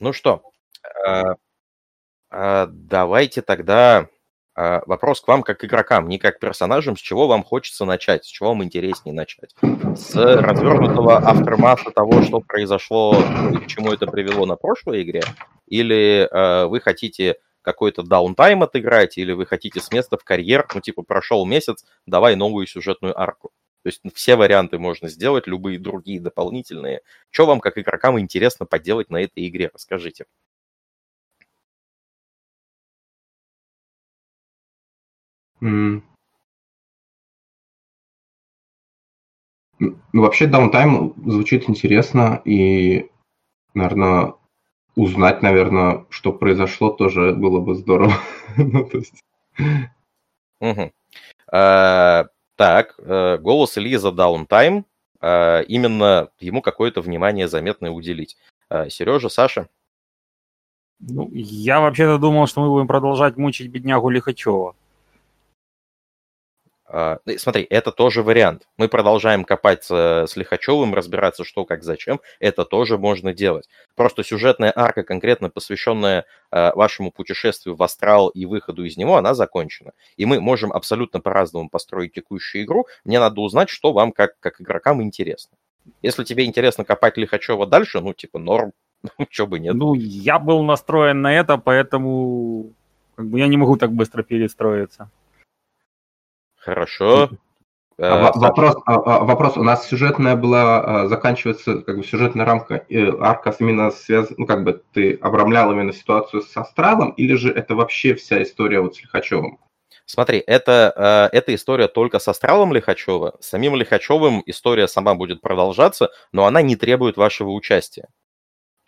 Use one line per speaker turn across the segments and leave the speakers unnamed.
Ну что, давайте тогда вопрос к вам как игрокам, не как персонажам, с чего вам хочется начать, с чего вам интереснее начать? С развернутого автормата того, что произошло и к чему это привело на прошлой игре? Или вы хотите какой-то даунтайм отыграть, или вы хотите с места в карьер, ну, типа, прошел месяц, давай новую сюжетную арку. То есть все варианты можно сделать, любые другие дополнительные. Что вам, как игрокам, интересно поделать на этой игре? Расскажите.
Mm. Ну, вообще, даунтайм звучит интересно, и, наверное, узнать, наверное, что произошло, тоже было бы здорово. ну, то есть...
угу. а, так, э, голос Ильи за даунтайм. А, именно ему какое-то внимание заметное уделить. А, Сережа, Саша?
Ну, я вообще-то думал, что мы будем продолжать мучить беднягу Лихачева.
А, ну смотри, это тоже вариант. Мы продолжаем копать с Лихачевым, разбираться, что, как, зачем. Это тоже можно делать. Просто сюжетная арка, конкретно посвященная а, вашему путешествию в астрал и выходу из него, она закончена. И мы можем абсолютно по-разному построить текущую игру. Мне надо узнать, что вам, как, как игрокам, интересно. Если тебе интересно копать Лихачева дальше, ну, типа, норм, что бы нет.
Ну, я был настроен на это, поэтому как бы, я не могу так быстро перестроиться.
Хорошо.
А, э, вопрос, а, а, вопрос. У нас сюжетная была, заканчивается как бы сюжетная рамка, арка именно связана, ну как бы ты обрамлял именно ситуацию с Астралом, или же это вообще вся история вот с Лихачевым?
Смотри, это, эта история только с Астралом Лихачева. С самим Лихачевым история сама будет продолжаться, но она не требует вашего участия.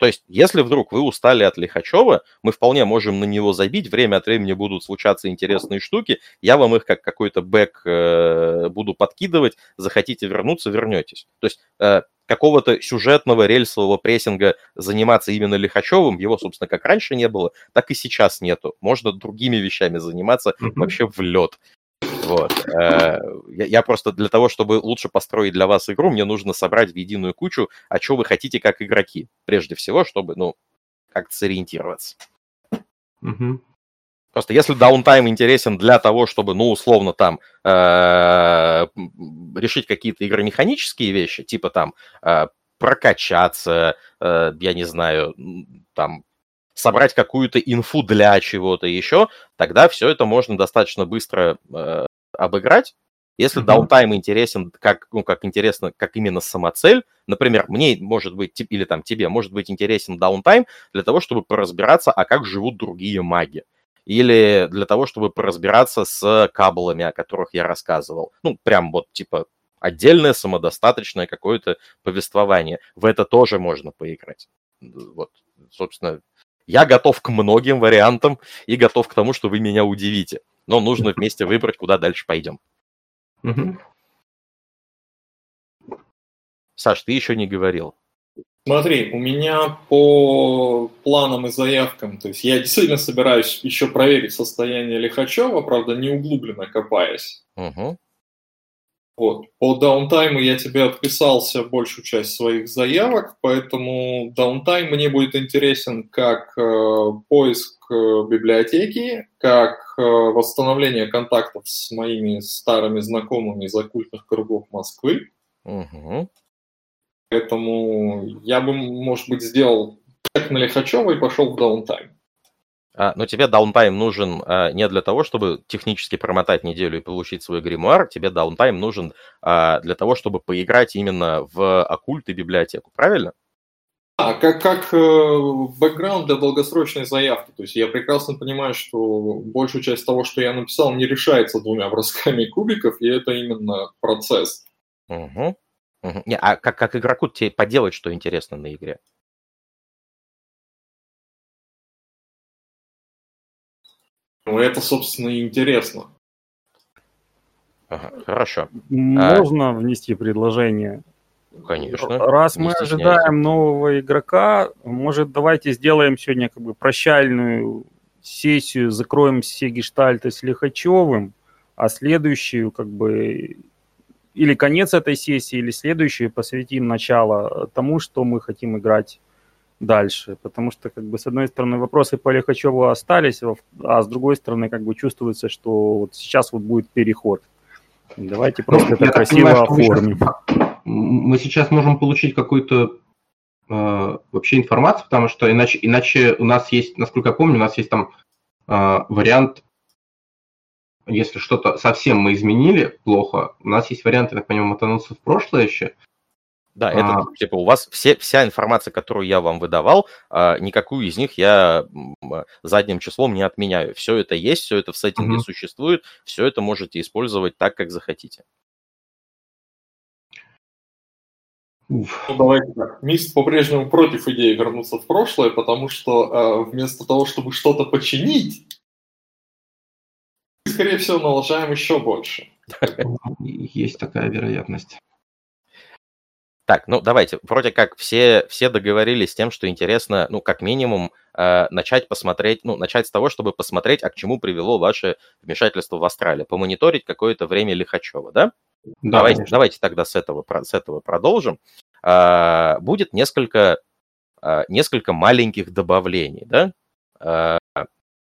То есть, если вдруг вы устали от Лихачева, мы вполне можем на него забить, время от времени будут случаться интересные штуки, я вам их как какой-то бэк э, буду подкидывать, захотите вернуться, вернетесь. То есть, э, какого-то сюжетного рельсового прессинга заниматься именно Лихачевым, его, собственно, как раньше не было, так и сейчас нету. Можно другими вещами заниматься mm-hmm. вообще в лед. Вот. Э, я просто для того, чтобы лучше построить для вас игру, мне нужно собрать в единую кучу, а что вы хотите как игроки. Прежде всего, чтобы, ну, как-то сориентироваться. Угу. Просто если downtime интересен для того, чтобы, ну, условно, там, э, решить какие-то игромеханические вещи, типа там э, прокачаться, я не знаю, там, собрать какую-то инфу для чего-то еще, тогда все это можно достаточно быстро обыграть. Если даунтайм mm-hmm. интересен, как, ну, как интересно, как именно самоцель, например, мне, может быть, или там тебе, может быть интересен downtime для того, чтобы поразбираться, а как живут другие маги. Или для того, чтобы поразбираться с кабелами, о которых я рассказывал. Ну, прям вот, типа, отдельное, самодостаточное какое-то повествование. В это тоже можно поиграть. Вот, собственно, я готов к многим вариантам и готов к тому, что вы меня удивите но нужно вместе выбрать, куда дальше пойдем. Саш, ты еще не говорил.
Смотри, у меня по планам и заявкам, то есть я действительно собираюсь еще проверить состояние Лихачева, правда, не углубленно копаясь. Угу. Вот. По даунтайму я тебе отписался большую часть своих заявок, поэтому даунтайм мне будет интересен как э, поиск э, библиотеки, как э, восстановление контактов с моими старыми знакомыми из оккультных кругов Москвы. Угу. Поэтому я бы, может быть, сделал так на Лихачева и пошел в downtime.
А, но тебе downtime нужен а, не для того, чтобы технически промотать неделю и получить свой гримуар, тебе downtime нужен а, для того, чтобы поиграть именно в оккульт и библиотеку, правильно?
А, как, как э, бэкграунд для долгосрочной заявки. То есть я прекрасно понимаю, что большую часть того, что я написал, не решается двумя бросками кубиков, и это именно процесс.
Угу. угу. Не, а как, как игроку тебе поделать, что интересно на игре?
Ну, это, собственно, и интересно.
Ага, хорошо.
Можно а... внести предложение?
Конечно.
Раз мы ожидаем нового игрока, может, давайте сделаем сегодня как бы прощальную сессию, закроем все гештальты с Лихачевым, а следующую как бы или конец этой сессии, или следующую посвятим начало тому, что мы хотим играть дальше, потому что, как бы, с одной стороны, вопросы по Лихачеву остались, а с другой стороны, как бы, чувствуется, что вот сейчас вот будет переход. Давайте просто ну, это красиво понимаю, оформим. Мы
сейчас, мы сейчас можем получить какую-то э, вообще информацию, потому что иначе, иначе у нас есть, насколько я помню, у нас есть там э, вариант, если что-то совсем мы изменили плохо, у нас есть вариант, я так понимаю, мотануться в прошлое еще,
да, это а... типа у вас все, вся информация, которую я вам выдавал, а, никакую из них я задним числом не отменяю. Все это есть, все это в сеттинге угу. существует, все это можете использовать так, как захотите.
Ну, давайте так. Мист по-прежнему против идеи вернуться в прошлое, потому что э, вместо того, чтобы что-то починить, скорее всего, налажаем еще больше.
Есть такая вероятность.
Так, ну давайте, вроде как все, все договорились с тем, что интересно, ну, как минимум, э, начать посмотреть, ну, начать с того, чтобы посмотреть, а к чему привело ваше вмешательство в Австралии, помониторить какое-то время Лихачева, да? да давайте, давайте тогда с этого, с этого продолжим. Э, будет несколько, э, несколько маленьких добавлений, да? Э,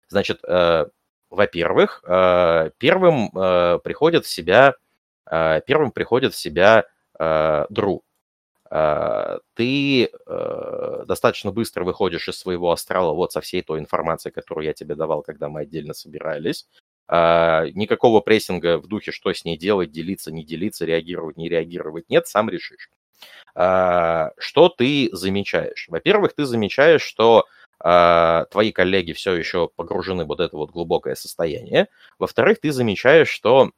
значит, э, во-первых, э, первым э, приходит в себя, э, первым приходит в себя э, Дру. А, ты э, достаточно быстро выходишь из своего астрала вот со всей той информацией, которую я тебе давал, когда мы отдельно собирались. А, никакого прессинга в духе, что с ней делать, делиться, не делиться, реагировать, не реагировать, нет, сам решишь. А, что ты замечаешь? Во-первых, ты замечаешь, что твои коллеги все еще погружены в вот это вот глубокое состояние. Во-вторых, ты замечаешь, что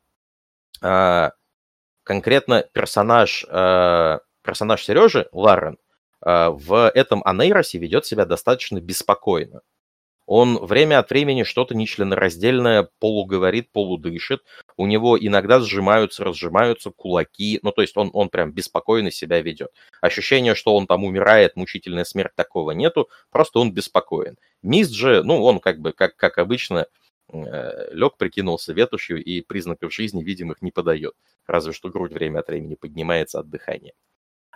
конкретно персонаж персонаж Сережи, Ларен, э, в этом анейросе ведет себя достаточно беспокойно. Он время от времени что-то нечленораздельное полуговорит, полудышит. У него иногда сжимаются, разжимаются кулаки. Ну, то есть он, он прям беспокойно себя ведет. Ощущение, что он там умирает, мучительная смерть, такого нету. Просто он беспокоен. Мист же, ну, он как бы, как, как обычно, э, лег, прикинулся ветушью и признаков жизни видимых не подает. Разве что грудь время от времени поднимается от дыхания.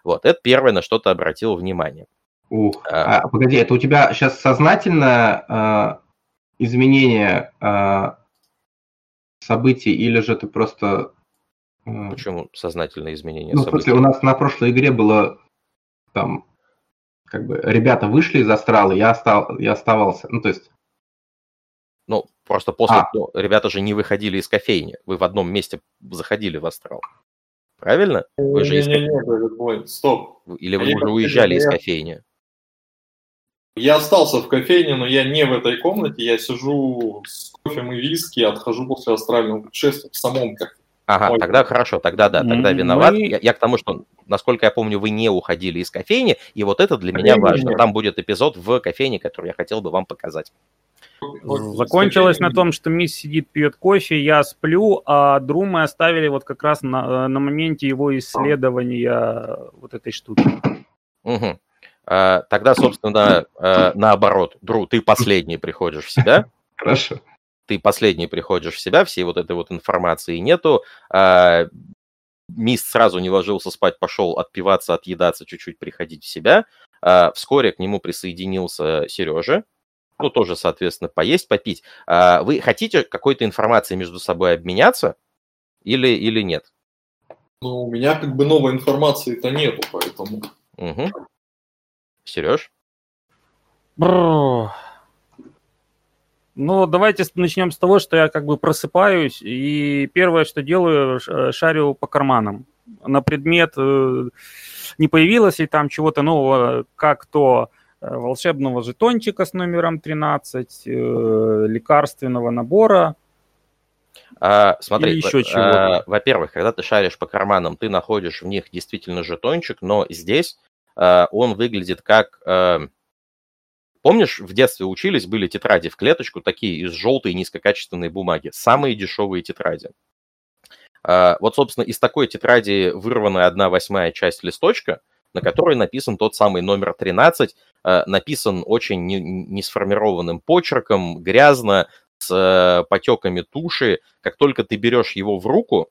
Вот, это первое, на что ты обратил внимание.
Ух, а, а, погоди, это у тебя сейчас сознательное а, изменение а, событий, или же ты просто...
А... Почему сознательное изменение
ну, событий? Ну, у нас на прошлой игре было там, как бы, ребята вышли из астрала, я, остал, я оставался, ну, то есть...
Ну, просто после... А. Ну, ребята же не выходили из кофейни, вы в одном месте заходили в астрал. Правильно? Вы же
из... не, не, не, стоп.
Или вы уже уезжали из кофейни?
Я остался в кофейне, но я не в этой комнате. Я сижу с кофе и виски, отхожу после астрального путешествия в самом кафе.
Ага, Ой. тогда хорошо, тогда да, тогда Мы... виноват. Я, я к тому, что, насколько я помню, вы не уходили из кофейни, и вот это для меня важно. Там будет эпизод в кофейне, который я хотел бы вам показать.
Закончилось на том, что мисс сидит, пьет кофе, я сплю, а Дру мы оставили вот как раз на, на моменте его исследования вот этой штуки.
Угу. А, тогда, собственно, а, наоборот. Дру, ты последний приходишь в себя.
Хорошо.
Ты последний приходишь в себя, всей вот этой вот информации нету. А, Мист сразу не ложился спать, пошел отпиваться, отъедаться, чуть-чуть приходить в себя. А, вскоре к нему присоединился Сережа, ну, тоже, соответственно, поесть, попить. А вы хотите какой-то информацией между собой обменяться или, или нет?
Ну, у меня как бы новой информации-то нету, поэтому...
Угу. Сереж?
Ну, давайте начнем с того, что я как бы просыпаюсь, и первое, что делаю, шарю по карманам на предмет, э, не появилось ли там чего-то нового, как то Э, волшебного жетончика с номером 13, э, лекарственного набора.
А, смотри, еще чего а, во-первых, когда ты шаришь по карманам, ты находишь в них действительно жетончик, но здесь а, он выглядит как... А, помнишь, в детстве учились, были тетради в клеточку, такие из желтой низкокачественной бумаги, самые дешевые тетради. Вот, собственно, из такой тетради вырвана одна восьмая часть листочка, на которой написан тот самый номер 13, Э, написан очень не, сформированным почерком, грязно, с э, потеками туши. Как только ты берешь его в руку,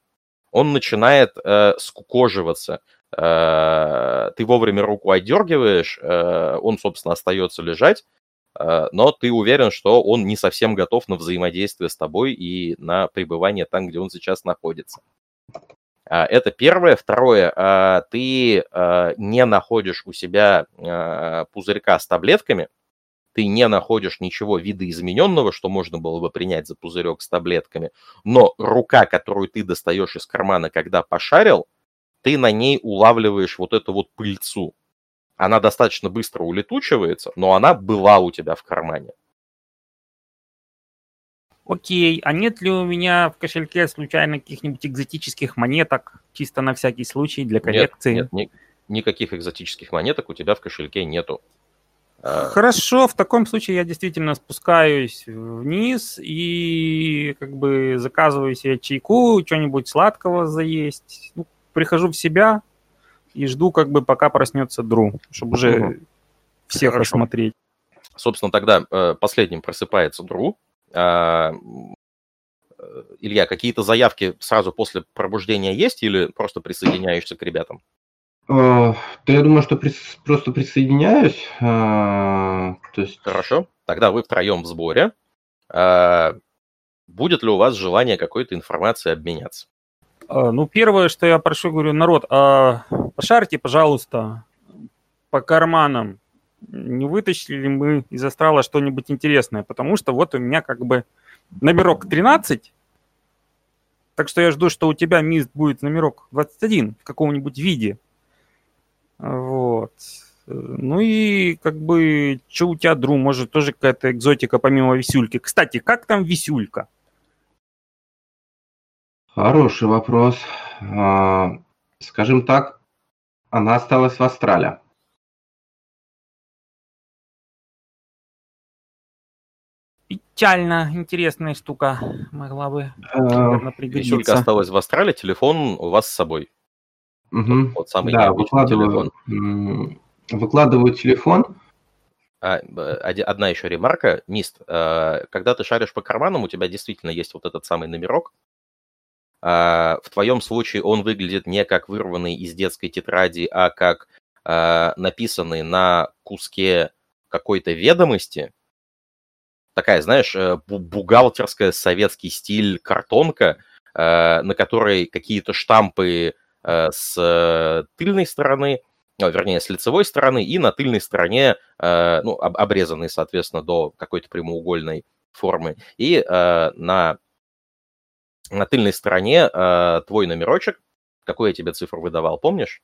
он начинает э, скукоживаться. ты вовремя руку отдергиваешь, он, собственно, остается лежать, но ты уверен, что он не совсем готов на взаимодействие с тобой и на пребывание там, где он сейчас находится. Это первое. Второе, ты не находишь у себя пузырька с таблетками, ты не находишь ничего видоизмененного, что можно было бы принять за пузырек с таблетками, но рука, которую ты достаешь из кармана, когда пошарил, ты на ней улавливаешь вот эту вот пыльцу. Она достаточно быстро улетучивается, но она была у тебя в кармане.
Окей, а нет ли у меня в кошельке случайно каких-нибудь экзотических монеток, чисто на всякий случай для коллекции?
Нет, нет ни, никаких экзотических монеток у тебя в кошельке нету.
А, Хорошо, в таком случае я действительно спускаюсь вниз и как бы заказываю себе чайку, что-нибудь сладкого заесть. Ну, прихожу в себя и жду, как бы пока проснется Дру, чтобы уже угу. всех Хорошо. осмотреть.
Собственно, тогда э, последним просыпается Дру. А, э, Илья, какие-то заявки сразу после пробуждения есть или просто присоединяешься к ребятам?
Да я думаю, что прис... просто присоединяюсь. А,
то есть... Хорошо, тогда вы втроем в сборе. А, будет ли у вас желание какой-то информации обменяться?
А, ну, первое, что я прошу, говорю, народ, а, пошарьте, пожалуйста, по карманам. Не вытащили ли мы из астрала что-нибудь интересное? Потому что вот у меня как бы номерок 13, так что я жду, что у тебя мист будет номерок 21 в каком-нибудь виде. Вот. Ну и как бы, что у тебя, Дру, может тоже какая-то экзотика помимо висюльки. Кстати, как там висюлька?
Хороший вопрос. А, скажем так, она осталась в Австралии.
Печально интересная штука. Могла бы,
наверное, пригодиться. Висюлька осталась в Австралии, телефон у вас с собой.
Угу. Вот самый да, выкладываю, телефон. Выкладываю телефон.
А, одна еще ремарка, Мист, а, когда ты шаришь по карманам, у тебя действительно есть вот этот самый номерок. А, в твоем случае он выглядит не как вырванный из детской тетради, а как написанный на куске какой-то ведомости. Такая, знаешь, э, бухгалтерская советский стиль картонка, на которой какие-то штампы Э, с э, тыльной стороны, ну, вернее, с лицевой стороны, и на тыльной стороне, э, ну, обрезанный, соответственно, до какой-то прямоугольной формы. И на, на тыльной стороне твой номерочек, какой я тебе цифру выдавал, помнишь?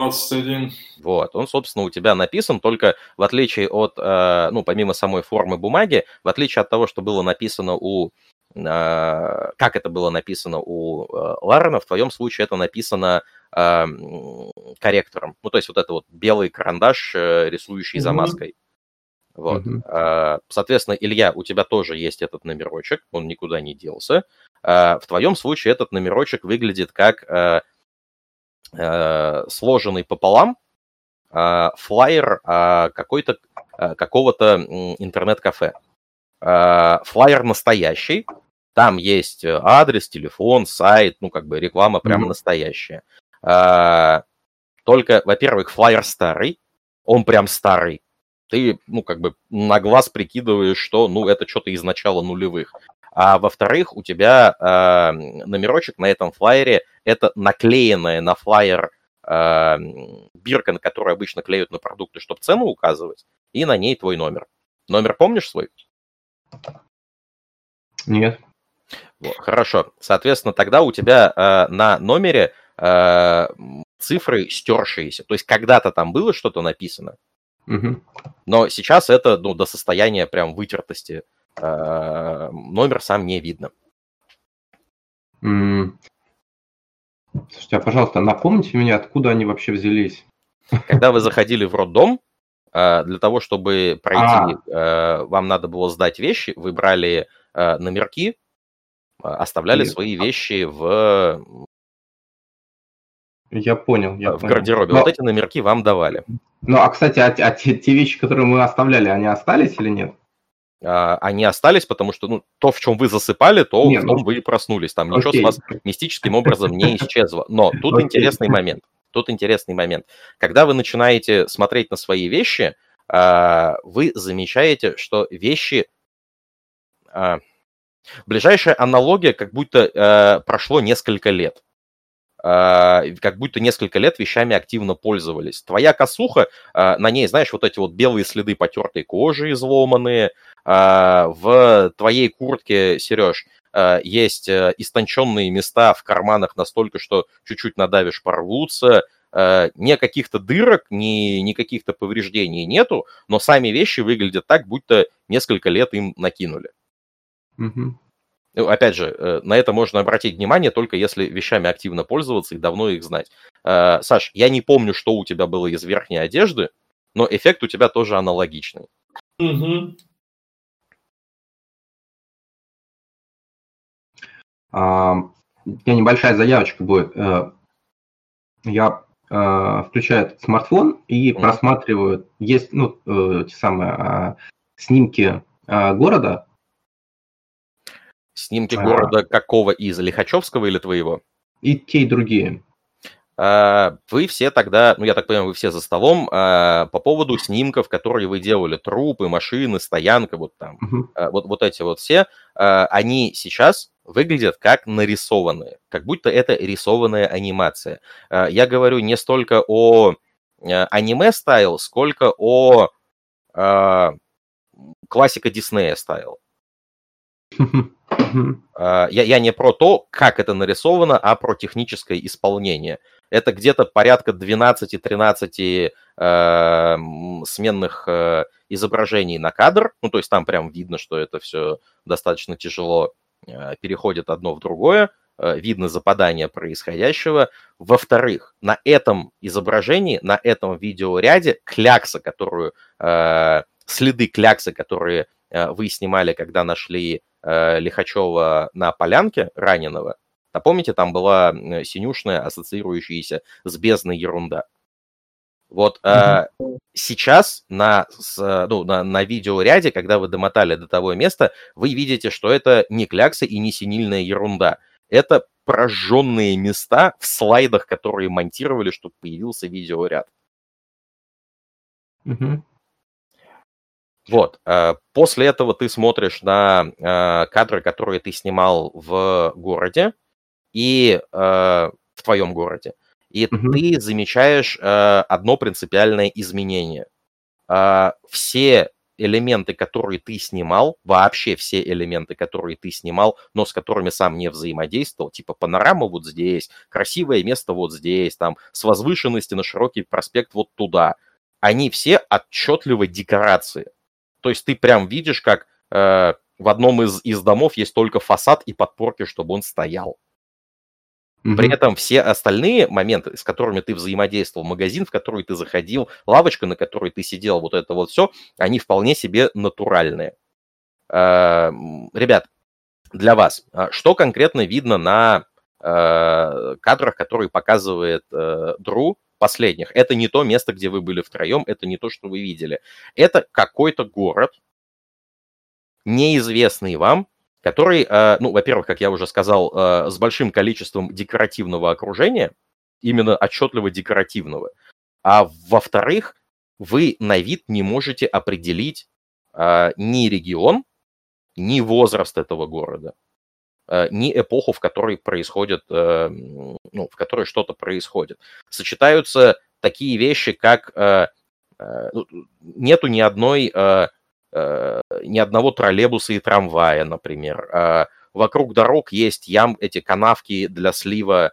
21.
Вот, он, собственно, у тебя написан, только в отличие от, ну, помимо самой формы бумаги, в отличие от того, что было написано у а, как это было написано у э, Ларена, в твоем случае это написано корректором. Ну, то есть вот это вот белый карандаш, э, рисующий mm-hmm. замазкой. Вот. Mm-hmm. Соответственно, Илья, у тебя тоже есть этот номерочек, он никуда не делся. В твоем случае этот номерочек выглядит как э, сложенный пополам флайер какой-то, какого-то интернет-кафе. Флайер настоящий, там есть э, адрес, телефон, сайт, ну, как бы реклама прямо mm-hmm. настоящая. Только, во-первых, флайер старый, он прям старый. Ты, ну, как бы на глаз прикидываешь, что, ну, это что-то из начала нулевых. А во-вторых, у тебя э, номерочек на этом флайере это наклеенная на флайер э, бирка, на которую обычно клеют на продукты, чтобы цену указывать, и на ней твой номер. Номер помнишь свой?
Нет.
Вот, хорошо. Соответственно, тогда у тебя э, на номере э, цифры стершиеся. То есть когда-то там было что-то написано, угу. но сейчас это ну, до состояния прям вытертости. Э, номер сам не видно.
Mm. Слушайте, а пожалуйста, напомните мне, откуда они вообще взялись?
Когда вы заходили в роддом, э, для того, чтобы пройти, а. вам надо было сдать вещи, вы брали номерки, а, оставляли и... свои вещи в...
Я понял, я
в понял. гардеробе. Но... Вот эти номерки вам давали.
Ну, а, кстати, а, а те, те вещи, которые мы оставляли, они остались или нет?
А, они остались, потому что ну, то, в чем вы засыпали, то нет, в том ну... вы и проснулись. Там Окей. ничего с вас мистическим образом не исчезло. Но тут Окей. интересный момент. тут интересный момент. Когда вы начинаете смотреть на свои вещи, а, вы замечаете, что вещи... А, ближайшая аналогия, как будто э, прошло несколько лет. А, как будто несколько лет вещами активно пользовались. Твоя косуха, на ней, знаешь, вот эти вот белые следы потертой кожи изломанные, в твоей куртке, Сереж, есть э, истонченные места в карманах настолько, что чуть-чуть надавишь, порвутся, ни каких-то дырок, ни, ни каких-то повреждений нету, но сами вещи выглядят так, будто несколько лет им накинули. Угу. Опять же, э, на это можно обратить внимание только если вещами активно пользоваться и давно их знать. Э, Саш, я не помню, что у тебя было из верхней одежды, но эффект у тебя тоже аналогичный. Угу.
А, у меня небольшая заявочка будет. Я э, включают смартфон и mm. просматривают, есть ну, э, те самые э, снимки э, города.
Снимки а, города какого из? Лихачевского или твоего?
И те, и другие.
Вы все тогда, ну я так понимаю, вы все за столом по поводу снимков, которые вы делали, трупы, машины, стоянка, вот там, uh-huh. вот, вот эти вот все, они сейчас выглядят как нарисованные, как будто это рисованная анимация. Я говорю не столько о э, аниме стайл, сколько о классика Диснея стайл. Я, я не про то, как это нарисовано, а про техническое исполнение. Это где-то порядка 12-13 э, сменных э, изображений на кадр. Ну, то есть там прям видно, что это все достаточно тяжело Э, переходит одно в другое, э, видно западание происходящего. Во-вторых, на этом изображении, на этом видеоряде клякса, которую, э, следы кляксы, которые вы снимали, когда нашли Лихачева на полянке раненого, напомните, там была синюшная, ассоциирующаяся с бездной ерунда. Вот mm-hmm. э, сейчас на, с, ну, на, на видеоряде, когда вы домотали до того места, вы видите, что это не клякса и не синильная ерунда. Это прожженные места в слайдах, которые монтировали, чтобы появился видеоряд. Mm-hmm. Вот. Э, после этого ты смотришь на э, кадры, которые ты снимал в городе и э, в твоем городе и угу. ты замечаешь одно принципиальное изменение. Все элементы, которые ты снимал, вообще все элементы, которые ты снимал, но с которыми сам не взаимодействовал, типа панорама вот здесь, красивое место вот здесь, там, с возвышенности на широкий проспект вот туда, они все отчетливо декорации. То есть ты прям видишь, как э, в одном из, из домов есть только фасад и подпорки, чтобы он стоял. Mm-hmm. При этом все остальные моменты, с которыми ты взаимодействовал, магазин, в который ты заходил, лавочка, на которой ты сидел, вот это вот все, они вполне себе натуральные. Э, ребят, для вас, а что конкретно видно на э, кадрах, которые показывает э, Дру последних? Это не то место, где вы были втроем, это не то, что вы видели. Это какой-то город, неизвестный вам, который, э, ну, во-первых, как я уже сказал, э, с большим количеством декоративного окружения, именно отчетливо декоративного, а во-вторых, вы на вид не можете определить э, ни регион, ни возраст этого города, ни эпоху, в которой происходит, ну, в которой что-то происходит. Сочетаются такие вещи, как ну, нету ни одной Э, ни одного троллейбуса и трамвая, например. Вокруг дорог есть ям, эти канавки для слива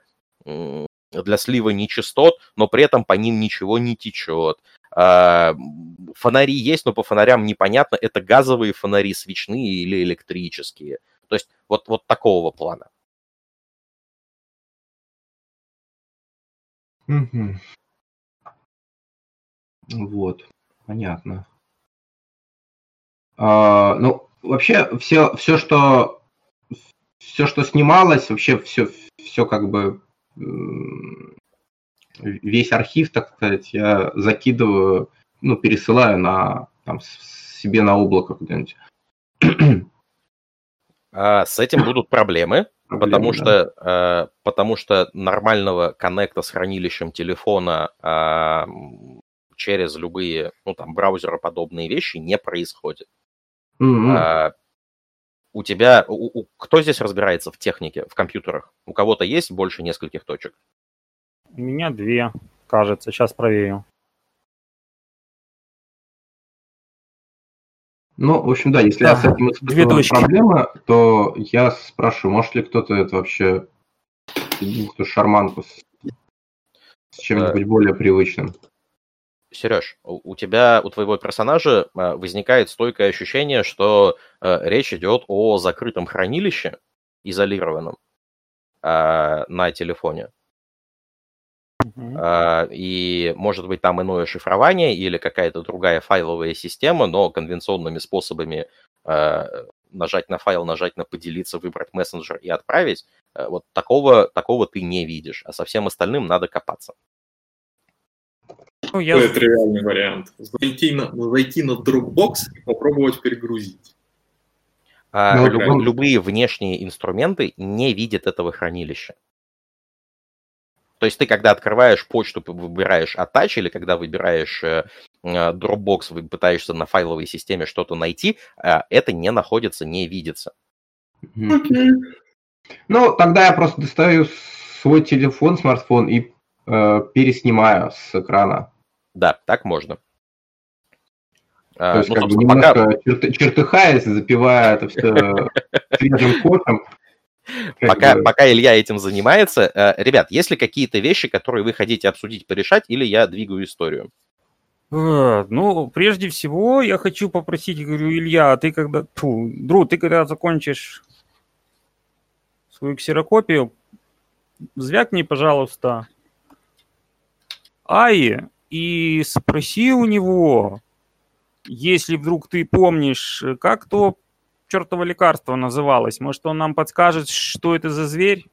для слива нечистот, но при этом по ним ничего не течет. Фонари есть, но по фонарям непонятно, это газовые фонари, свечные или электрические. То есть вот, вот такого плана.
Угу. Вот, понятно. А, ну, вообще, все, все, что все, что снималось, вообще все, все как бы весь архив, так сказать, я закидываю, ну, пересылаю на там, себе на облако куда-нибудь.
А с этим будут проблемы, проблемы, потому, да. что, э, потому что нормального коннекта с хранилищем телефона э, через любые, ну, там, браузероподобные вещи не происходит. Mm-hmm. Э, у тебя, у, у, кто здесь разбирается в технике, в компьютерах? У кого-то есть больше нескольких точек?
У меня две, кажется, сейчас проверю.
Ну, в общем, да, если да, я с этим испытываю проблемы, то я спрашиваю, может ли кто-то это вообще эту шарманку с, с чем-нибудь да. более привычным.
Сереж, у тебя, у твоего персонажа а, возникает стойкое ощущение, что э, речь идет о закрытом хранилище, изолированном э, на телефоне. Uh-huh. И может быть там иное шифрование или какая-то другая файловая система, но конвенционными способами нажать на файл, нажать на поделиться, выбрать мессенджер и отправить, вот такого, такого ты не видишь, а со всем остальным надо копаться.
Ну, я... Это реальный вариант. Зайти на, зайти на Dropbox и попробовать перегрузить.
А, ну, люб, любые внешние инструменты не видят этого хранилища. То есть ты, когда открываешь почту, выбираешь Attach, или когда выбираешь э, э, Dropbox, вы пытаешься на файловой системе что-то найти, э, это не находится, не видится.
Okay. Ну, тогда я просто достаю свой телефон, смартфон и э, переснимаю с экрана.
Да, так можно.
А, То есть, ну, как бы немножко пока... черты, чертыхаясь, запивая это все свежим кофем.
Пока, пока Илья этим занимается, э, ребят, есть ли какие-то вещи, которые вы хотите обсудить, порешать, или я двигаю историю?
Э, ну, прежде всего, я хочу попросить, говорю, Илья, а ты когда... Фу, Дру, ты когда закончишь свою ксерокопию, звякни, пожалуйста, Аи и спроси у него, если вдруг ты помнишь, как то чертово лекарство называлось. Может, он нам подскажет, что это за зверь?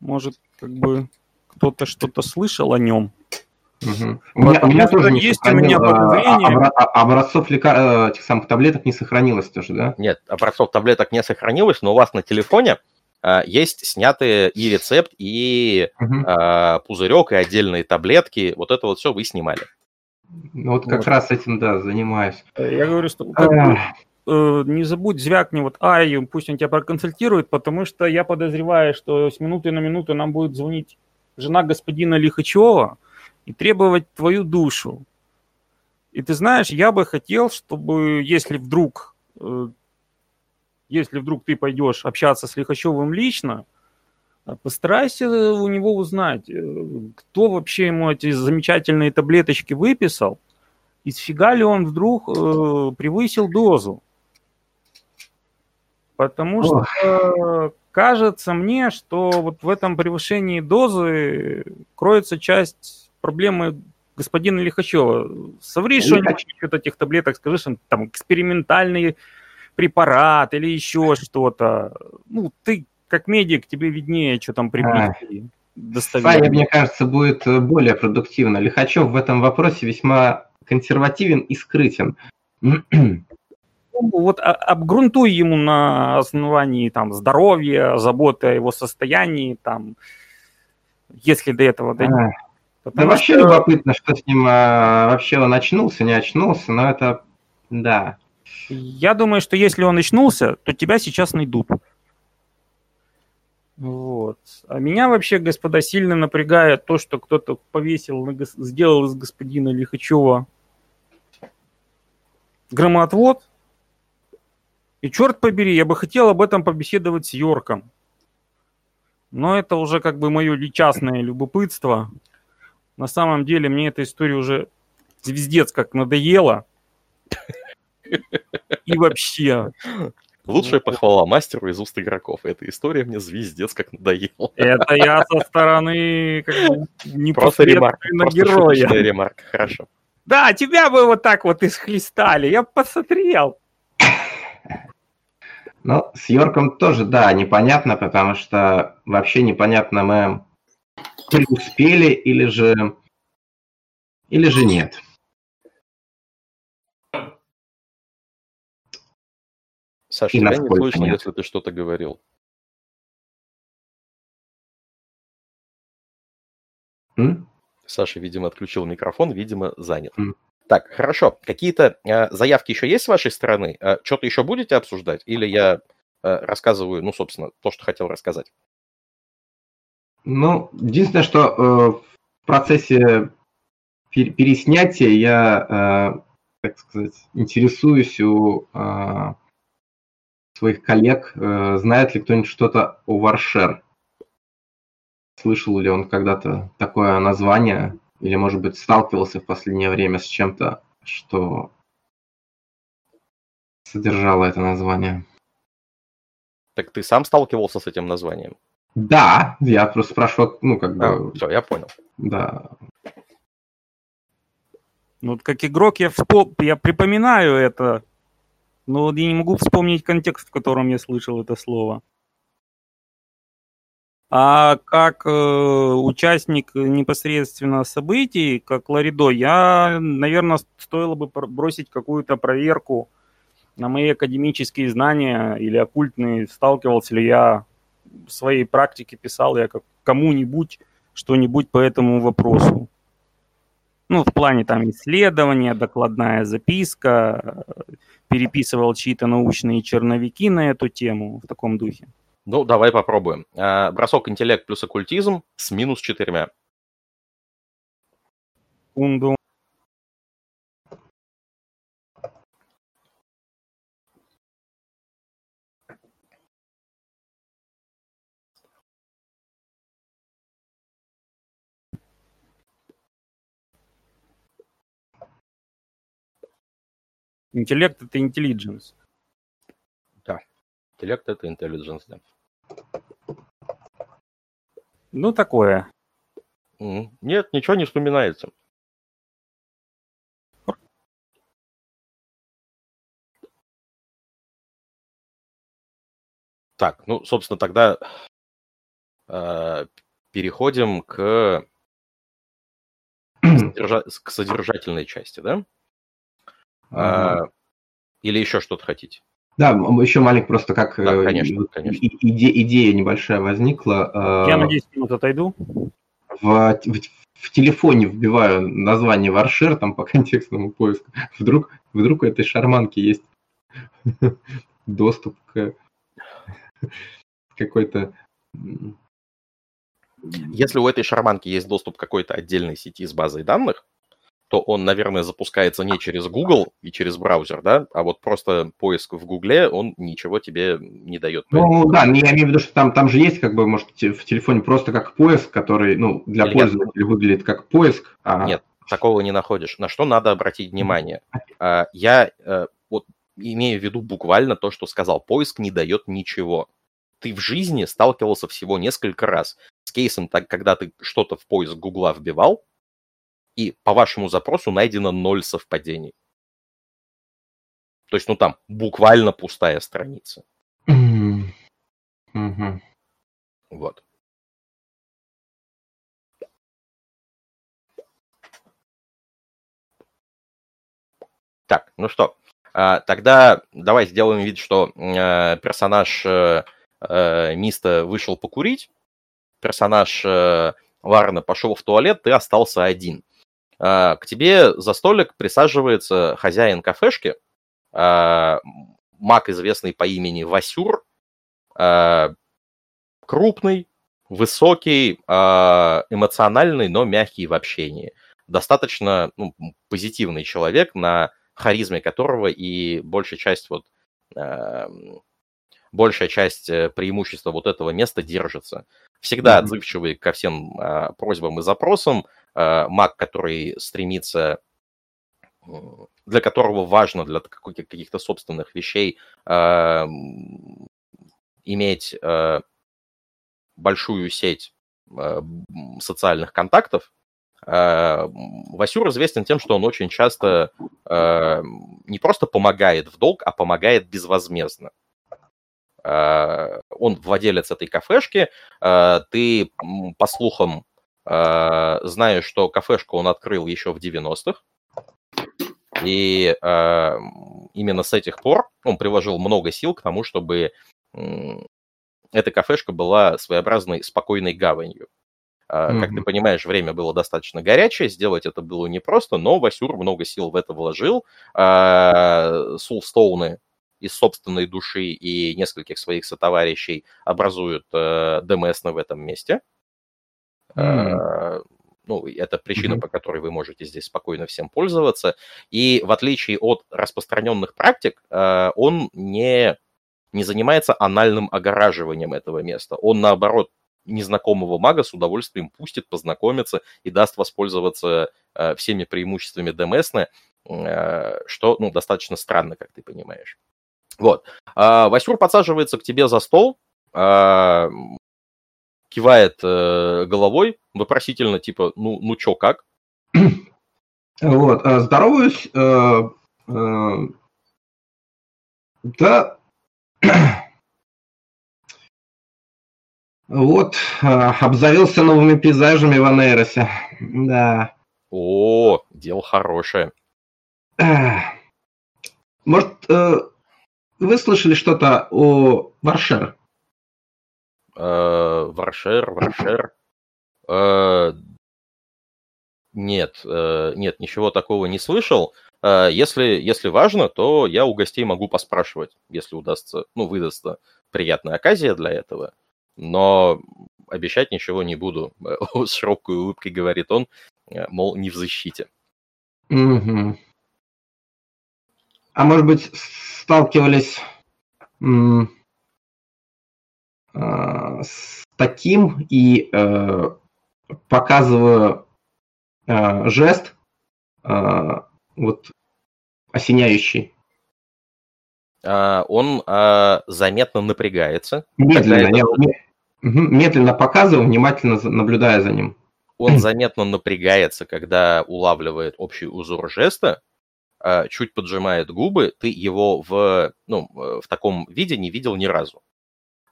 Может, как бы кто-то что-то слышал о нем?
Угу. У, меня, у меня тоже есть у меня а, подозрение. А, образцов лекар... Э, этих самых таблеток не сохранилось тоже, да?
Нет, образцов таблеток не сохранилось, но у вас на телефоне а, есть снятые и рецепт, и угу. пузырек, и отдельные таблетки. Вот это вот все вы снимали.
Ну вот как вот. раз этим, да, занимаюсь.
Я говорю, что как бы, э, не забудь, звякни вот Ай, пусть он тебя проконсультирует, потому что я подозреваю, что с минуты на минуту нам будет звонить жена господина Лихачева и требовать твою душу. И ты знаешь, я бы хотел, чтобы, если вдруг э, если вдруг ты пойдешь общаться с Лихачевым лично, э, постарайся у него узнать, э, кто вообще ему эти замечательные таблеточки выписал, и сфига ли он вдруг э, превысил дозу. Потому Ох. что кажется мне, что вот в этом превышении дозы кроется часть проблемы господина Лихачева. Соври что-нибудь насчет этих таблеток, скажи, что там экспериментальные препарат или еще что-то. Ну, ты как медик, тебе виднее, что там приблизили.
Саня, мне кажется, будет э, более продуктивно. Лихачев в этом вопросе весьма консервативен и скрытен.
Ну, вот обгрунтуй ему на основании там здоровья, заботы о его состоянии, там, если до этого дойдет.
да вообще что... любопытно, что с ним а, вообще он очнулся, не очнулся, но это, да,
я думаю, что если он очнулся, то тебя сейчас найдут. Вот. А меня вообще, господа, сильно напрягает то, что кто-то повесил, сделал из господина Лихачева громоотвод. И черт побери, я бы хотел об этом побеседовать с Йорком. Но это уже как бы мое частное любопытство. На самом деле мне эта история уже звездец как надоела. И вообще.
Лучшая похвала мастеру из уст игроков. Эта история мне звездец как надоела.
Это я со стороны как бы,
не просто ремарк, просто героя. ремарк, хорошо.
Да, тебя бы вот так вот исхлестали, я посмотрел.
Ну, с Йорком тоже, да, непонятно, потому что вообще непонятно, мы преуспели или же, или же нет.
Саша, тебя не слышно, нет. если ты что-то говорил. М? Саша, видимо, отключил микрофон, видимо, занят. М. Так, хорошо. Какие-то э, заявки еще есть с вашей стороны? Э, что-то еще будете обсуждать? Или я э, рассказываю, ну, собственно, то, что хотел рассказать?
Ну, единственное, что э, в процессе переснятия я, э, так сказать, интересуюсь у э, своих коллег, э, знает ли кто-нибудь что-то о Варшер. Слышал ли он когда-то такое название? Или, может быть, сталкивался в последнее время с чем-то, что содержало это название?
Так ты сам сталкивался с этим названием?
Да, я просто спрашивал, ну, как бы...
А, все, я понял.
Да.
Ну, вот как игрок я, вспом... я припоминаю это, но я не могу вспомнить контекст, в котором я слышал это слово. А как э, участник непосредственно событий, как Ларидо, я, наверное, стоило бы бросить какую-то проверку на мои академические знания или оккультные, сталкивался ли я в своей практике, писал я как кому-нибудь что-нибудь по этому вопросу. Ну, в плане там исследования, докладная записка, переписывал чьи-то научные черновики на эту тему в таком духе.
Ну, давай попробуем. А, бросок интеллект плюс оккультизм с минус четырьмя.
Унду. Интеллект — это intelligence.
Да, интеллект — это intelligence, да.
Ну, такое.
Нет, ничего не вспоминается. Так, ну, собственно, тогда э, переходим к, содержа... к содержательной части, да? Ага. Э, или еще что-то хотите?
Да, еще маленько просто как да, конечно, э, конечно. Иде, идея небольшая возникла.
Э, Я на 10 минут отойду.
В, в, в телефоне вбиваю название Варшер там по контекстному поиску. Вдруг, вдруг у этой шарманки есть доступ к какой-то...
Если у этой шарманки есть доступ к какой-то отдельной сети с базой данных, то он, наверное, запускается не через Google и через браузер, да, а вот просто поиск в Гугле, он ничего тебе не дает.
Ну да, я имею в виду, что там, там же есть, как бы, может, в телефоне просто как поиск, который, ну, для Или пользователя нет. выглядит как поиск.
А... Нет, такого не находишь. На что надо обратить внимание? А, я э, вот имею в виду буквально то, что сказал. Поиск не дает ничего. Ты в жизни сталкивался всего несколько раз с кейсом, так, когда ты что-то в поиск Гугла вбивал, и по вашему запросу найдено ноль совпадений. То есть, ну там буквально пустая страница.
Mm-hmm.
Вот. Так, ну что, а, тогда давай сделаем вид, что э, персонаж э, э, Миста вышел покурить, персонаж Ларна пошел в туалет, ты остался один. А, к тебе за столик присаживается хозяин кафешки, а, маг, известный по имени Васюр, а, крупный, высокий, эмоциональный, но мягкий в общении. Достаточно ну, позитивный человек, на харизме которого и большая часть вот большая часть э, преимущества вот этого места держится. Всегда отзывчивый ко всем просьбам и запросам, маг, который стремится, для которого важно для каких-то собственных вещей э, иметь э, большую сеть социальных контактов, Васюр известен тем, что он очень часто не просто помогает в долг, а помогает безвозмездно. Он владелец этой кафешки. Ты, по слухам, Э, знаю, что кафешку он открыл еще в 90-х. И э, именно с этих пор он приложил много сил к тому, чтобы эта кафешка была своеобразной спокойной гаванью. Mm-hmm. Как ты понимаешь, время было достаточно горячее, сделать это было непросто, но Васюр много сил в это вложил. Сулстоуны из собственной души и нескольких своих сотоварищей образуют ДМСны в этом месте. Mm-hmm. Ну, это причина, mm-hmm. по которой вы можете здесь спокойно всем пользоваться. И в отличие от распространенных практик, он не, не занимается анальным огораживанием этого места. Он, наоборот, незнакомого мага с удовольствием пустит познакомиться и даст воспользоваться э, всеми преимуществами ДМСны, э, что, ну, достаточно странно, как ты понимаешь. Вот. Васюр подсаживается к тебе за стол, кивает э, головой вопросительно, типа, ну, ну чё, как?
Вот, э, здороваюсь. Э, э, да, Вот, а, обзавелся новыми пейзажами в Анейросе. Да.
О, дело хорошее.
Может, э, вы слышали что-то о Варшер?
Э, Варшер, Варшер. Э, нет, нет, ничего такого не слышал. Если, если важно, то я у гостей могу поспрашивать, если удастся, ну, выдастся приятная оказия для этого но обещать ничего не буду. С широкой улыбкой говорит он, э, мол, не в защите.
Угу. А может быть, сталкивались э- с таким и э- показываю э- жест, э- вот осеняющий.
Uh, он uh, заметно напрягается.
Медленно, это... я, Медленно показываю, внимательно наблюдая за ним.
Он заметно напрягается, когда улавливает общий узор жеста, а, чуть поджимает губы, ты его в, ну, в таком виде не видел ни разу.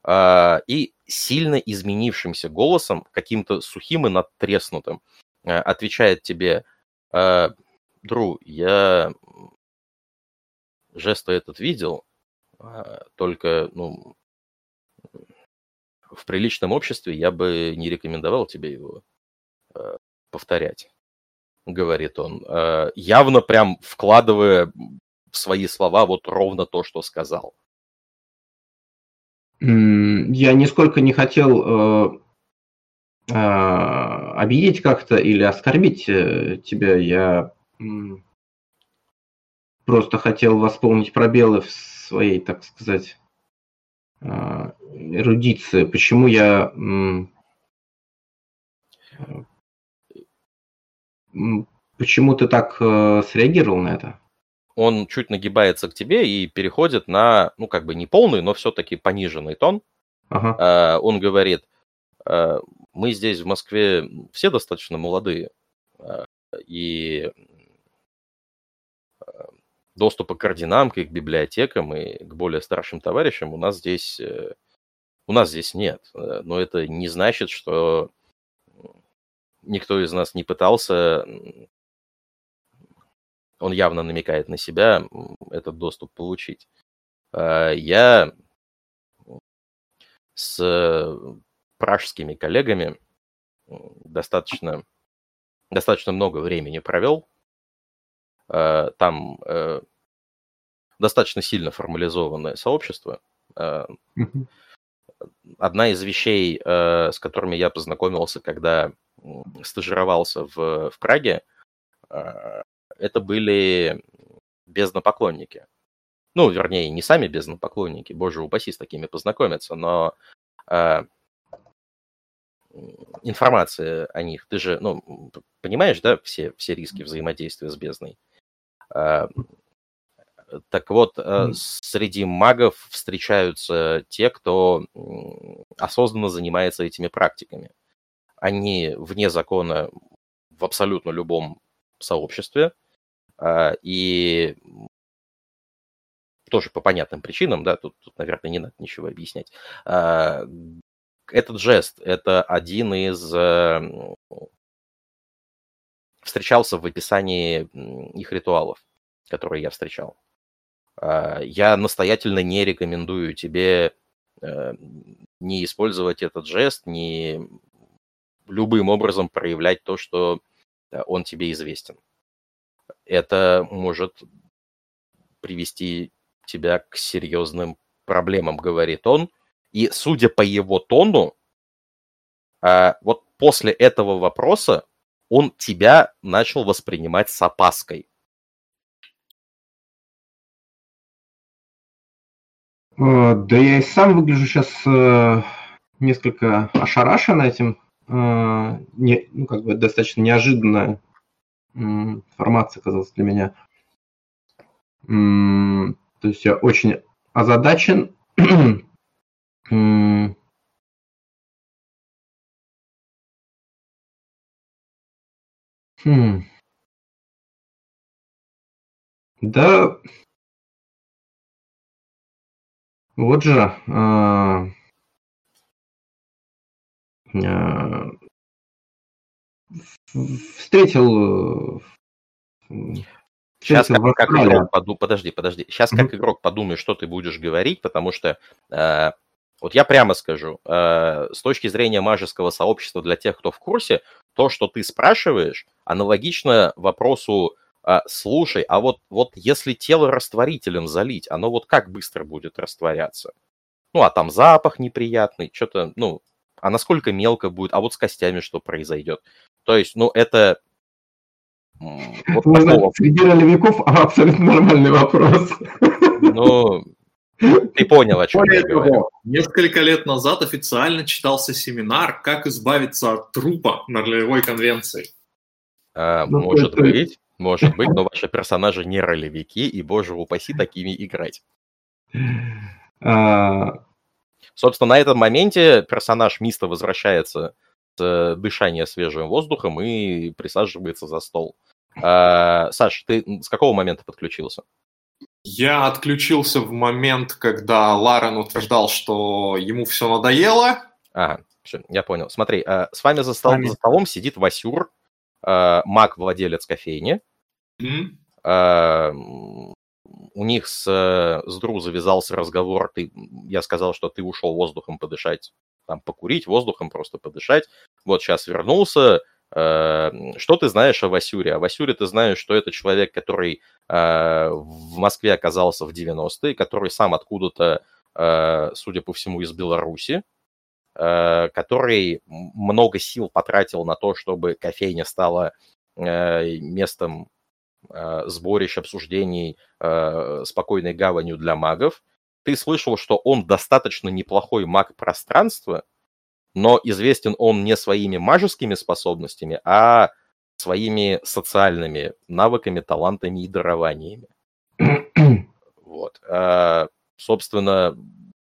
А, и сильно изменившимся голосом, каким-то сухим и надтреснутым, а, отвечает тебе, Дру, я жест этот видел, только, ну, в приличном обществе я бы не рекомендовал тебе его повторять, говорит он, явно прям вкладывая в свои слова вот ровно то, что сказал.
Я нисколько не хотел э, э, обидеть как-то или оскорбить э, тебя. Я просто хотел восполнить пробелы в своей, так сказать, э, эрудиция, почему я почему ты так среагировал на это?
Он чуть нагибается к тебе и переходит на, ну, как бы не полный, но все-таки пониженный тон. Ага. А, он говорит, «А, мы здесь в Москве все достаточно молодые, а, и доступа к орденам, к их библиотекам и к более старшим товарищам у нас здесь э, у нас здесь нет. Э, но это не значит, что никто из нас не пытался, он явно намекает на себя, этот доступ получить. А, я с пражскими коллегами достаточно, достаточно много времени провел. А, там э, достаточно сильно формализованное сообщество. Mm-hmm одна из вещей, э, с которыми я познакомился, когда стажировался в, в Праге, э, это были безднопоклонники. Ну, вернее, не сами безднопоклонники, боже упаси с такими познакомиться, но э, информация о них, ты же, ну, понимаешь, да, все, все риски взаимодействия с бездной. Так вот, mm. среди магов встречаются те, кто осознанно занимается этими практиками. Они вне закона в абсолютно любом сообществе, и тоже по понятным причинам, да, тут, тут, наверное, не надо ничего объяснять. А, этот жест – это один из встречался в описании их ритуалов, которые я встречал. А, я настоятельно не рекомендую тебе э, не использовать этот жест, не, любым образом проявлять то, что он тебе известен. Это может привести тебя к серьезным проблемам, говорит он. И судя по его тону, вот после этого вопроса он тебя начал воспринимать с опаской.
Э, да я и сам выгляжу сейчас э, несколько ошарашен этим. Э, не, ну, как бы достаточно неожиданная информация оказалась для меня. То есть я очень озадачен. Хм. Да, вот же а, а, встретил
Сейчас как, как игрок поду, подожди, подожди. Сейчас mm-hmm. как игрок подумай, что ты будешь говорить, потому что э, вот я прямо скажу, э, с точки зрения мажеского сообщества для тех, кто в курсе, то, что ты спрашиваешь, аналогично вопросу, э, слушай, а вот, вот если тело растворителем залить, оно вот как быстро будет растворяться? Ну, а там запах неприятный, что-то, ну, а насколько мелко будет, а вот с костями что произойдет? То есть, ну, это...
Вот Можно такого... среди ролевиков абсолютно нормальный вопрос.
Ну, ты понял, о чем Более я говорю.
Несколько лет назад официально читался семинар «Как избавиться от трупа на ролевой конвенции».
А, ну, может это... быть, может быть, но ваши персонажи не ролевики, и, боже упаси, такими играть. А... Собственно, на этом моменте персонаж Миста возвращается с дышания свежим воздухом и присаживается за стол. А, Саш, ты с какого момента подключился?
Я отключился в момент, когда Ларен утверждал, что ему все надоело.
Ага, все, я понял. Смотри, э, с вами за, стол, за столом сидит Васюр, э, маг-владелец кофейни. Mm-hmm. Э, у них с, с Дру завязался разговор. Ты, я сказал, что ты ушел воздухом подышать, там покурить, воздухом просто подышать. Вот сейчас вернулся, Эм, что ты знаешь о Васюре? О Васюре ты знаешь, что это человек, который э, в Москве оказался в 90-е, который сам откуда-то, э, судя по всему, из Беларуси, э, который много сил потратил на то, чтобы кофейня стала местом сборищ, обсуждений, спокойной гаванью для магов. Ты слышал, что он достаточно неплохой маг пространства, но известен он не своими мажескими способностями, а своими социальными навыками, талантами и дарованиями. вот. А, собственно,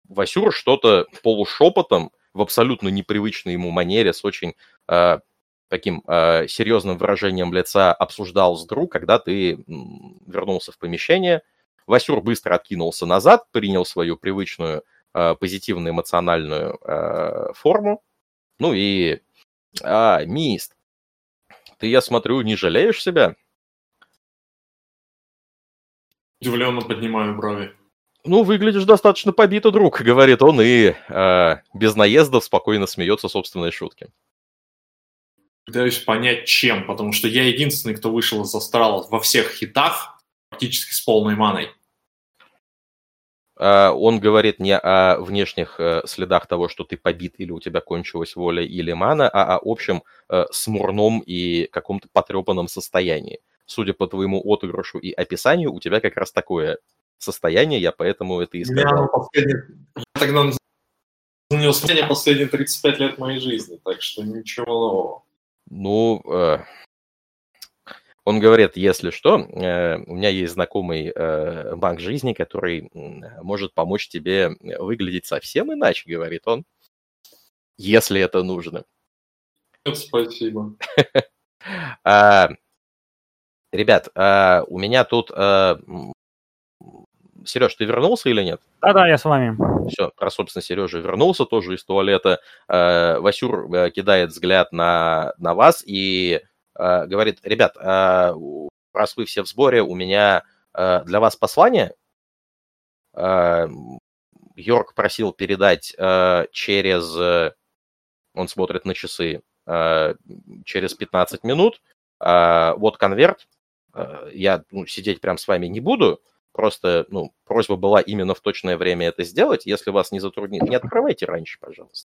Васюр что-то полушепотом, в абсолютно непривычной ему манере, с очень а, таким а, серьезным выражением лица обсуждал с друг, когда ты вернулся в помещение. Васюр быстро откинулся назад, принял свою привычную Э, позитивную эмоциональную э, форму. Ну и, а, Мист, ты, я смотрю, не жалеешь себя?
Удивленно поднимаю брови.
Ну, выглядишь достаточно побито, друг, говорит он, и э, без наездов спокойно смеется собственной шутки.
Пытаюсь понять, чем, потому что я единственный, кто вышел из астрала во всех хитах, практически с полной маной.
А, он говорит не о внешних э, следах того, что ты побит или у тебя кончилась воля или мана, а о общем э, смурном и каком-то потрепанном состоянии. Судя по твоему отыгрышу и описанию, у тебя как раз такое состояние, я поэтому это и сказал. Я последний...
тогда на состояние последние 35 лет моей жизни, так что ничего нового.
Ну, э, он говорит, если что, э, у меня есть знакомый э, банк жизни, который может помочь тебе выглядеть совсем иначе, говорит он, если это нужно.
Спасибо.
А, ребят, а, у меня тут... А, Сереж, ты вернулся или нет?
Да-да, я с вами.
Все, про, собственно, Сережа вернулся тоже из туалета. Васюр э, кидает взгляд на, на вас и Э, говорит, ребят, э, раз вы все в сборе, у меня э, для вас послание. Йорк просил передать через... Он смотрит на часы. э, через 15 минут. Э, вот конверт. Э, я ну, сидеть прям с вами не буду. Просто, ну, просьба была именно в точное время это сделать. Если вас не затруднит, не открывайте раньше, пожалуйста.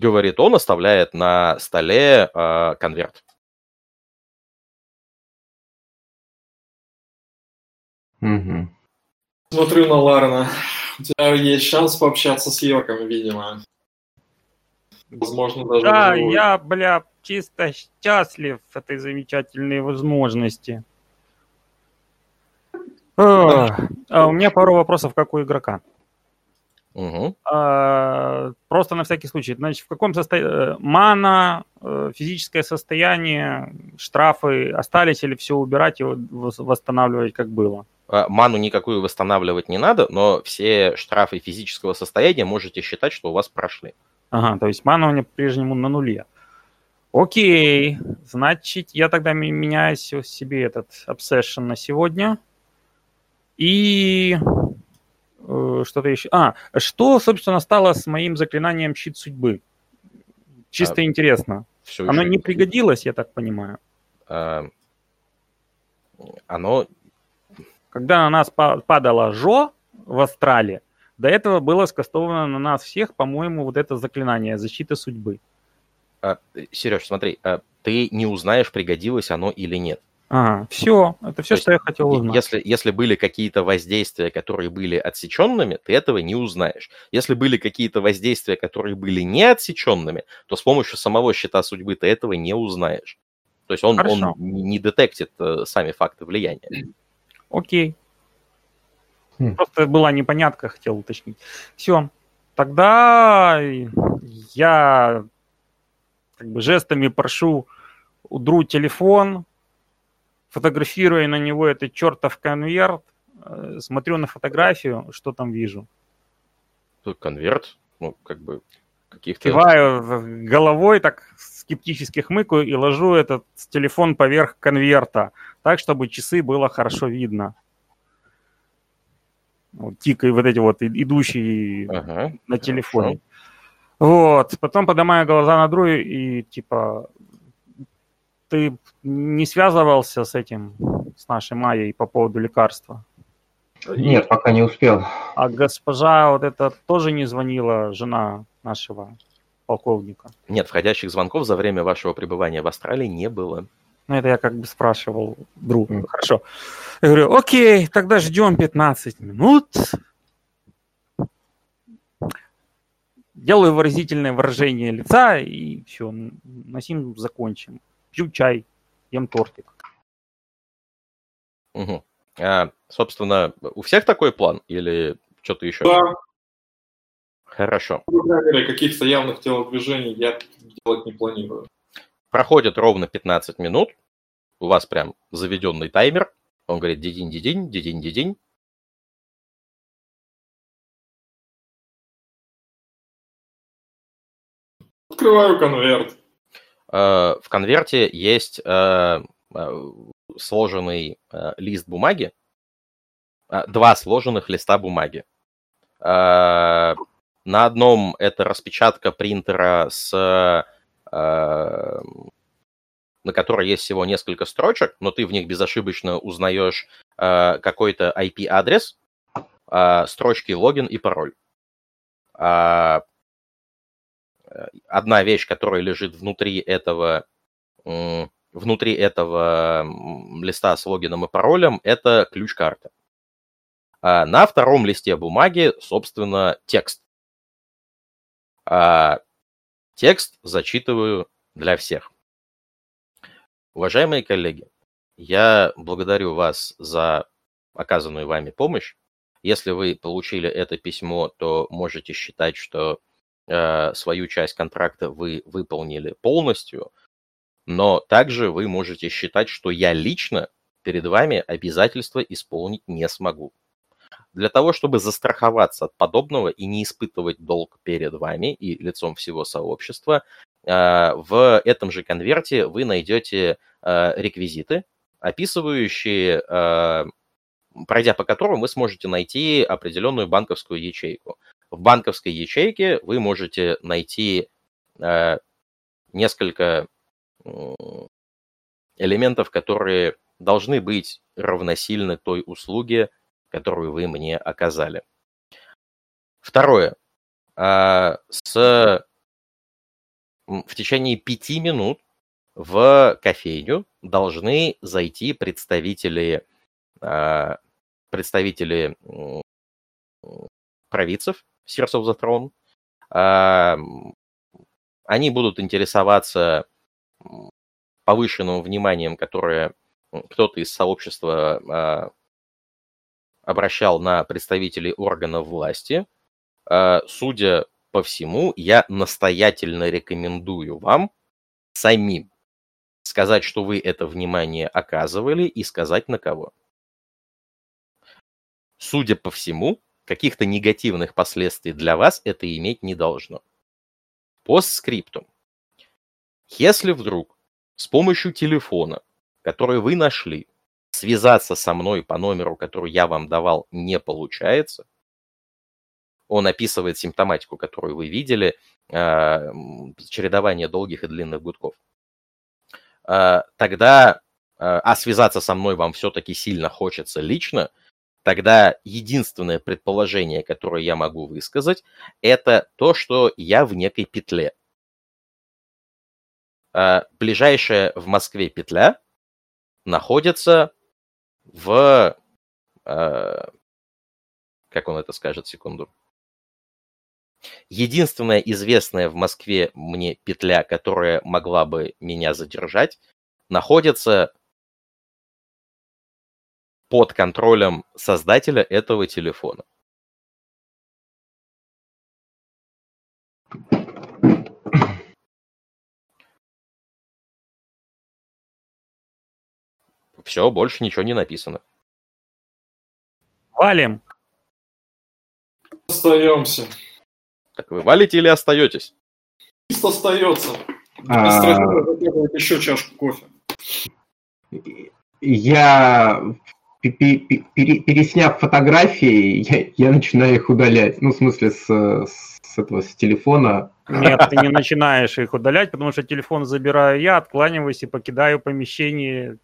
Говорит он, оставляет на столе э, конверт.
Угу. Смотрю на Ларена. У тебя есть шанс пообщаться с Йорком, видимо.
Возможно, даже... Да, я, бля, чисто счастлив этой замечательной возможности. А, у меня пару вопросов, как у игрока. Угу. А, просто на всякий случай. Значит, в каком состоянии... Э, мана, э, физическое состояние, штрафы остались или все убирать и восстанавливать, как было?
А, ману никакую восстанавливать не надо, но все штрафы физического состояния можете считать, что у вас прошли.
Ага, то есть мана у меня по-прежнему на нуле. Окей, значит, я тогда меняю себе этот obsession на сегодня. И что-то еще. А, что, собственно, стало с моим заклинанием щит судьбы? Чисто а, интересно. Все Оно не пригодилось, я так понимаю. А,
оно
когда на нас падала Жо в Астрале, до этого было скастовано на нас всех, по-моему, вот это заклинание защиты судьбы.
А, Сереж, смотри, а ты не узнаешь, пригодилось оно или нет.
Ага, все, это все, То что я хотел узнать.
Если, если были какие-то воздействия, которые были отсеченными, ты этого не узнаешь. Если были какие-то воздействия, которые были не отсеченными, то с помощью самого счета судьбы ты этого не узнаешь. То есть он, он не детектит э, сами факты влияния.
Окей. Хм. Просто была непонятка, хотел уточнить. Все. Тогда я как бы жестами прошу удру телефон, фотографируя на него этот чертов конверт, э, смотрю на фотографию, что там вижу.
Тут конверт, ну, как бы каких-то...
Киваю головой, так скептически хмыкаю и ложу этот телефон поверх конверта так, чтобы часы было хорошо видно. Вот, тикай вот эти вот идущие ага, на телефоне. Хорошо. Вот, потом поднимаю глаза на Дру и типа, ты не связывался с этим, с нашей Майей по поводу лекарства?
Нет, пока не успел.
А госпожа вот это тоже не звонила, жена нашего полковника?
Нет, входящих звонков за время вашего пребывания в Австралии не было.
Ну, это я как бы спрашивал друга. Mm. Хорошо. Я говорю, окей, тогда ждем 15 минут. Делаю выразительное выражение лица, и все, на сим закончим. Пью чай, ем тортик.
Угу. А, собственно, у всех такой план или что-то еще?
Да.
Хорошо.
Каких-то явных телодвижений я делать не планирую.
Проходит ровно 15 минут, у вас прям заведенный таймер. Он говорит дидинь, дидинь, дидинь, дидинь.
Открываю конверт.
Э, в конверте есть э, э, сложенный лист бумаги, два сложенных листа бумаги. На одном это распечатка принтера с на которой есть всего несколько строчек, но ты в них безошибочно узнаешь какой-то IP-адрес, строчки логин и пароль. Одна вещь, которая лежит внутри этого, внутри этого листа с логином и паролем, это ключ-карта. А на втором листе бумаги, собственно, текст. А, текст зачитываю для всех. Уважаемые коллеги, я благодарю вас за оказанную вами помощь. Если вы получили это письмо, то можете считать, что свою часть контракта вы выполнили полностью, но также вы можете считать, что я лично перед вами обязательства исполнить не смогу. Для того, чтобы застраховаться от подобного и не испытывать долг перед вами и лицом всего сообщества, а, в этом же конверте вы найдете а, реквизиты, описывающие, пройдя по которым вы сможете найти определенную банковскую ячейку. В банковской ячейке вы можете найти э, несколько элементов, которые должны быть равносильны той услуге, которую вы мне оказали. Второе. А, с, в течение пяти минут в кофейню должны зайти представители, а, представители провидцев Sears of the Throne. А, они будут интересоваться повышенным вниманием, которое кто-то из сообщества обращал на представителей органов власти. Судя по всему, я настоятельно рекомендую вам самим сказать, что вы это внимание оказывали, и сказать на кого. Судя по всему, каких-то негативных последствий для вас это иметь не должно. Постскриптум. Если вдруг с помощью телефона, который вы нашли, связаться со мной по номеру, который я вам давал, не получается, он описывает симптоматику, которую вы видели, а, чередование долгих и длинных гудков. А, тогда, а, а связаться со мной вам все-таки сильно хочется лично, тогда единственное предположение, которое я могу высказать, это то, что я в некой петле. Ближайшая в Москве петля находится в... Как он это скажет, секунду. Единственная известная в Москве мне петля, которая могла бы меня задержать, находится под контролем создателя этого телефона. Все, больше ничего не написано.
Валим.
Остаемся.
Так вы валите или остаетесь?
Остается. А. Еще чашку кофе.
Я пересняв фотографии, я, я начинаю их удалять. Ну, в смысле, с, с этого с телефона.
Нет, ты не начинаешь их удалять, потому что телефон забираю я, откланиваюсь и покидаю помещение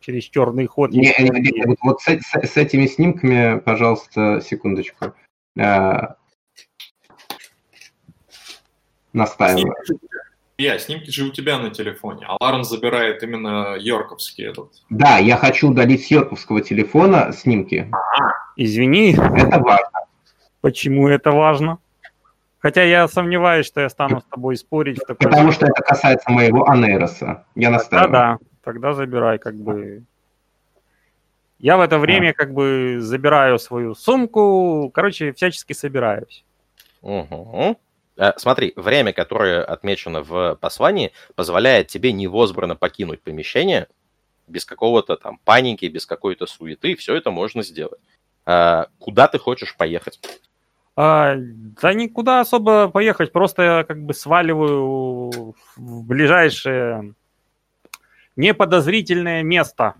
через черный ход. Не, не,
не, вот, вот с, с, с этими снимками, пожалуйста, секундочку. А, настаиваю.
Я, снимки же у тебя на телефоне. Аларм забирает именно йорковский этот.
Да, я хочу удалить с йорковского телефона снимки.
А, извини.
Это важно.
Почему это важно? Хотя я сомневаюсь, что я стану с тобой спорить. В
такой Потому что это касается моего анейроса. Я настаиваю.
Да, да. Тогда забирай, как бы. Я в это время как бы забираю свою сумку. Короче, всячески собираюсь.
Угу. Э, смотри, время, которое отмечено в послании, позволяет тебе невозбранно покинуть помещение без какого-то там паники, без какой-то суеты. Все это можно сделать. Э, куда ты хочешь поехать?
А, да никуда особо поехать, просто я как бы сваливаю в ближайшее неподозрительное место.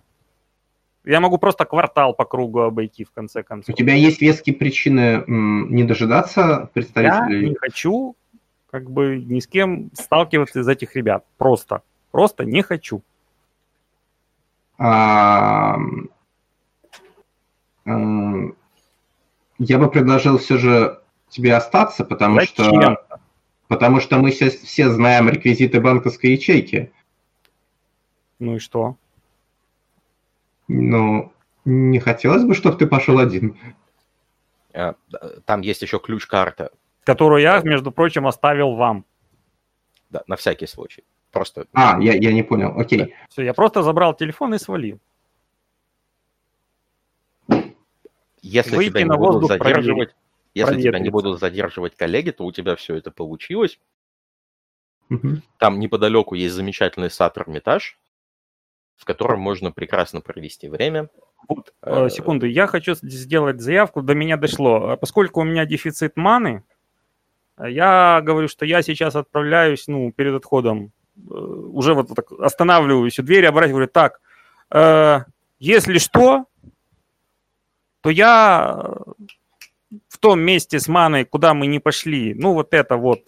Я могу просто квартал по кругу обойти, в конце концов.
У тебя есть веские причины не дожидаться представителей?
Я не хочу как бы ни с кем сталкиваться из этих ребят. Просто. Просто не хочу. А,
я бы предложил все же тебе остаться, потому Зачем? что потому что мы сейчас все знаем реквизиты банковской ячейки.
Ну и что?
Ну, не хотелось бы, чтобы ты пошел один.
А, там есть еще ключ-карта.
Которую я, между прочим, оставил вам.
Да, на всякий случай. Просто...
А, я, я не понял, окей. Да.
Все, я просто забрал телефон и свалил.
Если Выйти тебя не будут задерживать, если тебя не будут задерживать коллеги, то у тебя все это получилось. Угу. Там неподалеку есть замечательный сад Эрмитаж, в котором можно прекрасно провести время.
Вот, э, э, секунду, я хочу сделать заявку, до меня дошло. Поскольку у меня дефицит маны, я говорю, что я сейчас отправляюсь, ну, перед отходом, э, уже вот так останавливаюсь у двери, оборачиваюсь, говорю, так, э, если что, то я в том месте с маной, куда мы не пошли, ну, вот это вот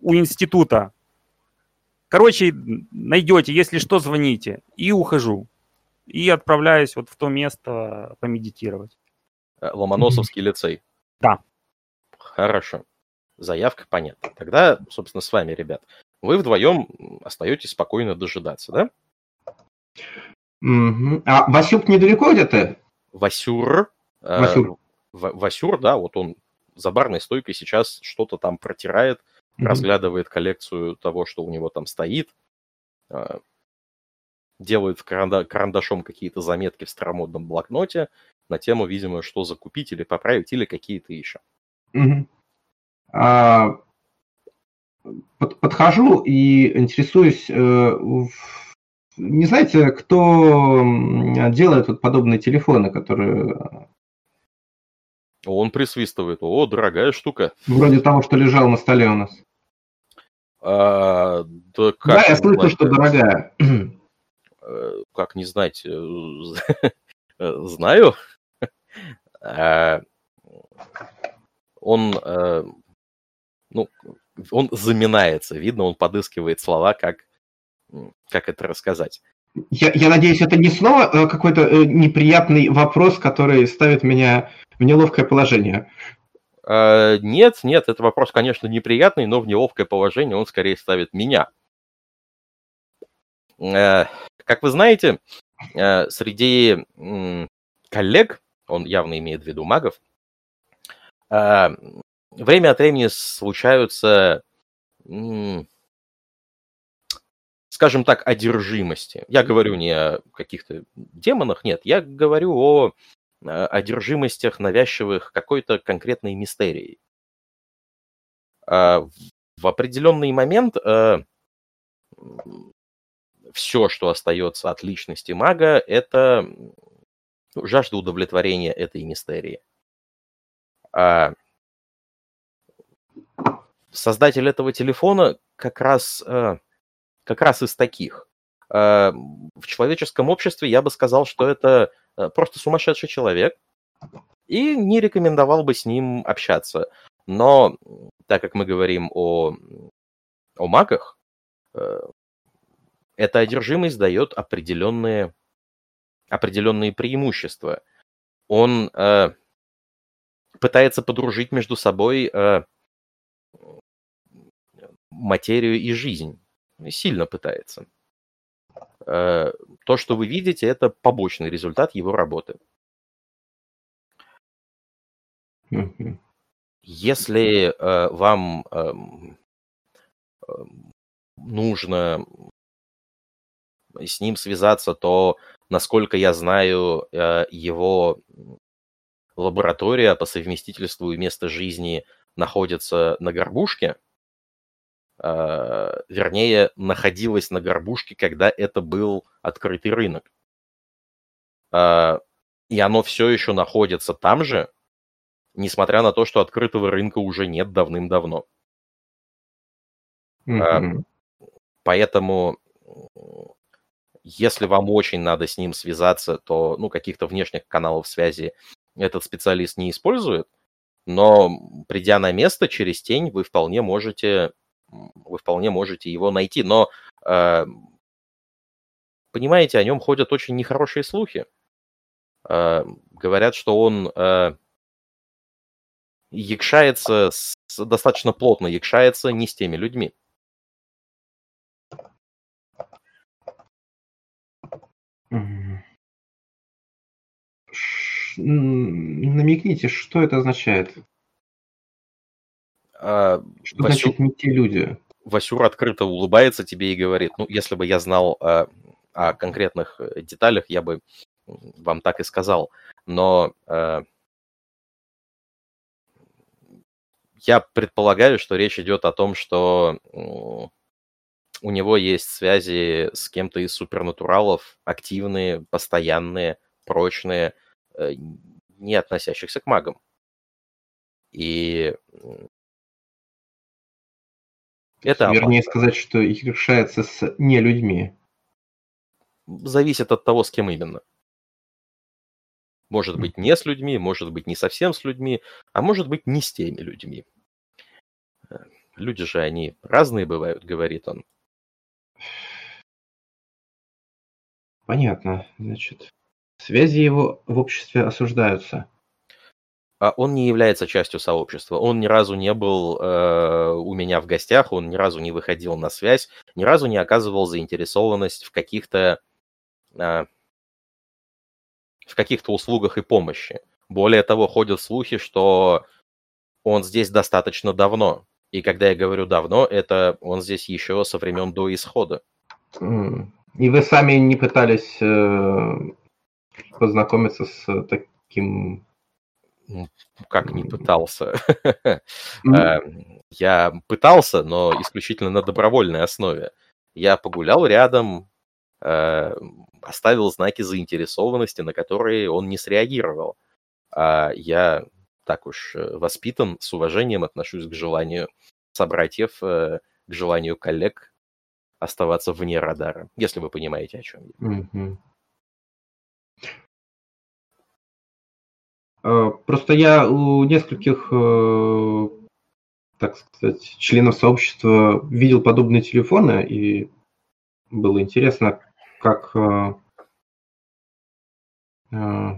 у института. Короче, найдете, если что, звоните. И ухожу. И отправляюсь вот в то место помедитировать.
Э, Ломоносовский лицей.
Да.
Хорошо. Заявка понятна. Тогда, собственно, с вами, ребят, вы вдвоем остаетесь спокойно дожидаться, да?
Угу. А Васюк недалеко где-то?
Васюр.
Э, Васюр.
Э, Васюр, да, вот он за барной стойкой сейчас что-то там протирает, mm разглядывает коллекцию того, что у него там стоит, э, делает каранда- карандашом какие-то заметки в старомодном блокноте на тему, видимо, что закупить или поправить, или какие-то еще.
mm А, под, подхожу и интересуюсь, э, не знаете, кто делает вот подобные телефоны, которые
он присвистывает. О, дорогая штука.
Вроде того, что лежал на столе у нас.
А, да, как
да, я слышал, что дорогая.
Э, как не знать? Э, знаю. А, он, э, ну, он заминается. Видно, он подыскивает слова, как, как это рассказать.
Я, я надеюсь, это не снова какой-то неприятный вопрос, который ставит меня в неловкое положение?
Uh, нет, нет, это вопрос, конечно, неприятный, но в неловкое положение он скорее ставит меня. Uh, как вы знаете, среди коллег, он явно имеет в виду магов, время от времени случаются, скажем так, одержимости. Я говорю не о каких-то демонах, нет, я говорю о Э, одержимостях навязчивых какой-то конкретной мистерией. А в определенный момент э, все, что остается от личности мага, это ну, жажда удовлетворения этой мистерии. А создатель этого телефона как раз, э, как раз из таких. В человеческом обществе я бы сказал, что это Э, просто сумасшедший человек, и не рекомендовал бы с ним общаться. Но так как мы говорим о, о магах, э, эта одержимость дает определенные, определенные преимущества. Он э, пытается подружить между собой э, материю и жизнь. Сильно пытается. Э, то, что вы видите, это побочный результат его работы. Если э, вам э, нужно с ним связаться, то, насколько я знаю, э, его лаборатория по совместительству и место жизни находится на Горбушке – вернее, находилась на горбушке, когда это был открытый рынок. Э, и оно все еще находится там же, несмотря на то, что открытого рынка уже нет давным-давно. Mm-hmm. Э, поэтому, если вам очень надо с ним связаться, то ну, каких-то внешних каналов связи этот специалист не использует, но придя на место через тень, вы вполне можете вы вполне можете его найти. Но, э, понимаете, о нем ходят очень нехорошие слухи. Э, говорят, что он э, якшается, с, достаточно плотно якшается не с теми людьми.
Намекните, что это означает? А, Что Васю... значит не те люди?
Васюр открыто улыбается тебе и говорит, ну, если бы я знал э, о конкретных деталях, я бы вам так и сказал. Но э, я предполагаю, что речь идет о том, что э, у него есть связи с кем-то из супернатуралов, активные, постоянные, прочные, э, не относящихся к магам. И
это Вернее опасно. сказать, что их решается с не людьми.
Зависит от того, с кем именно. Может быть, не с людьми, может быть, не совсем с людьми, а может быть, не с теми людьми. люди же они разные бывают, говорит он.
Понятно. Значит, связи его в обществе осуждаются.
А он не является частью сообщества. Он ни разу не был э, у меня в гостях, он ни разу не выходил на связь, ни разу не оказывал заинтересованность в каких-то э, в каких-то услугах и помощи. Более того, ходят слухи, что он здесь достаточно давно. И когда я говорю давно, это он здесь еще со времен до исхода.
И вы сами не пытались э, познакомиться с таким...
Как не пытался? Эм, я пытался, но исключительно на добровольной основе. Я погулял рядом, э, оставил знаки заинтересованности, на которые он не среагировал. А я так уж э, воспитан, с уважением отношусь к желанию собратьев, к желанию коллег оставаться вне радара, если вы понимаете, о чем я.
Просто я у нескольких, э, так сказать, членов сообщества видел подобные телефоны, и было интересно, как э, э,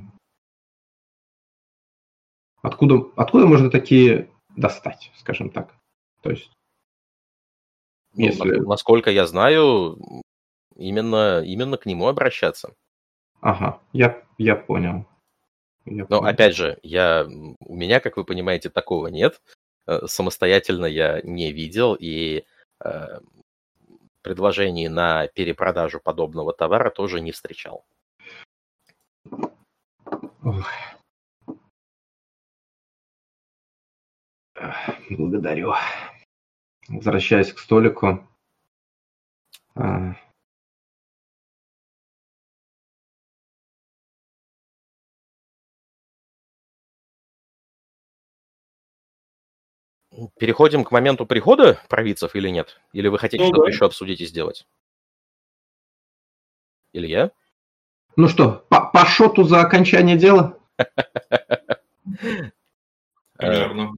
откуда, откуда можно такие достать, скажем так. То есть
ну, если... Насколько я знаю, именно, именно к нему обращаться.
Ага, я, я понял.
Но опять же, я, у меня, как вы понимаете, такого нет. Э, самостоятельно я не видел, и э, предложений на перепродажу подобного товара тоже не встречал.
Благодарю возвращаясь к столику. А,
Переходим к моменту прихода провидцев или нет? Или вы хотите ну, что-то да. еще обсудить и сделать? Илья?
Ну что, по, по шоту за окончание дела?
Примерно.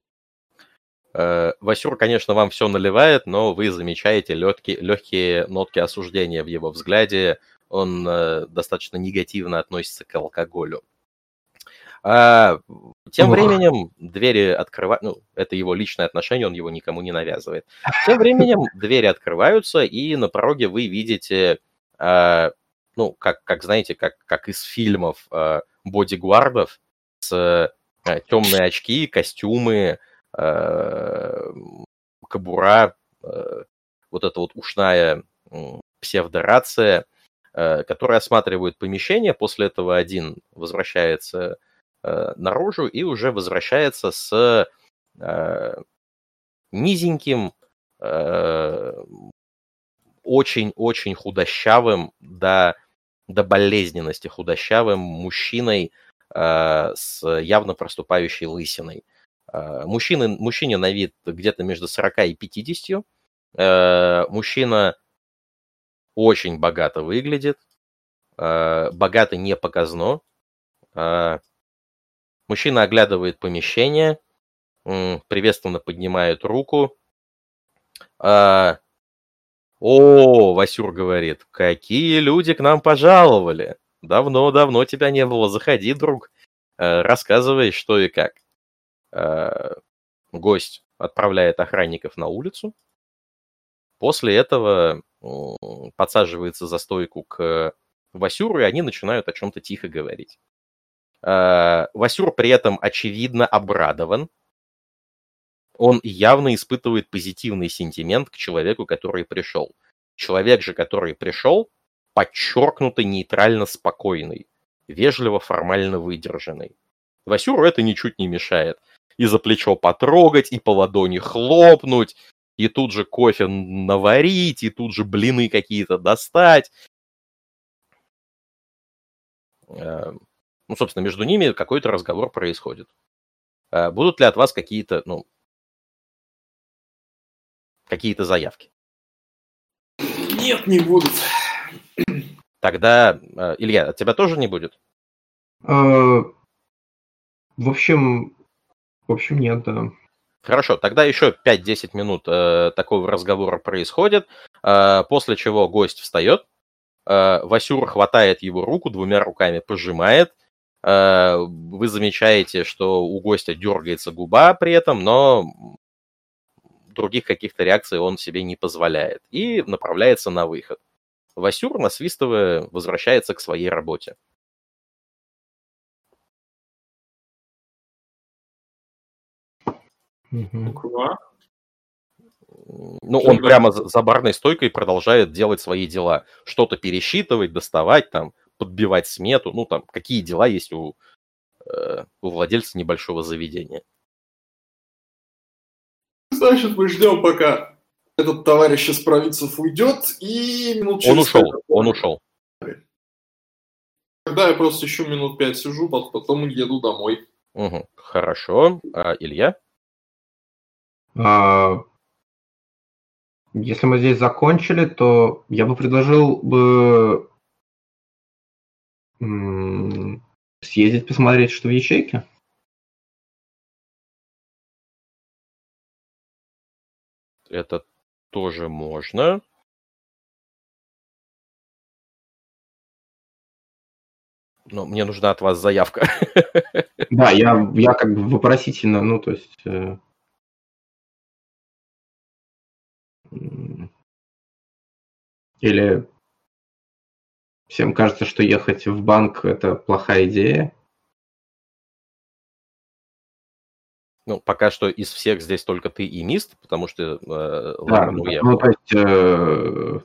Э, Васюр, конечно, вам все наливает, но вы замечаете легкие, легкие нотки осуждения в его взгляде. Он э, достаточно негативно относится к алкоголю. А, тем Ох. временем двери открывают, ну, это его личное отношение, он его никому не навязывает. Тем временем двери открываются, и на пороге вы видите, а, ну, как, как знаете, как, как из фильмов а, бодигвардов с а, темные очки, костюмы, Э, кабура, э, вот эта вот ушная псевдорация, э, которая осматривает помещение. После этого один возвращается наружу и уже возвращается с низеньким, очень-очень худощавым до, до болезненности худощавым мужчиной с явно проступающей лысиной. Э, мужчины, мужчине на вид где-то между 40 и 50. Э, мужчина очень богато выглядит. Э, богато не показно. Мужчина оглядывает помещение, приветственно поднимает руку. О, Васюр говорит, какие люди к нам пожаловали. Давно-давно тебя не было. Заходи, друг. Рассказывай, что и как. Э, гость отправляет охранников на улицу. После этого подсаживается за стойку к Васюру, и они начинают о чем-то тихо говорить. Э, Васюр при этом очевидно обрадован. Он явно испытывает позитивный сентимент к человеку, который пришел. Человек же, который пришел, подчеркнуто нейтрально спокойный, вежливо формально выдержанный. Васюру это ничуть не мешает и за плечо потрогать, и по ладони хлопнуть, и тут же кофе наварить, и тут же блины какие-то достать. Ну, собственно, между ними какой-то разговор происходит. Э, будут ли от вас какие-то, ну, какие-то заявки?
Нет, не будут.
Тогда, э, Илья, от тебя тоже не будет?
Э, в общем, в общем, нет, да.
Хорошо, тогда еще 5-10 минут э, такого разговора происходит, э, после чего гость встает, э, Васюр хватает его руку, двумя руками пожимает, вы замечаете, что у гостя дергается губа при этом, но других каких-то реакций он себе не позволяет и направляется на выход. Васюр, насвистывая, возвращается к своей работе.
Угу.
Ну, он прямо за барной стойкой продолжает делать свои дела. Что-то пересчитывать, доставать, там, подбивать смету. Ну, там, какие дела есть у, э, у владельца небольшого заведения.
Значит, мы ждем, пока этот товарищ из провинцев уйдет, и минут
через... Он ушел, он ушел.
Тогда я просто еще минут пять сижу, потом еду домой.
Угу. Хорошо. А, Илья?
А, если мы здесь закончили, то я бы предложил бы съездить посмотреть, что в ячейке.
Это тоже можно. Но мне нужна от вас заявка.
Да, я, я как бы вопросительно, ну, то есть... Э, Или всем кажется, что ехать в банк – это плохая идея?
Ну, пока что из всех здесь только ты и Мист, потому что э,
да, уехал. Ну, то есть... Э,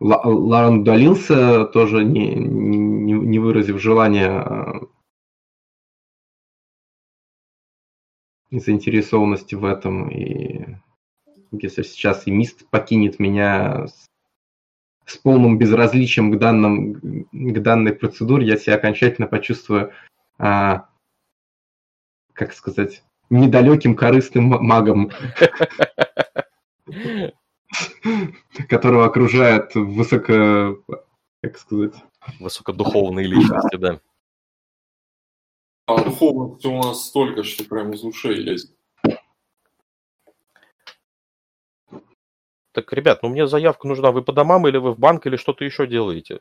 Ларен удалился, тоже не, не, не выразив желания э, заинтересованности в этом. И если сейчас и Мист покинет меня с, с полным безразличием к, данным, к данной процедуре, я себя окончательно почувствую, а, как сказать, недалеким корыстным магом, которого окружает высоко, как сказать...
Высокодуховные личности, да.
А духовности у нас столько, что прям из ушей лезет.
Так, ребят, ну мне заявка нужна. Вы по домам или вы в банк или что-то еще делаете?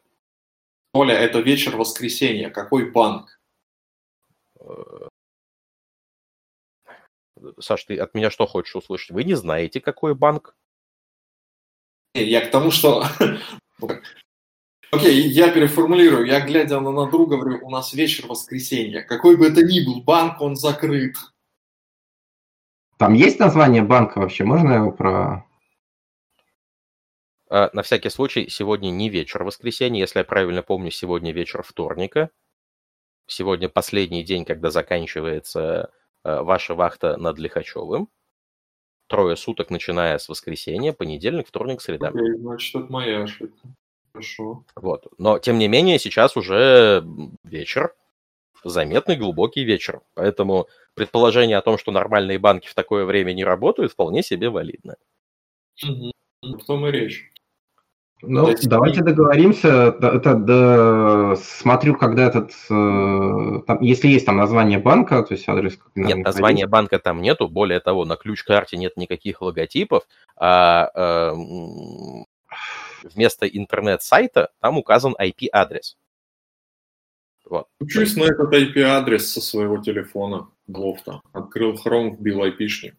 Оля, это вечер воскресенья. Какой банк?
Саш, ты от меня что хочешь услышать? Вы не знаете, какой банк?
Я к тому, что... Окей, я переформулирую. Я, глядя на, на друга, говорю, у нас вечер воскресенья. Какой бы это ни был банк, он закрыт.
Там есть название банка вообще? Можно его про...
А, на всякий случай, сегодня не вечер воскресенья, если я правильно помню, сегодня вечер вторника. Сегодня последний день, когда заканчивается э, ваша вахта над Лихачевым. Трое суток, начиная с воскресенья, понедельник, вторник, среда.
Окей, значит, это моя ошибка. Хорошо.
Вот. Но, тем не менее, сейчас уже вечер, заметный глубокий вечер. Поэтому предположение о том, что нормальные банки в такое время не работают, вполне себе валидно.
Угу. В том и речь.
Ну, есть, давайте договоримся. Это, да, смотрю, когда этот, э, там, если есть там название банка, то есть адрес.
Нет, названия банка там нету. Более того, на ключ-карте нет никаких логотипов, а э, вместо интернет-сайта там указан IP-адрес.
Вот. Учусь на этот IP-адрес со своего телефона Глофта. Открыл Chrome, вбил IP-шник.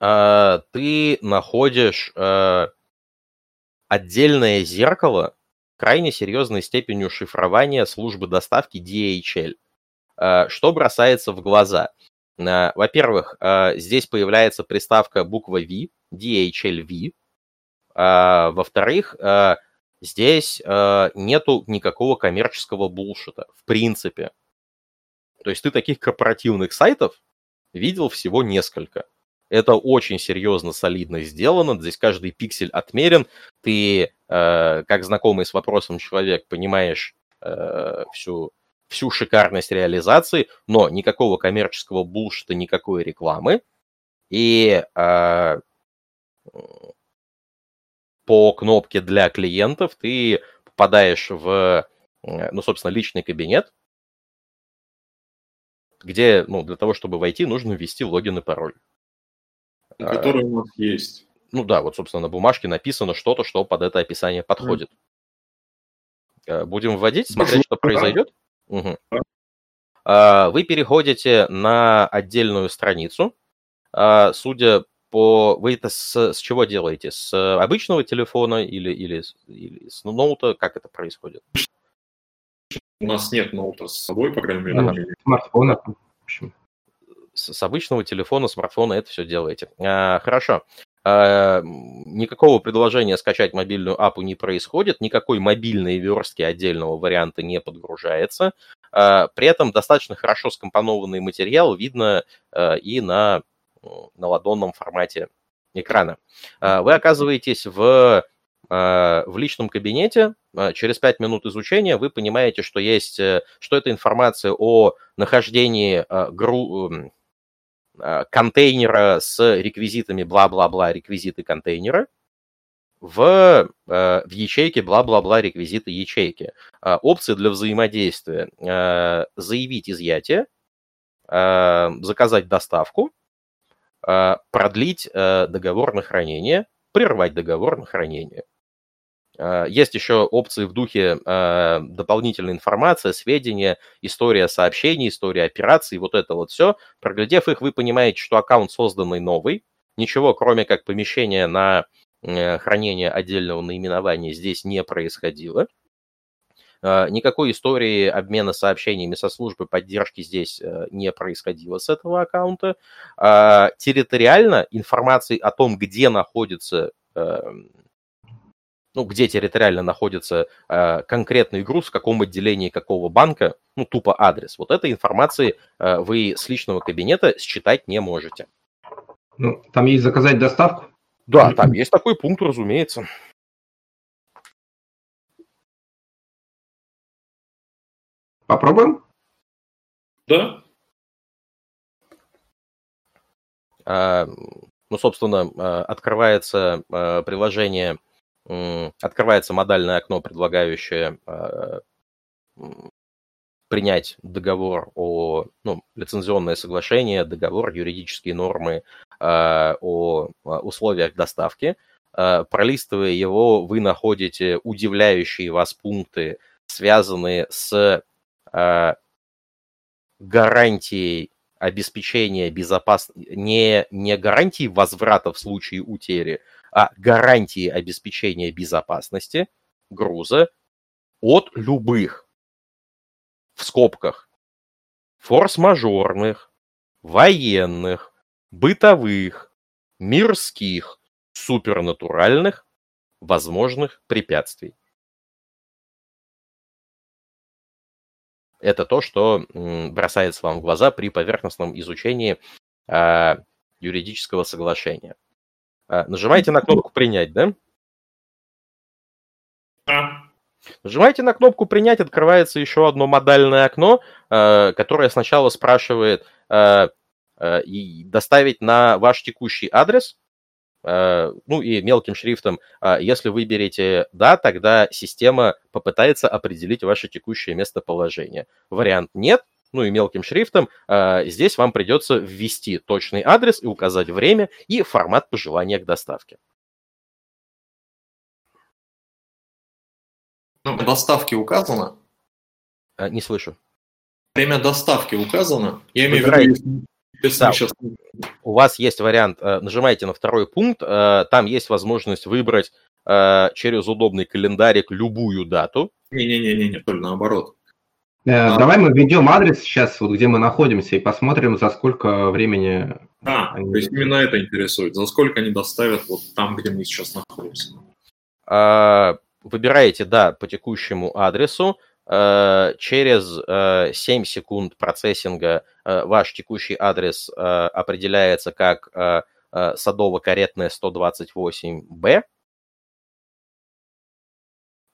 А, ты находишь а, отдельное зеркало крайне серьезной степенью шифрования службы доставки DHL. А, что бросается в глаза? А, во-первых, а, здесь появляется приставка буква V, DHLV. Во-вторых, здесь нету никакого коммерческого булшита, в принципе. То есть ты таких корпоративных сайтов видел всего несколько. Это очень серьезно, солидно сделано. Здесь каждый пиксель отмерен. Ты, э, как знакомый с вопросом человек, понимаешь э, всю, всю шикарность реализации, но никакого коммерческого булшита, никакой рекламы. И э, по кнопке для клиентов ты попадаешь в, э, ну, собственно, личный кабинет, где, ну, для того, чтобы войти, нужно ввести логин и пароль.
Который у нас есть.
Ну да, вот, собственно, на бумажке написано что-то, что под это описание подходит. Mm. Будем вводить, смотреть, что произойдет. Угу. Вы переходите на отдельную страницу. Судя по... Вы это с, с чего делаете? С обычного телефона или, или, или с ноута? Как это происходит?
У нас нет ноута с собой, по крайней мере. Ага.
Смартфона, в общем.
С, обычного телефона, смартфона это все делаете. А, хорошо. А, никакого предложения скачать мобильную апу не происходит, никакой мобильной верстки отдельного варианта не подгружается. А, при этом достаточно хорошо скомпонованный материал видно а, и на, на ладонном формате экрана. А, вы оказываетесь в а, в личном кабинете а, через 5 минут изучения вы понимаете, что есть, э, что это информация о нахождении а, гру... контейнера с реквизитами бла-бла-бла, реквизиты контейнера, в, в ячейке бла-бла-бла реквизиты ячейки. Опции для взаимодействия. Заявить изъятие, заказать доставку, продлить договор на хранение, прервать договор на хранение. А, есть еще опции в духе э, дополнительной информации, сведения, история сообщений, история операций, вот это вот все. Проглядев их, вы понимаете, что аккаунт созданный новый. Ничего, кроме как помещения на э, хранение отдельного наименования здесь не происходило. Э, никакой истории обмена сообщениями со службы поддержки здесь э, не происходило с этого аккаунта. Э, территориально информации о том, где находится эм, ну, где территориально находится э, конкретный груз, в каком отделении какого банка, ну, тупо адрес. Вот этой информации э, вы с личного кабинета считать не можете.
Ну, там есть заказать доставку?
Да, там есть такой пункт, разумеется.
Попробуем?
Да.
А, ну, собственно, а, открывается а, приложение открывается модальное окно, предлагающее а, принять договор о ну, лицензионное соглашение, договор, юридические нормы э, о условиях доставки. Э, пролистывая его, вы находите удивляющие вас пункты, связанные с э, гарантией обеспечения безопасности, не, не гарантии возврата в случае утери, а гарантии обеспечения безопасности груза от любых, в скобках, форс-мажорных, военных, бытовых, мирских, супернатуральных возможных препятствий. Это то, что бросается вам в глаза при поверхностном изучении э, юридического соглашения. А, нажимаете на кнопку «Принять», да?
Да.
Нажимаете на кнопку «Принять», открывается еще одно модальное окно, э, которое сначала спрашивает э, э, доставить на ваш текущий адрес, ну и мелким шрифтом, если выберете «да», тогда система попытается определить ваше текущее местоположение. Вариант «нет», ну и мелким шрифтом, а, здесь вам придется ввести точный адрес и указать время и формат пожелания к доставке.
Ну, доставки указано?
А, не слышу.
Время доставки указано? Я имею в виду,
если да, сейчас... У вас есть вариант, э, нажимаете на второй пункт, э, там есть возможность выбрать э, через удобный календарик любую дату.
Не-не-не, не, только наоборот.
Э, а. Давай мы введем адрес сейчас, вот где мы находимся, и посмотрим, за сколько времени...
А, они... то есть именно это интересует. За сколько они доставят вот там, где мы сейчас находимся?
А, выбираете, да, по текущему адресу. А, через 7 секунд процессинга ваш текущий адрес определяется как Садово-Каретная 128-Б.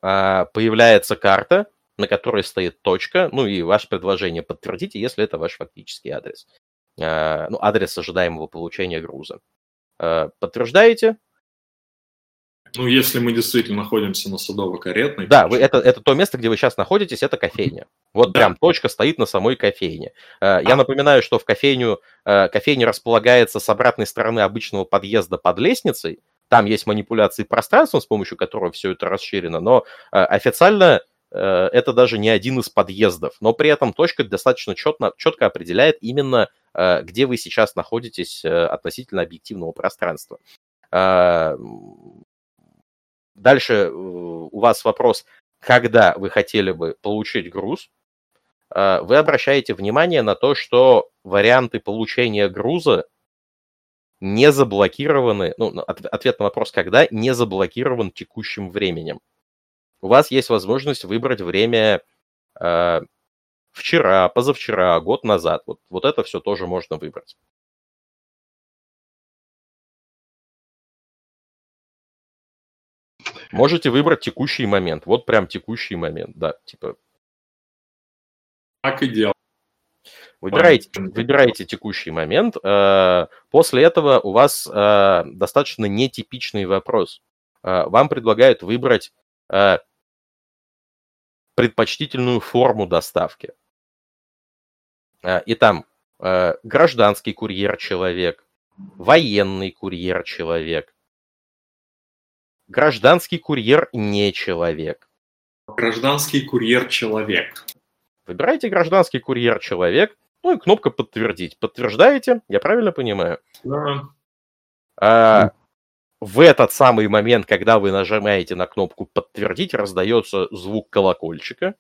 Появляется карта, на которой стоит точка, ну и ваше предложение подтвердите, если это ваш фактический адрес. А, ну, адрес ожидаемого получения груза. А, подтверждаете?
Ну, если мы действительно находимся на Садово-Каретной.
Да, вы, это, это то место, где вы сейчас находитесь, это кофейня. Вот да. прям точка стоит на самой кофейне. Э, я а. напоминаю, что в кофейню, кофейня располагается с обратной стороны обычного подъезда под лестницей. Там есть манипуляции пространством, с помощью которого все это расширено, но официально это даже не один из подъездов. Но при этом точка достаточно четко, четко определяет именно, где вы сейчас находитесь относительно объективного пространства. Дальше э, у вас вопрос, когда вы хотели бы получить груз. Э, вы обращаете внимание на то, что варианты получения груза не заблокированы, ну, ответ на вопрос, когда, не заблокирован текущим временем. У вас есть возможность выбрать время э, вчера, позавчера, год назад. Вот, вот это все тоже можно выбрать. Можете выбрать текущий момент. Вот прям текущий момент, да, типа.
Так и делал.
Выбираете, выбираете текущий момент. Э, после этого у вас э, достаточно нетипичный вопрос. Э, вам предлагают выбрать предпочтительную форму доставки. И там гражданский курьер-человек, военный курьер-человек, Гражданский курьер не человек.
Гражданский курьер человек.
Выбирайте гражданский курьер человек, ну и кнопка подтвердить. Подтверждаете? Я правильно понимаю?
Да.
А, в этот самый момент, когда вы нажимаете на кнопку подтвердить, раздается звук колокольчика.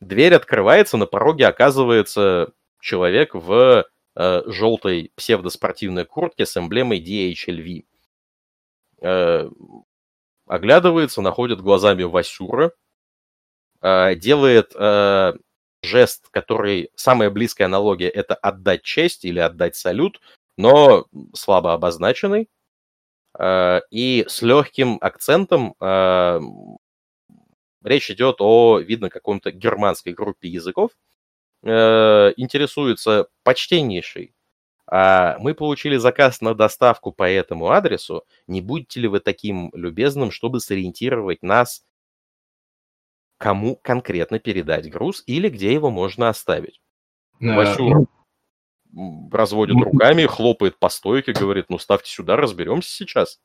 Дверь открывается, на пороге оказывается человек в э, желтой псевдоспортивной куртке с эмблемой DHLV. Э, оглядывается, находит глазами Васюра, э, делает э, жест, который самая близкая аналогия это отдать честь или отдать салют, но слабо обозначенный. И с легким акцентом речь идет о, видно, каком-то германской группе языков. Интересуется почтеннейший а мы получили заказ на доставку по этому адресу. Не будете ли вы таким любезным, чтобы сориентировать нас, кому конкретно передать груз или где его можно оставить? А, Васюра ну... разводит руками, хлопает по стойке, говорит, ну ставьте сюда, разберемся сейчас.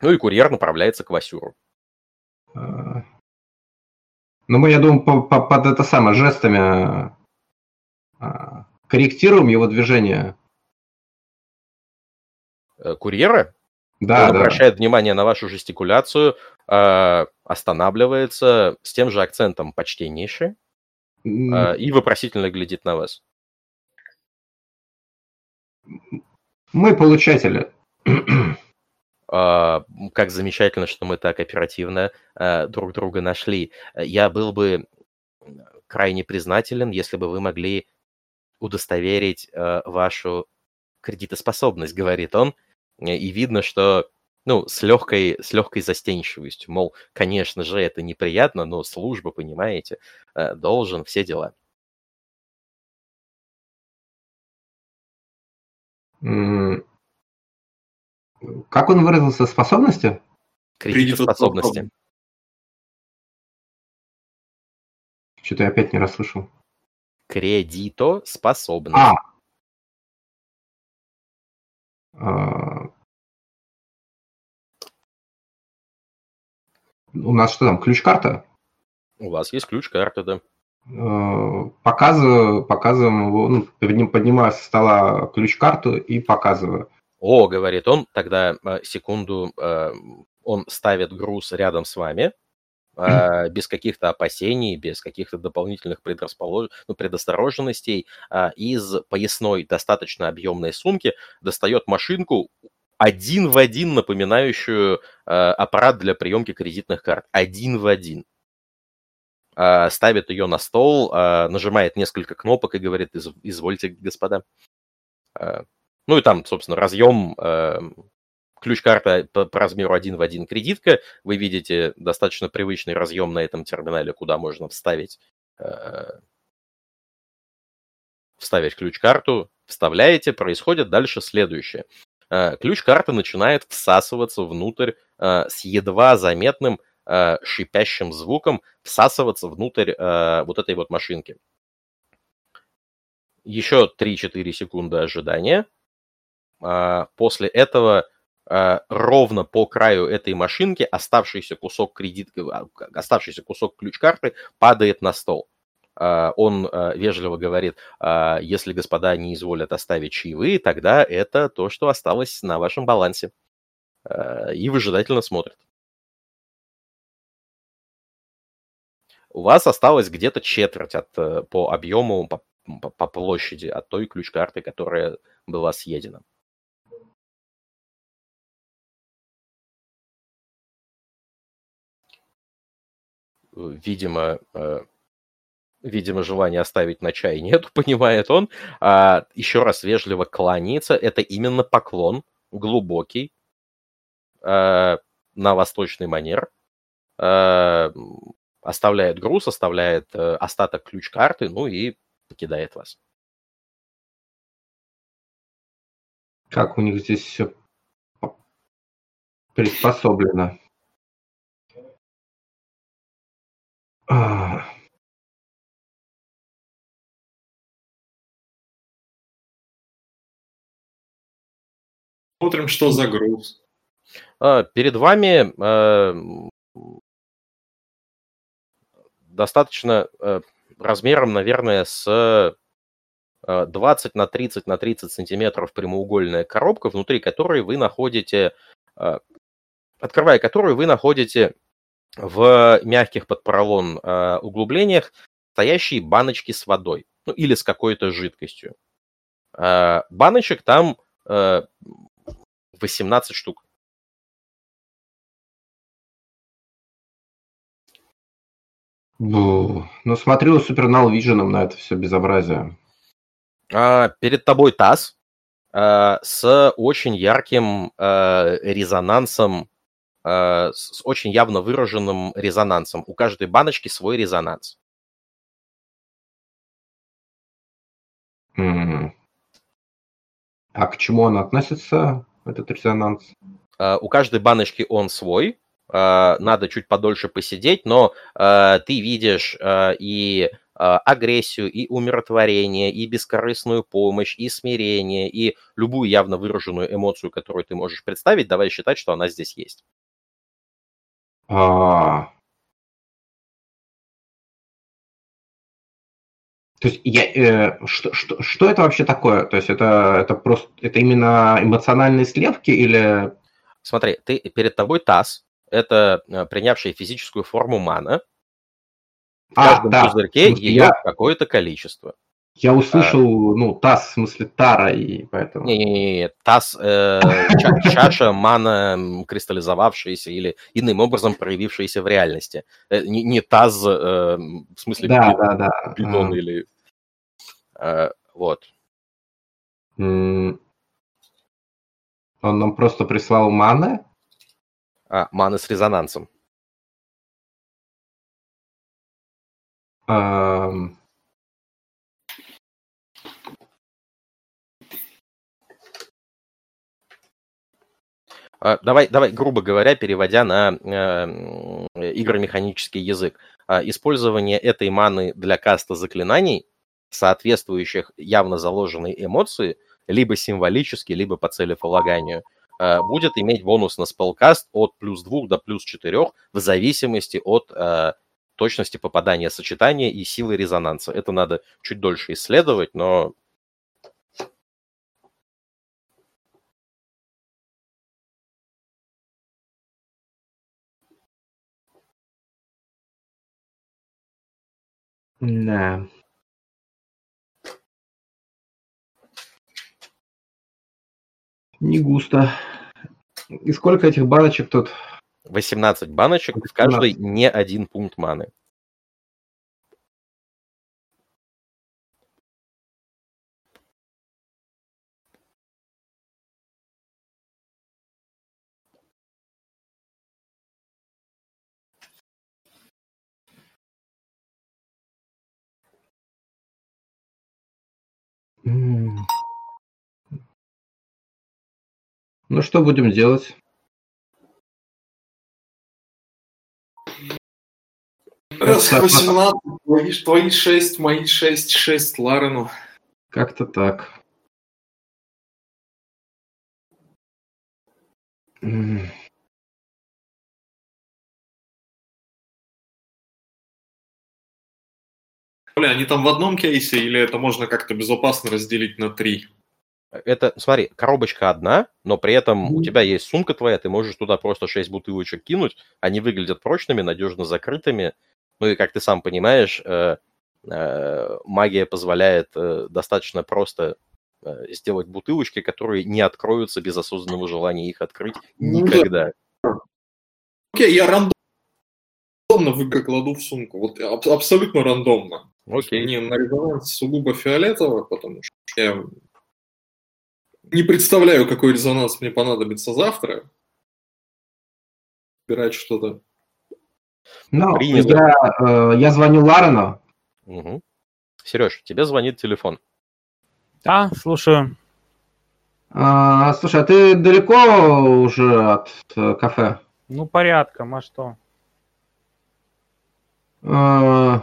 Ну и курьер направляется к Васюру.
А, ну, мы, я думаю, по, по, под это самое, жестами а, корректируем его движение.
Э, курьера?
Да,
Он да. обращает внимание на вашу жестикуляцию, э, останавливается с тем же акцентом почтеннейший э, и вопросительно глядит на вас.
Мы получатели.
Uh, как замечательно, что мы так оперативно uh, друг друга нашли. Я был бы крайне признателен, если бы вы могли удостоверить э, вашу кредитоспособность, говорит он. И видно, что ну, с легкой, с легкой застенчивостью. Мол, конечно же, это неприятно, но служба, понимаете, должен, все дела.
Как он выразился? Способности?
Кредитоспособности.
Что-то я опять не расслышал.
Кредитоспособность.
А. а. У нас что там, ключ-карта?
У вас есть ключ-карта, да.
А, показываю, показываем его, ну, поднимаю со стола ключ-карту и показываю.
О, говорит он, тогда а, секунду, он ставит груз рядом с вами, без каких-то опасений, без каких-то дополнительных предрасполож... ну, предосторожностей, из поясной достаточно объемной сумки достает машинку, один в один напоминающую аппарат для приемки кредитных карт. Один в один. Ставит ее на стол, нажимает несколько кнопок и говорит, извольте, господа. Ну и там, собственно, разъем ключ-карта по, по размеру один в один кредитка. Вы видите достаточно привычный разъем на этом терминале, куда можно вставить, вставить ключ-карту, вставляете, происходит дальше следующее. ключ карты начинает всасываться внутрь с едва заметным шипящим звуком, всасываться внутрь э, вот этой вот машинки. Еще 3-4 секунды ожидания. Э, после этого э, ровно по краю этой машинки оставшийся кусок кредит, оставшийся кусок ключ-карты падает на стол. А, он а, вежливо говорит, а, если господа не изволят оставить чаевые, тогда это то, что осталось на вашем балансе. И выжидательно смотрит. У вас осталось где-то четверть от, э, по объему, по, по площади от той ключ-карты, которая была съедена. Видимо, э, видимо, желания оставить на чай нету, понимает он. А, еще раз вежливо кланяется. Это именно поклон, глубокий, а, на восточный манер. А, оставляет груз, оставляет а, остаток ключ-карты, ну и покидает вас.
Как у них здесь все приспособлено. А...
Смотрим, что за груз.
А, перед вами э, достаточно э, размером, наверное, с 20 на 30 на 30 сантиметров прямоугольная коробка, внутри которой вы находите, открывая которую вы находите в мягких под поролон углублениях стоящие баночки с водой, ну или с какой-то жидкостью. Баночек там 18 штук.
Ну, смотрю супернал виженом на это все безобразие.
А, перед тобой таз а, с очень ярким а, резонансом, а, с очень явно выраженным резонансом. У каждой баночки свой резонанс.
Mm. А к чему он относится? этот резонанс?
Uh, у каждой баночки он свой, надо чуть подольше посидеть, но uh, ты видишь и агрессию, и умиротворение, и бескорыстную помощь, и смирение, и любую явно выраженную эмоцию, которую ты можешь представить, давай считать, что она здесь есть.
А, То есть я, э, что, что, что это вообще такое? То есть это, это просто это именно эмоциональные слепки или...
Смотри, ты перед тобой таз, это э, принявшая физическую форму мана. В а, каждом да. пузырьке ее я... какое-то количество.
Я услышал, а, ну, таз, в смысле тара, и поэтому...
Не-не-не, таз, э, чаша, мана, кристаллизовавшаяся или иным образом проявившаяся в реальности. Э, не, не таз, э, в смысле,
да, бидон, да, да.
бидон а. или Э, вот.
Он нам просто прислал маны?
А, маны с резонансом.
Um...
Давай, давай, грубо говоря, переводя на э, игромеханический язык. А, использование этой маны для каста заклинаний соответствующих явно заложенной эмоции, либо символически, либо по целеполаганию, будет иметь бонус на спелкаст от плюс 2 до плюс 4 в зависимости от э, точности попадания сочетания и силы резонанса. Это надо чуть дольше исследовать, но
Да. Не густо. И сколько этих баночек тут?
18 баночек, 18. в каждой не один пункт маны. Mm.
Ну что будем делать?
Раз 18, твои, твои 6, мои 6, 6 Ларену.
Как-то так.
Бля, они там в одном кейсе или это можно как-то безопасно разделить на три?
Это, смотри, коробочка одна, но при этом у тебя есть сумка твоя, ты можешь туда просто 6 бутылочек кинуть, они выглядят прочными, надежно закрытыми, ну и, как ты сам понимаешь, э, э, магия позволяет э, достаточно просто э, сделать бутылочки, которые не откроются без осознанного желания их открыть ну никогда.
Окей, я рандомно выбор кладу в сумку. Вот аб- абсолютно рандомно. Окей. Мне на резонанс сугубо фиолетово, потому что я не представляю, какой резонанс мне понадобится завтра. Выбирать что-то.
Ну, я, э, я звоню Ларену.
Угу. Сереж, тебе звонит телефон.
Да, слушаю.
А, слушай, а ты далеко уже от э, кафе?
Ну, порядком, а что?
А,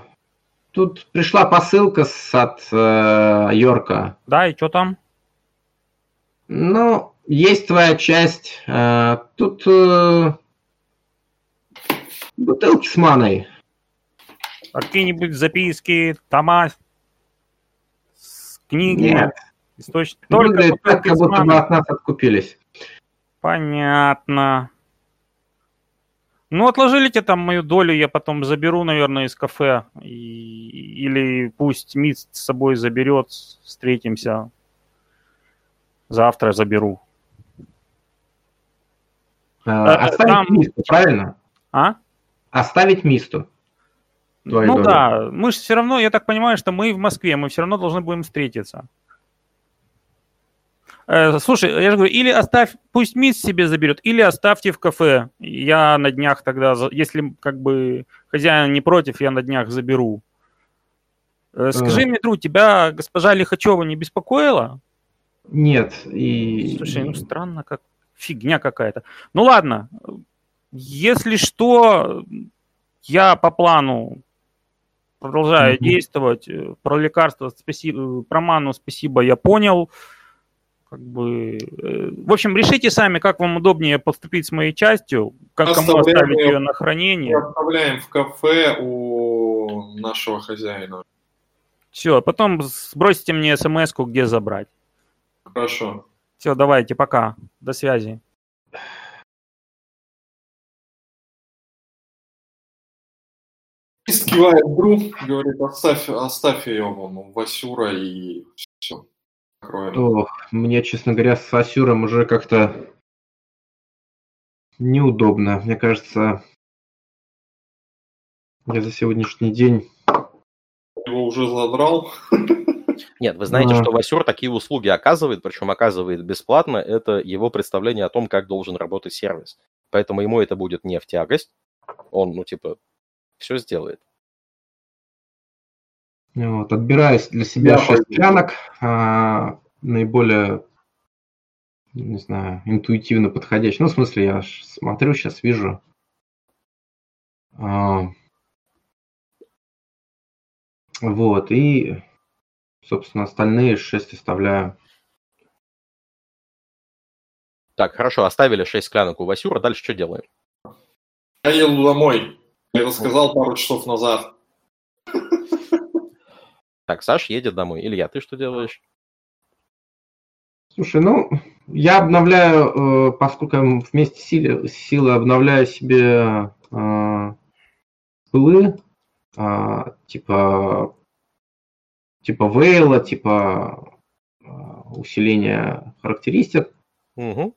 тут пришла посылка с, от э, Йорка.
Да, и что там?
Ну, есть твоя часть. Э, тут э, бутылки с маной.
Какие-нибудь записки, тома, книги,
Нет.
источники.
Только Выглядит так, как будто мы от нас откупились.
Понятно. Ну, отложите там мою долю, я потом заберу, наверное, из кафе. И... Или пусть Мист с собой заберет, встретимся. Завтра заберу.
А, оставить там... Мисту, правильно?
А?
Оставить Мисту.
Ну доли. да, мы же все равно, я так понимаю, что мы в Москве, мы все равно должны будем встретиться. Э, слушай, я же говорю, или оставь, пусть мисс себе заберет, или оставьте в кафе. Я на днях тогда, если как бы хозяин не против, я на днях заберу. Э, скажи а. мне, друг, тебя госпожа Лихачева не беспокоила?
Нет. И...
Слушай, ну странно, как фигня какая-то. Ну ладно, если что, я по плану продолжаю mm-hmm. действовать. Про лекарства спасибо, про ману спасибо, я понял. Как бы, э, в общем, решите сами, как вам удобнее поступить с моей частью, как кому оставить ее на хранение.
Оставляем в кафе у нашего хозяина.
Все, потом сбросите мне смс где забрать.
Хорошо.
Все, давайте, пока. До связи.
Кивает друг, говорит, оставь, оставь ее вон Васюра и все.
Ох, мне, честно говоря, с Васюром уже как-то неудобно. Мне кажется, я за сегодняшний день...
Его уже задрал.
Нет, вы знаете, что Васюр такие услуги оказывает, причем оказывает бесплатно. Это его представление о том, как должен работать сервис. Поэтому ему это будет не в тягость. Он, ну, типа, все сделает.
Вот, отбираю для себя Я 6 клянок, а, наиболее, не знаю, интуитивно подходящие. Ну, в смысле, я смотрю, сейчас вижу. А, вот, и Собственно, остальные 6 оставляю.
Так, хорошо, оставили 6 склянок у Васюра. Дальше что делаем?
Я еду домой. Я это сказал пару часов назад.
Так, Саш едет домой. Илья, ты что делаешь?
Слушай, ну, я обновляю, э, поскольку вместе силы, силы обновляю себе э, пылы, э, типа типа вейла, типа а, усиления характеристик. Угу.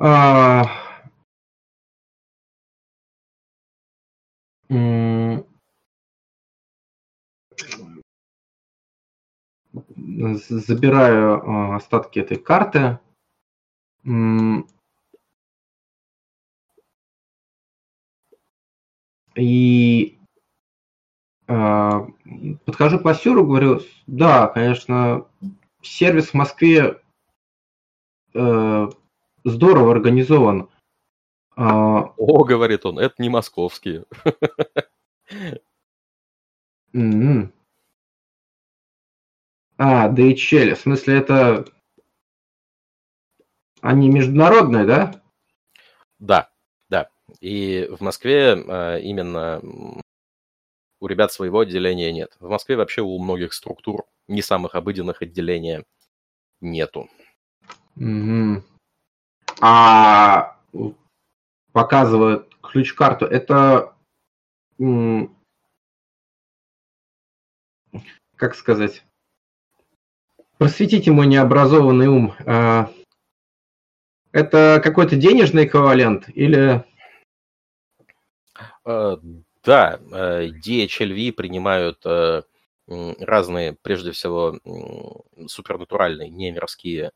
А, забираю а, остатки этой карты. И а, подхожу к Васюру, говорю, да, конечно, сервис в Москве э, здорово организован.
А... О, говорит он, это не московские.
Mm-hmm. А, DHL, в смысле это... Они международные, да?
Да, да. И в Москве э, именно у ребят своего отделения нет. В Москве вообще у многих структур не самых обыденных отделения нету.
Угу. А показывают ключ-карту. Это как сказать? Просветите мой необразованный ум. А, это какой-то денежный эквивалент или...
Э, да, э, DHLV принимают э, разные, прежде всего, супернатуральные, не мирские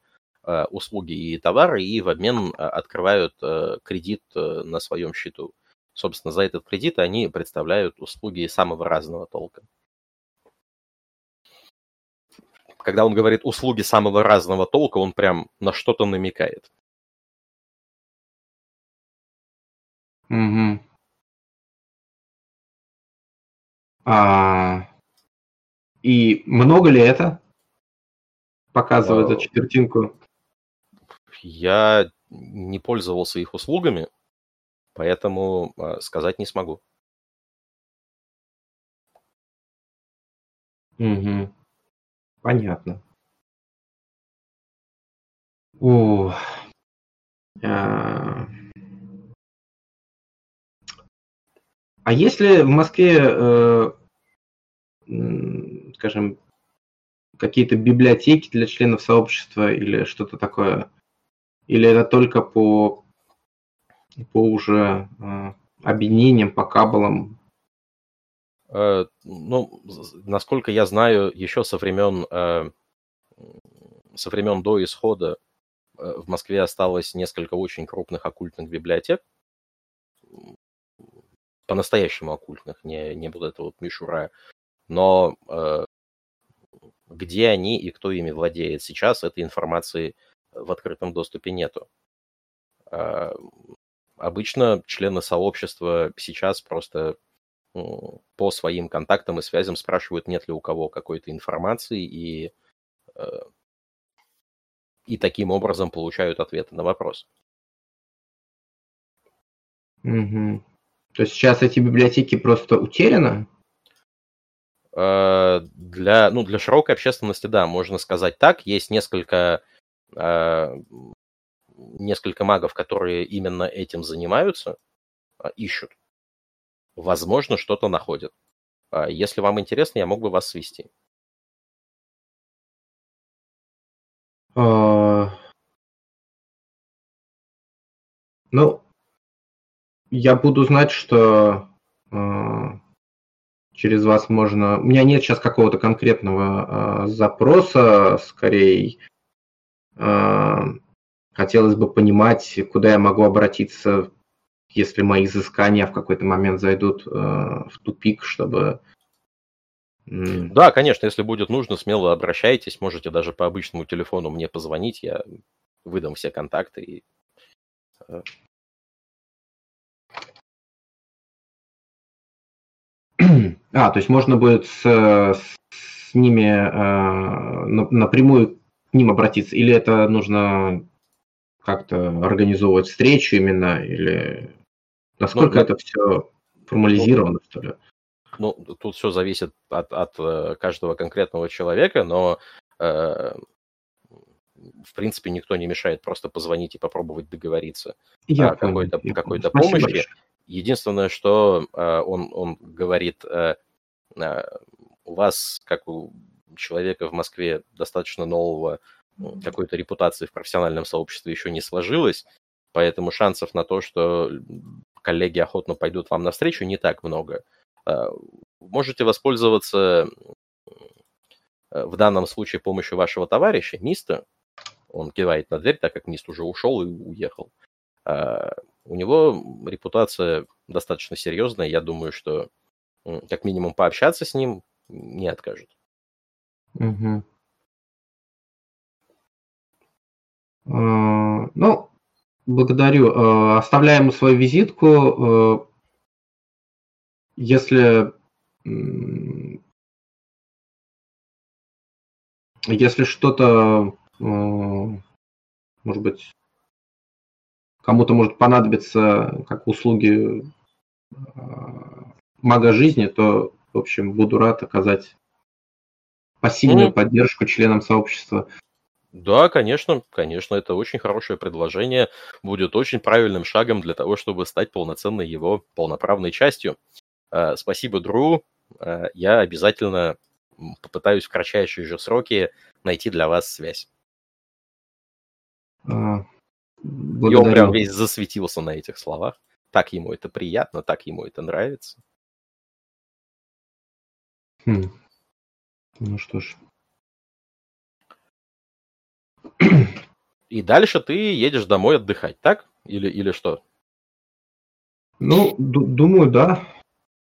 услуги и товары, и в обмен открывают кредит на своем счету. Собственно, за этот кредит они представляют услуги самого разного толка. когда он говорит услуги самого разного толка, он прям на что-то намекает.
Угу. А, и много ли это? Показывает эту четвертинку.
Я не пользовался их услугами, поэтому а, сказать не смогу.
Угу. Понятно. О, а... а если в Москве, э, скажем, какие-то библиотеки для членов сообщества или что-то такое? Или это только по, по уже э, объединениям, по кабелам?
Э, ну, насколько я знаю, еще со времен, э, со времен до исхода э, в Москве осталось несколько очень крупных оккультных библиотек, по-настоящему оккультных, не, не вот это вот мишура, но где они и кто ими владеет сейчас, этой информации в открытом доступе нету. Обычно члены сообщества сейчас просто по своим контактам и связям спрашивают, нет ли у кого какой-то информации, и, э, и таким образом получают ответы на вопрос.
Угу. То есть сейчас эти библиотеки просто утеряны?
Э, для, ну, для широкой общественности, да, можно сказать так. Есть несколько, э, несколько магов, которые именно этим занимаются, ищут возможно, что-то находят. А если вам интересно, я мог бы вас свести.
А... Ну, я буду знать, что через вас можно... У меня нет сейчас какого-то конкретного э, запроса, скорее э, хотелось бы понимать, куда я могу обратиться если мои изыскания в какой-то момент зайдут э, в тупик, чтобы...
Да, конечно, если будет нужно, смело обращайтесь, можете даже по обычному телефону мне позвонить, я выдам все контакты и
А, то есть можно будет с, с ними э, напрямую к ним обратиться, или это нужно как-то организовывать встречу именно, или Насколько ну, это все формализировано, ну, что ли?
Ну, тут все зависит от, от э, каждого конкретного человека, но э, в принципе никто не мешает просто позвонить и попробовать договориться Я о какой-то, какой-то помощи. Большое. Единственное, что э, он, он говорит, э, э, у вас, как у человека в Москве достаточно нового, какой-то репутации в профессиональном сообществе еще не сложилось, поэтому шансов на то, что коллеги охотно пойдут вам навстречу, не так много. Можете воспользоваться в данном случае помощью вашего товарища, Миста. Он кивает на дверь, так как Мист уже ушел и уехал. А, у него репутация достаточно серьезная. Я думаю, что как минимум пообщаться с ним не откажет.
Угу. Ну, благодарю. Оставляем свою визитку. Если если что-то, может быть, кому-то может понадобиться как услуги мага жизни, то, в общем, буду рад оказать пассивную mm. поддержку членам сообщества.
Да, конечно, конечно, это очень хорошее предложение, будет очень правильным шагом для того, чтобы стать полноценной его полноправной частью. Э, спасибо, Дру. Э, я обязательно попытаюсь в кратчайшие же сроки найти для вас связь. А, И он прям весь засветился на этих словах. Так ему это приятно, так ему это нравится.
Хм. Ну что ж.
И дальше ты едешь домой отдыхать, так? Или, или что?
Ну, думаю, да.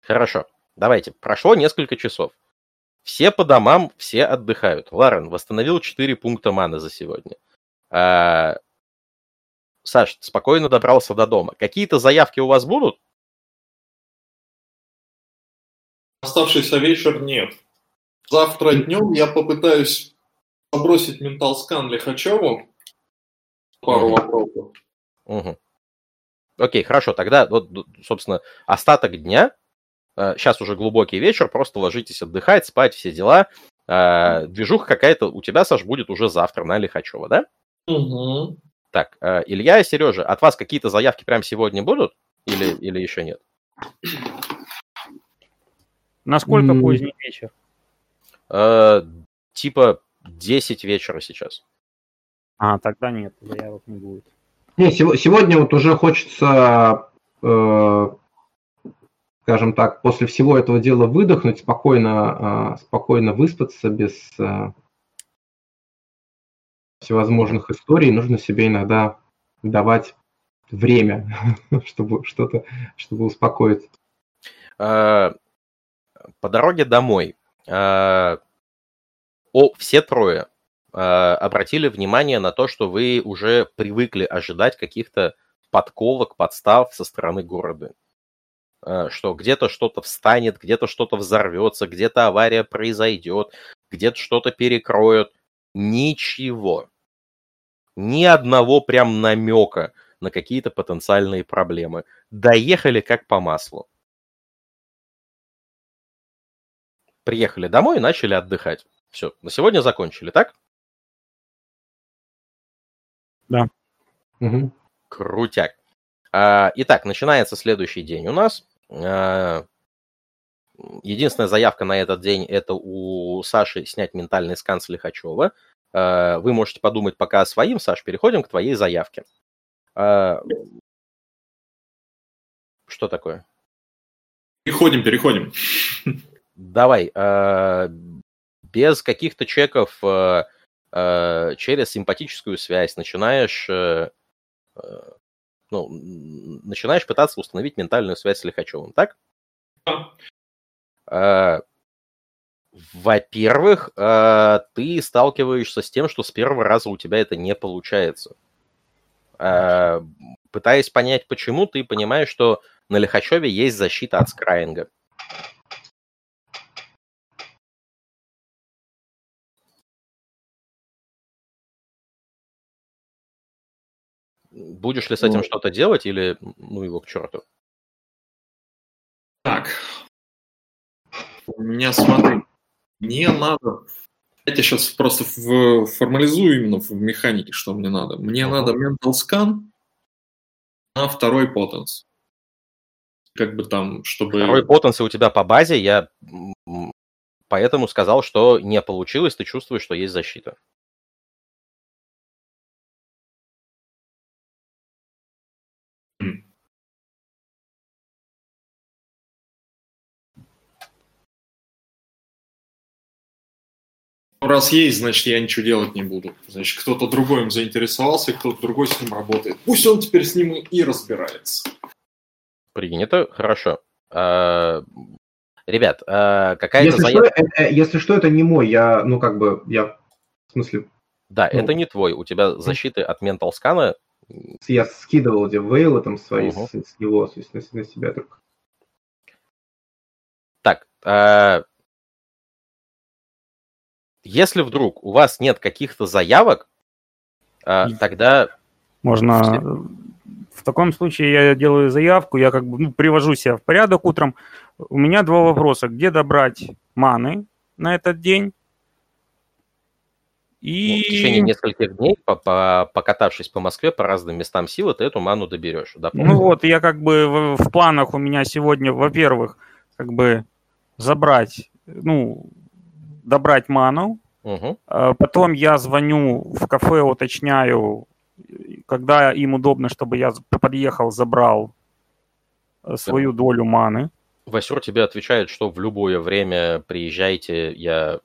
Хорошо. Давайте. Прошло несколько часов. Все по домам, все отдыхают. Ларен восстановил 4 пункта маны за сегодня. А... Саш, спокойно добрался до дома. Какие-то заявки у вас будут?
Оставшийся вечер нет. Завтра днем я попытаюсь побросить ментал скан Лихачеву. Пару угу. вопросов.
Угу. Окей, хорошо. Тогда, вот, собственно, остаток дня, сейчас э, уже глубокий вечер, просто ложитесь отдыхать, спать, все дела. Э, движуха какая-то у тебя, Саш, будет уже завтра на Лихачева, да?
Угу.
Так, э, Илья и Сережа, от вас какие-то заявки прямо сегодня будут? Или, или еще нет?
Насколько mm. поздний вечер?
Э, типа 10 вечера сейчас.
А, тогда нет, заявок не будет.
Не, сегодня вот уже хочется, э, скажем так, после всего этого дела выдохнуть, спокойно, э, спокойно выспаться без э, всевозможных историй. Нужно себе иногда давать время, чтобы что-то, чтобы успокоиться.
Э, по дороге домой э, о, все трое э, обратили внимание на то, что вы уже привыкли ожидать каких-то подковок, подстав со стороны города. Что где-то что-то встанет, где-то что-то взорвется, где-то авария произойдет, где-то что-то перекроют. Ничего. Ни одного прям намека на какие-то потенциальные проблемы. Доехали как по маслу. приехали домой и начали отдыхать. Все, на сегодня закончили, так?
Да.
Угу. Крутяк. А, итак, начинается следующий день у нас. Единственная заявка на этот день это у Саши снять ментальный скан с Лихачева. А, вы можете подумать пока о своим, Саш, переходим к твоей заявке. А, что такое?
Переходим, переходим.
давай, э, без каких-то чеков э, э, через симпатическую связь начинаешь, э, э, ну, начинаешь пытаться установить ментальную связь с Лихачевым, так? Э, во-первых, э, ты сталкиваешься с тем, что с первого раза у тебя это не получается. Э, пытаясь понять, почему, ты понимаешь, что на Лихачеве есть защита от скраинга. Будешь ли с этим ну, что-то делать или ну его к черту?
У меня, смотри, мне надо... Я сейчас просто в, формализую именно в механике, что мне надо. Мне uh-huh. надо mental scan на второй потенс. Как бы там, чтобы...
Второй потенс у тебя по базе, я поэтому сказал, что не получилось, ты чувствуешь, что есть защита.
Раз есть, значит, я ничего делать не буду. Значит, кто-то другой им заинтересовался, кто-то другой с ним работает. Пусть он теперь с ним и разбирается.
Принято, хорошо. А, ребят, а, какая-то
если заявка... Что, это, если что, это не мой. Я, ну, как бы, я, в смысле,
Да, ну, это не твой. У тебя защиты от ментал скана.
Я скидывал где вейлы там свои угу. с, с него, то есть на, на себя только.
Так, э, если вдруг у вас нет каких-то заявок, э, тогда...
Можно... В таком случае я делаю заявку, я как бы ну, привожу себя в порядок утром. У меня два вопроса. Где добрать маны на этот день?
И... Ну, в течение нескольких дней, по -по покатавшись по Москве по разным местам силы, ты эту ману доберешь.
Да, ну вот, я как бы в, в планах у меня сегодня, во-первых, как бы забрать, ну, добрать ману. Угу. Потом я звоню в кафе, уточняю, когда им удобно, чтобы я подъехал, забрал э, свою да. долю маны.
Васюр тебе отвечает, что в любое время приезжайте, я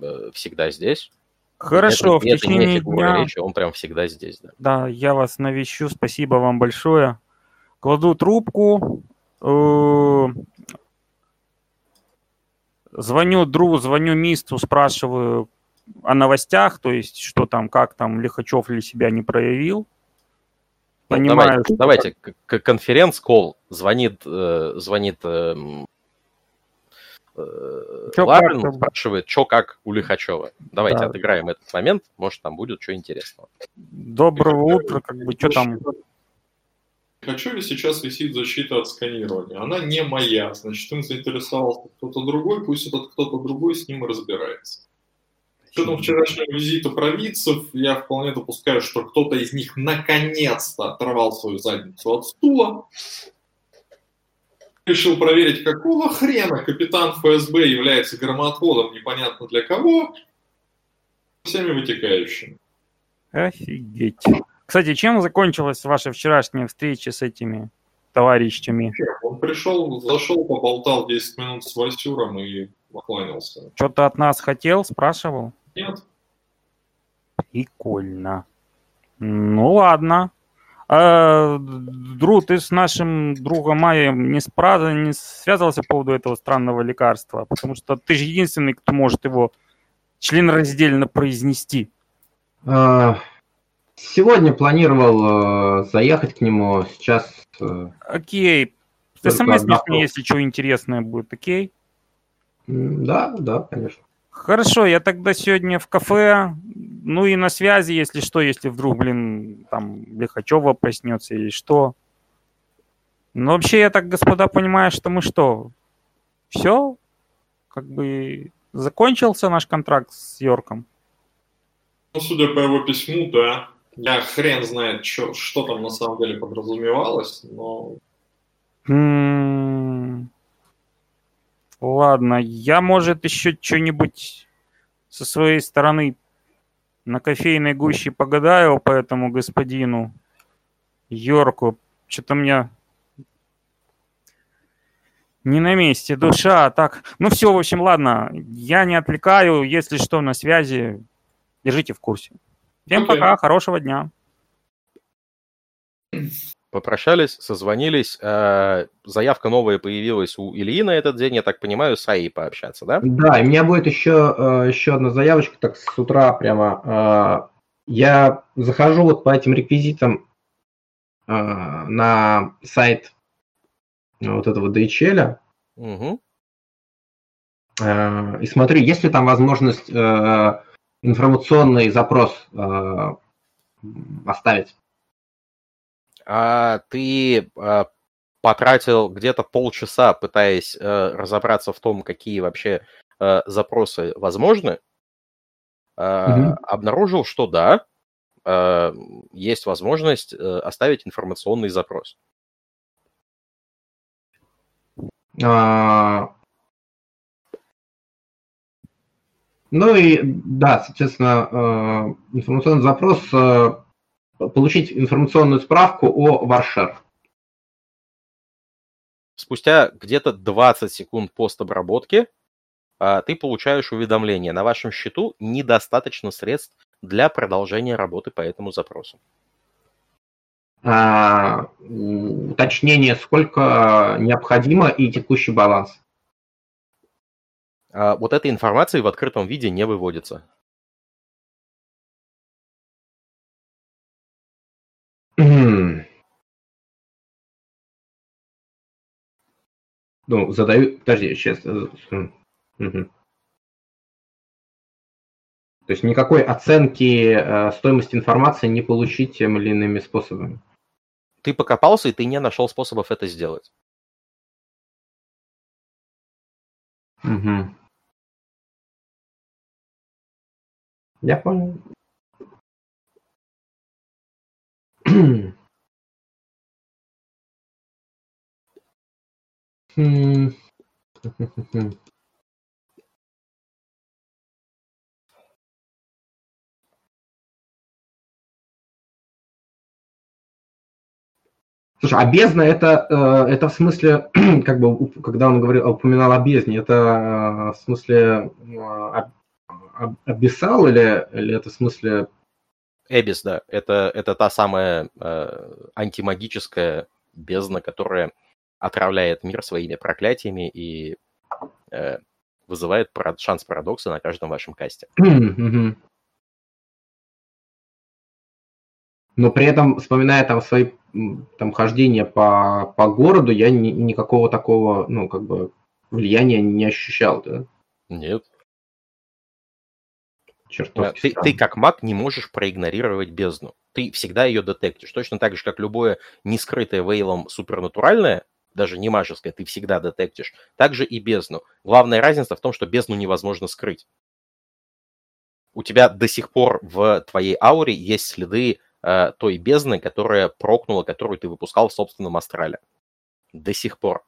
э, всегда здесь.
Хорошо, это, в течение это не дня...
речи, он прям всегда здесь. Да.
да, я вас навещу, спасибо вам большое. Кладу трубку, звоню Дру, звоню Мисту, спрашиваю о новостях, то есть что там, как там Лихачев ли себя не проявил.
Ну, Понимаю, давайте, что... давайте, конференц-колл, звонит, э, звонит э, чё Ларин, как, спрашивает, что как у Лихачева. Давайте да. отыграем этот момент, может там будет что интересного.
Доброго утра, как бы, что там?
Лихачеве сейчас висит защита от сканирования. Она не моя, значит, им заинтересовался кто-то другой, пусть этот кто-то другой с ним разбирается. С учетом вчерашнего визита провидцев, я вполне допускаю, что кто-то из них наконец-то оторвал свою задницу от стула, решил проверить, какого хрена капитан ФСБ является громоотводом непонятно для кого, всеми вытекающими.
Офигеть. Кстати, чем закончилась ваша вчерашняя встреча с этими товарищами?
Он пришел, зашел, поболтал 10 минут с Васюром и поклонился.
Что-то от нас хотел, спрашивал?
Нет.
Прикольно. Ну ладно. А, Дру, ты с нашим другом Майем не, спра... не связывался по поводу этого странного лекарства? Потому что ты же единственный, кто может его членораздельно произнести.
А, сегодня планировал э, заехать к нему, сейчас...
Э, окей. Ты смс мне, если что интересное будет, окей?
Да, да, конечно.
Хорошо, я тогда сегодня в кафе, ну и на связи, если что, если вдруг, блин, там Лихачева проснется или что. Но вообще, я так, господа, понимаю, что мы что, все, как бы закончился наш контракт с Йорком?
Ну, судя по его письму, да. Я хрен знает, что, что там на самом деле подразумевалось, но...
М-м-м. Ладно, я, может, еще что-нибудь со своей стороны на кофейной гуще погадаю по этому господину Йорку. Что-то мне не на месте душа, а так. Ну все, в общем, ладно, я не отвлекаю, если что, на связи, держите в курсе. Всем okay. пока, хорошего дня
попрощались, созвонились. Э, заявка новая появилась у Ильи на этот день, я так понимаю, с АИ пообщаться, да?
Да, и у меня будет еще, э, еще одна заявочка, так с утра прямо. Э, я захожу вот по этим реквизитам на сайт вот этого DHL. Угу. И смотрю, есть ли там возможность информационный запрос оставить
а ты а, потратил где-то полчаса, пытаясь а, разобраться в том, какие вообще а, запросы возможны, а, угу. обнаружил, что да, а, есть возможность а, оставить информационный запрос.
А... Ну и да, соответственно, информационный запрос получить информационную справку о Варшер.
Спустя где-то 20 секунд постобработки а, ты получаешь уведомление. На вашем счету недостаточно средств для продолжения работы по этому запросу.
А, уточнение, сколько необходимо и текущий баланс.
А, вот этой информации в открытом виде не выводится.
Ну, задаю... Подожди, сейчас... Э, э, То есть никакой оценки э, стоимости информации не получить тем или иными способами.
Ты покопался, и ты не нашел способов это сделать.
Угу. Я понял. Слушай, а бездна это, э, это в смысле, как бы, когда он говорил, упоминал о бездне, это э, в смысле Абиссал или, или это в смысле...
Эбис, да. Это, это та самая э, антимагическая бездна, которая отравляет мир своими проклятиями и э, вызывает шанс парадокса на каждом вашем касте.
Но при этом, вспоминая там свои там хождения по, по городу, я ни, никакого такого, ну, как бы, влияния не ощущал, да?
Нет. Чертовски ты, ты как маг не можешь проигнорировать бездну. Ты всегда ее детектишь. Точно так же, как любое не скрытое вейлом супернатуральное, даже не магическое, ты всегда детектишь. Также и бездну. Главная разница в том, что бездну невозможно скрыть. У тебя до сих пор в твоей ауре есть следы э, той бездны, которая прокнула, которую ты выпускал в собственном астрале. До сих пор.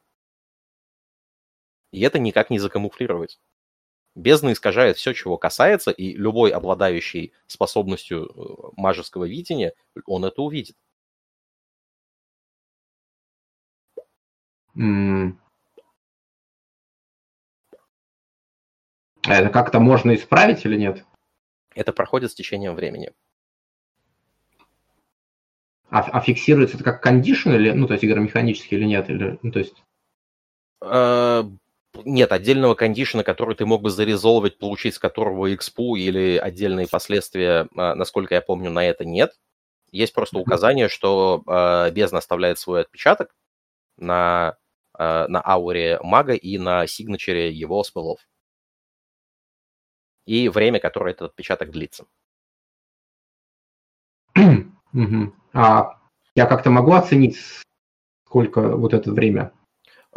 И это никак не закамуфлировать. Бездна искажает все, чего касается, и любой обладающий способностью э, мажеского видения, он это увидит.
Mm. Это как-то можно исправить или нет?
Это проходит с течением времени.
А, а фиксируется это как кондишн или, ну, то есть игромеханически или нет? Или, ну, то есть...
Нет отдельного кондишена, который ты мог бы зарезолвить, получить с которого экспу или отдельные последствия, э, насколько я помню, на это нет. Есть просто указание, что э, бездна оставляет свой отпечаток на, э, на ауре мага и на сигначере его спелов. И время, которое этот отпечаток длится.
Угу. А я как-то могу оценить, сколько вот это время?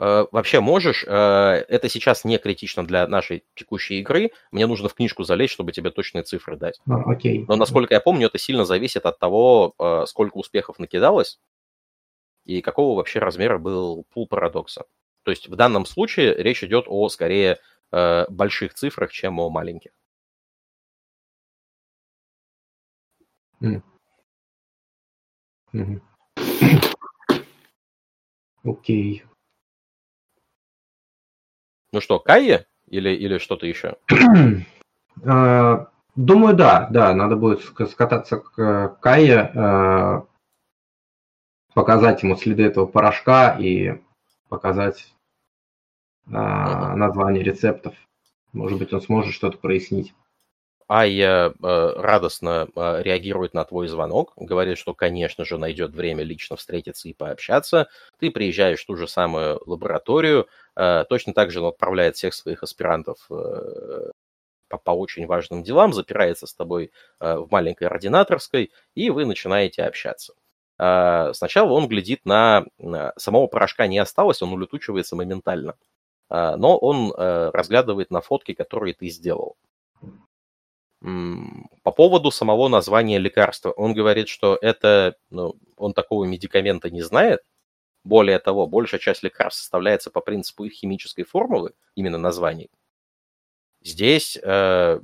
Э, вообще можешь. Э, это сейчас не критично для нашей текущей игры. Мне нужно в книжку залезть, чтобы тебе точные цифры дать.
А, окей.
Но, насколько я помню, это сильно зависит от того, э, сколько успехов накидалось и какого вообще размера был пул парадокса. То есть в данном случае речь идет о, скорее, больших цифрах, чем о маленьких.
Окей.
Ну что, Кайя или, или что-то еще?
А, думаю, да, да, надо будет скататься к Кайе, а, показать ему следы этого порошка и показать название рецептов. Может быть, он сможет что-то прояснить.
Айя э, радостно э, реагирует на твой звонок, говорит, что, конечно же, найдет время лично встретиться и пообщаться. Ты приезжаешь в ту же самую лабораторию, э, точно так же он отправляет всех своих аспирантов по, очень важным делам, запирается с тобой в маленькой ординаторской, и вы начинаете общаться. Э, сначала он глядит на... Самого порошка не осталось, он улетучивается моментально. Э, но он разглядывает на фотки, которые ты сделал. По поводу самого названия лекарства, он говорит, что это, ну, он такого медикамента не знает. Более того, большая часть лекарств составляется по принципу их химической формулы, именно названий. Здесь э,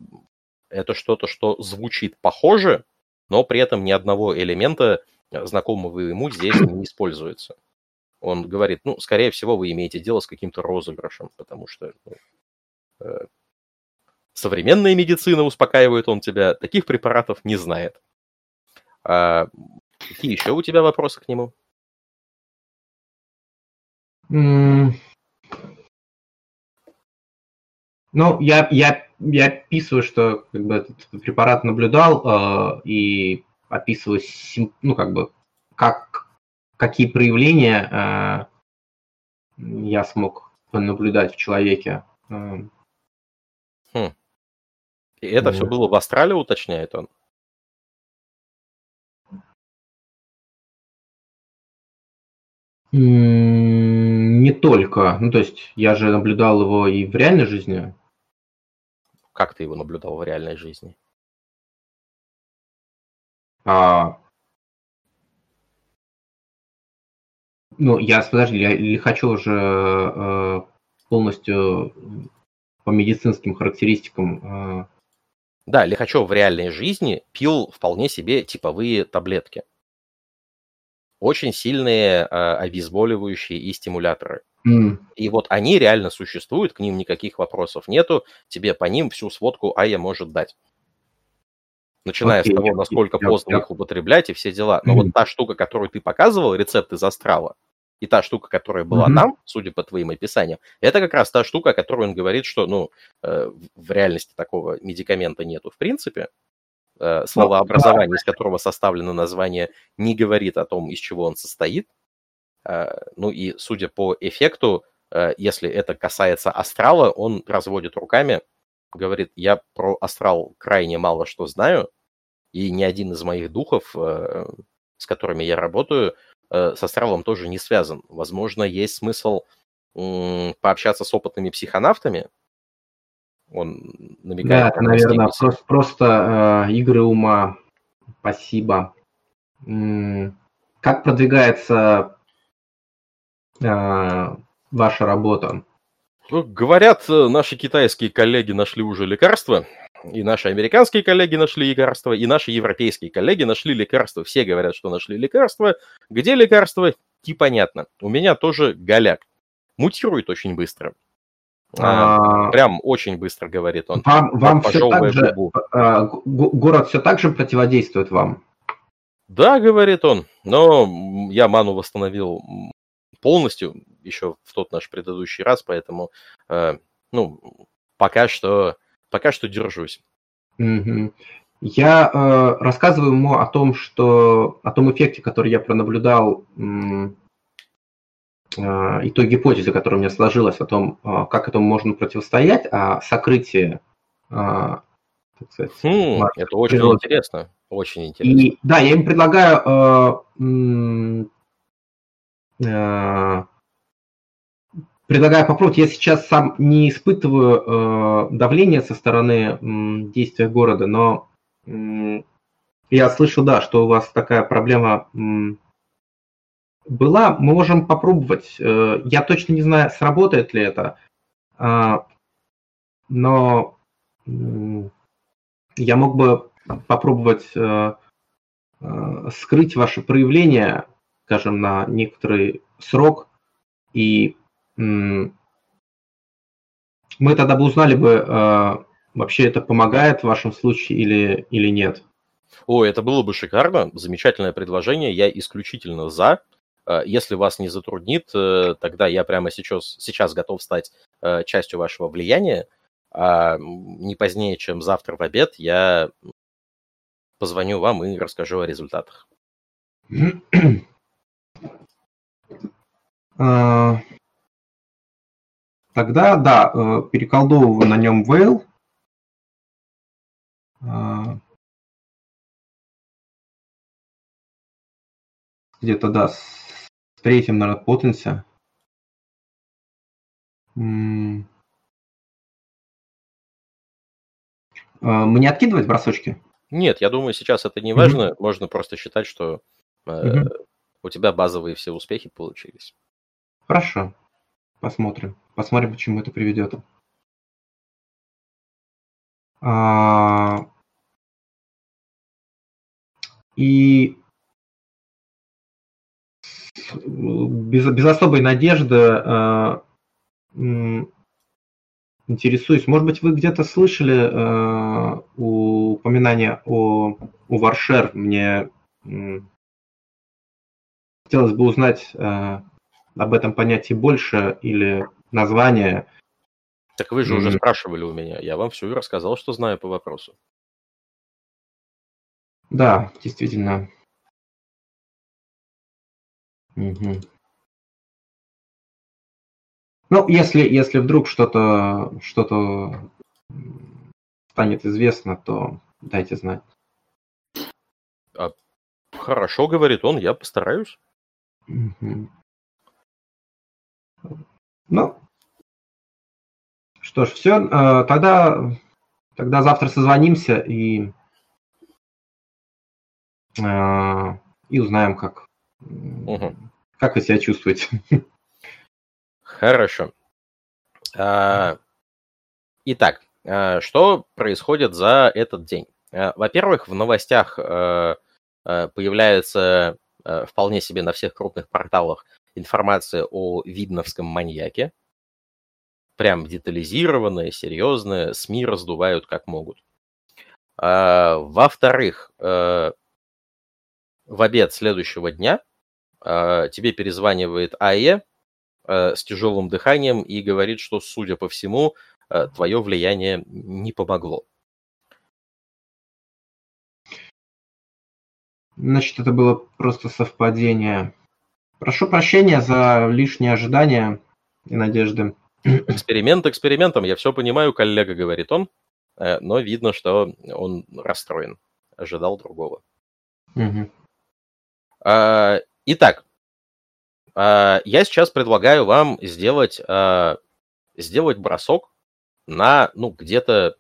это что-то, что звучит похоже, но при этом ни одного элемента, э, знакомого ему, здесь не используется. Он говорит, ну, скорее всего, вы имеете дело с каким-то розыгрышем, потому что ну, э, современная медицина, успокаивает он тебя, таких препаратов не знает. А какие еще у тебя вопросы к нему?
Ну, я, я, я описываю, что как бы, этот препарат наблюдал э, и описываю, ну, как бы, как, какие проявления э, я смог понаблюдать в человеке.
И это все было в Австралии, уточняет он?
Не только. Ну, то есть я же наблюдал его и в реальной жизни.
Как ты его наблюдал в реальной жизни?
А... Ну, я, подожди, я Лихачев же э, полностью по медицинским характеристикам... Э...
Да, Лихачев в реальной жизни пил вполне себе типовые таблетки очень сильные э, обезболивающие и стимуляторы. Mm. И вот они реально существуют, к ним никаких вопросов нету, тебе по ним всю сводку Ая может дать. Начиная okay, с того, насколько okay, поздно okay. их употреблять и все дела. Но mm. вот та штука, которую ты показывал, рецепт из астрала, и та штука, которая была mm-hmm. там, судя по твоим описаниям, это как раз та штука, о которой он говорит, что ну, э, в реальности такого медикамента нету в принципе, Э, ну, словообразование, из которого составлено название, не говорит о том, из чего он состоит. Э, ну и судя по эффекту, э, если это касается астрала, он разводит руками, говорит, я про астрал крайне мало что знаю, и ни один из моих духов, с которыми я работаю, с астралом тоже не связан. Возможно, есть смысл пообщаться с опытными психонавтами,
он намекает. Да, наверное, просто, просто э, игры ума. Спасибо. Как продвигается э, ваша работа?
Ну, говорят, э, наши китайские коллеги нашли уже лекарства, и наши американские коллеги нашли лекарства, и наши европейские коллеги нашли лекарства. Все говорят, что нашли лекарства. Где лекарства? Непонятно. У меня тоже голяк. Мутирует очень быстро. А, прям очень быстро говорит он.
Вам, вам все так же, а, город все так же противодействует вам?
Да, говорит он, но я ману восстановил полностью еще в тот наш предыдущий раз, поэтому, э, ну, пока что, пока что держусь.
Угу. Я э, рассказываю ему о том, что о том эффекте, который я пронаблюдал а, и той гипотезе, которая у меня сложилась о том, а, как этому можно противостоять, а сокрытие
так сказать, хм, это очень природы. интересно. Очень интересно. И,
да, я им предлагаю э, э, предлагаю попробовать. Я сейчас сам не испытываю э, давления со стороны э, действия города, но э, я слышу, да, что у вас такая проблема э, была, мы можем попробовать. Э, я точно не знаю, сработает ли это, а, но я мог бы попробовать э, э, скрыть ваше проявление, скажем, на некоторый срок, и мы тогда бы узнали бы, вообще это помогает в вашем случае или, или нет.
О, это было бы шикарно, замечательное предложение, я исключительно за. Э, если вас не затруднит, э, тогда я прямо сейчас, сейчас готов стать э, частью вашего влияния. А не позднее, чем завтра в обед, я позвоню вам и расскажу о результатах.
Тогда, да, переколдовываю на нем вейл. А, где-то, да, третьем, наверное, Потенсе. Мне откидывать бросочки?
Нет, я думаю, сейчас это не важно. Mm-hmm. Можно просто считать, что э, mm-hmm. у тебя базовые все успехи получились.
Хорошо. Посмотрим. Посмотрим, к чему это приведет. А... И без, без особой надежды э, интересуюсь. Может быть, вы где-то слышали э, упоминание о, о Варшер? Мне э, хотелось бы узнать э, об этом понятии больше или название.
Так вы же mm. уже спрашивали у меня. Я вам все рассказал, что знаю по вопросу.
Да, действительно. Угу. Ну, если, если вдруг что-то что станет известно, то дайте знать.
А, хорошо, говорит он, я постараюсь.
Угу. Ну, что ж, все, э, тогда, тогда завтра созвонимся и, э, и узнаем, как, угу. как вы себя чувствуете.
Хорошо. А, итак, а, что происходит за этот день? Во-первых, в новостях появляется вполне себе на всех крупных порталах информация о видновском маньяке, прям детализированная, серьезная, СМИ раздувают как могут. А, во-вторых, э, в обед следующего дня э, тебе перезванивает АЕ э, с тяжелым дыханием и говорит, что, судя по всему, э, твое влияние не помогло.
Значит, это было просто совпадение. Прошу прощения за лишние ожидания и надежды.
Эксперимент экспериментом, я все понимаю, коллега, говорит он, э, но видно, что он расстроен, ожидал другого. Угу. Итак, а, я сейчас предлагаю вам сделать, а, сделать бросок на, ну, где-то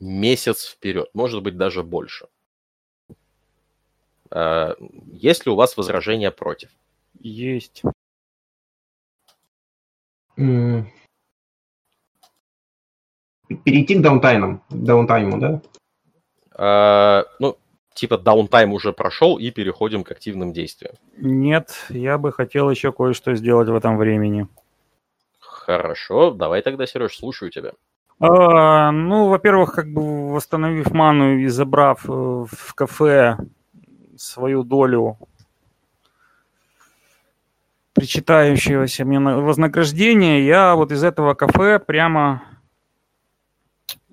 месяц вперед, может быть, даже больше. Есть ли у вас возражения против?
Есть.
Перейти к даунтайму, даунтайму, да?
А, ну, типа даунтайм уже прошел и переходим к активным действиям.
Нет, я бы хотел еще кое-что сделать в этом времени.
Хорошо, давай тогда, Сереж, слушаю тебя.
А, ну, во-первых, как бы восстановив ману и забрав э, в кафе свою долю причитающегося мне вознаграждения, я вот из этого кафе прямо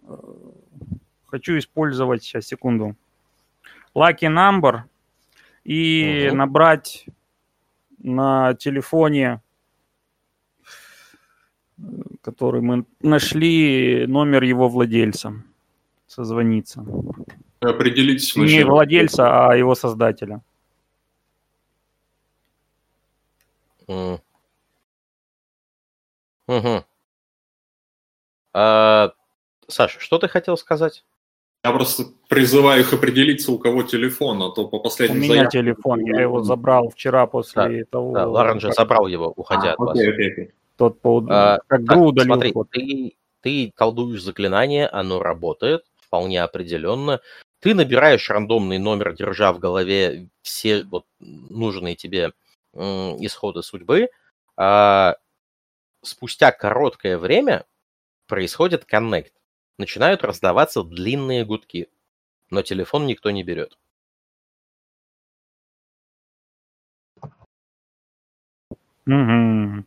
э, хочу использовать, сейчас, секунду, Lucky Number и угу. набрать на телефоне, который мы нашли, номер его владельца, созвониться.
Определить
Не владельца, а его создателя.
Угу. А, Саша, что ты хотел сказать?
Я просто призываю их определиться, у кого телефон, а то по последним
У меня заявкам... телефон, я его забрал вчера после да, того...
Да, Ларен же забрал его, уходя а, от
окей, вас. Окей, окей. Тот по... а, как так, удалил
смотри, ты, ты колдуешь заклинание, оно работает вполне определенно. Ты набираешь рандомный номер, держа в голове все вот нужные тебе исхода судьбы, а спустя короткое время происходит коннект. Начинают раздаваться длинные гудки, но телефон никто не берет.
Угу.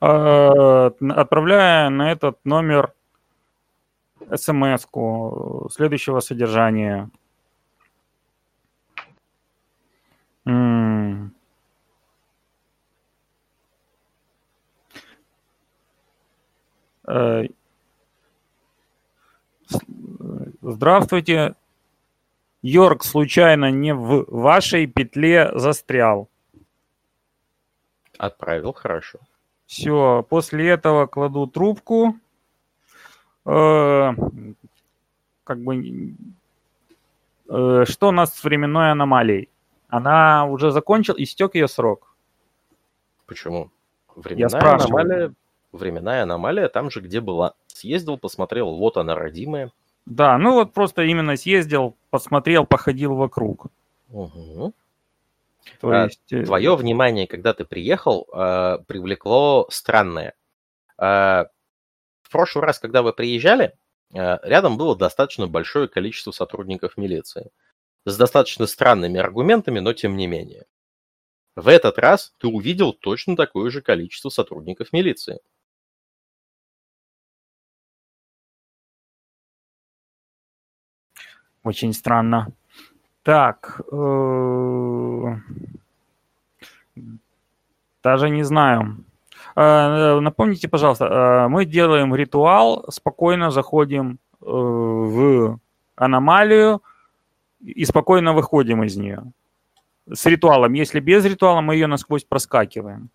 Отправляя на этот номер смс-ку следующего содержания – Э, здравствуйте. Йорк случайно не в вашей петле застрял.
Отправил, хорошо.
Все, после этого кладу трубку. Э, как бы э, что у нас с временной аномалией? Она уже закончил, истек ее срок.
Почему? Временная аномалия, временная аномалия там же, где была. Съездил, посмотрел, вот она родимая.
Да, ну вот просто именно съездил, посмотрел, походил вокруг.
Угу. То а, есть... Э, Твое внимание, когда ты приехал, привлекло странное. Прошлый раз, когда вы приезжали, э, рядом было достаточно большое количество сотрудников милиции с достаточно странными аргументами, но тем не менее. В этот раз ты увидел точно такое же количество сотрудников милиции.
Очень странно. Так. Э, Даже не знаю. Э, напомните, пожалуйста, э, мы делаем ритуал, спокойно заходим э, в аномалию и спокойно выходим из нее. С ритуалом. Если без ритуала, мы ее насквозь проскакиваем.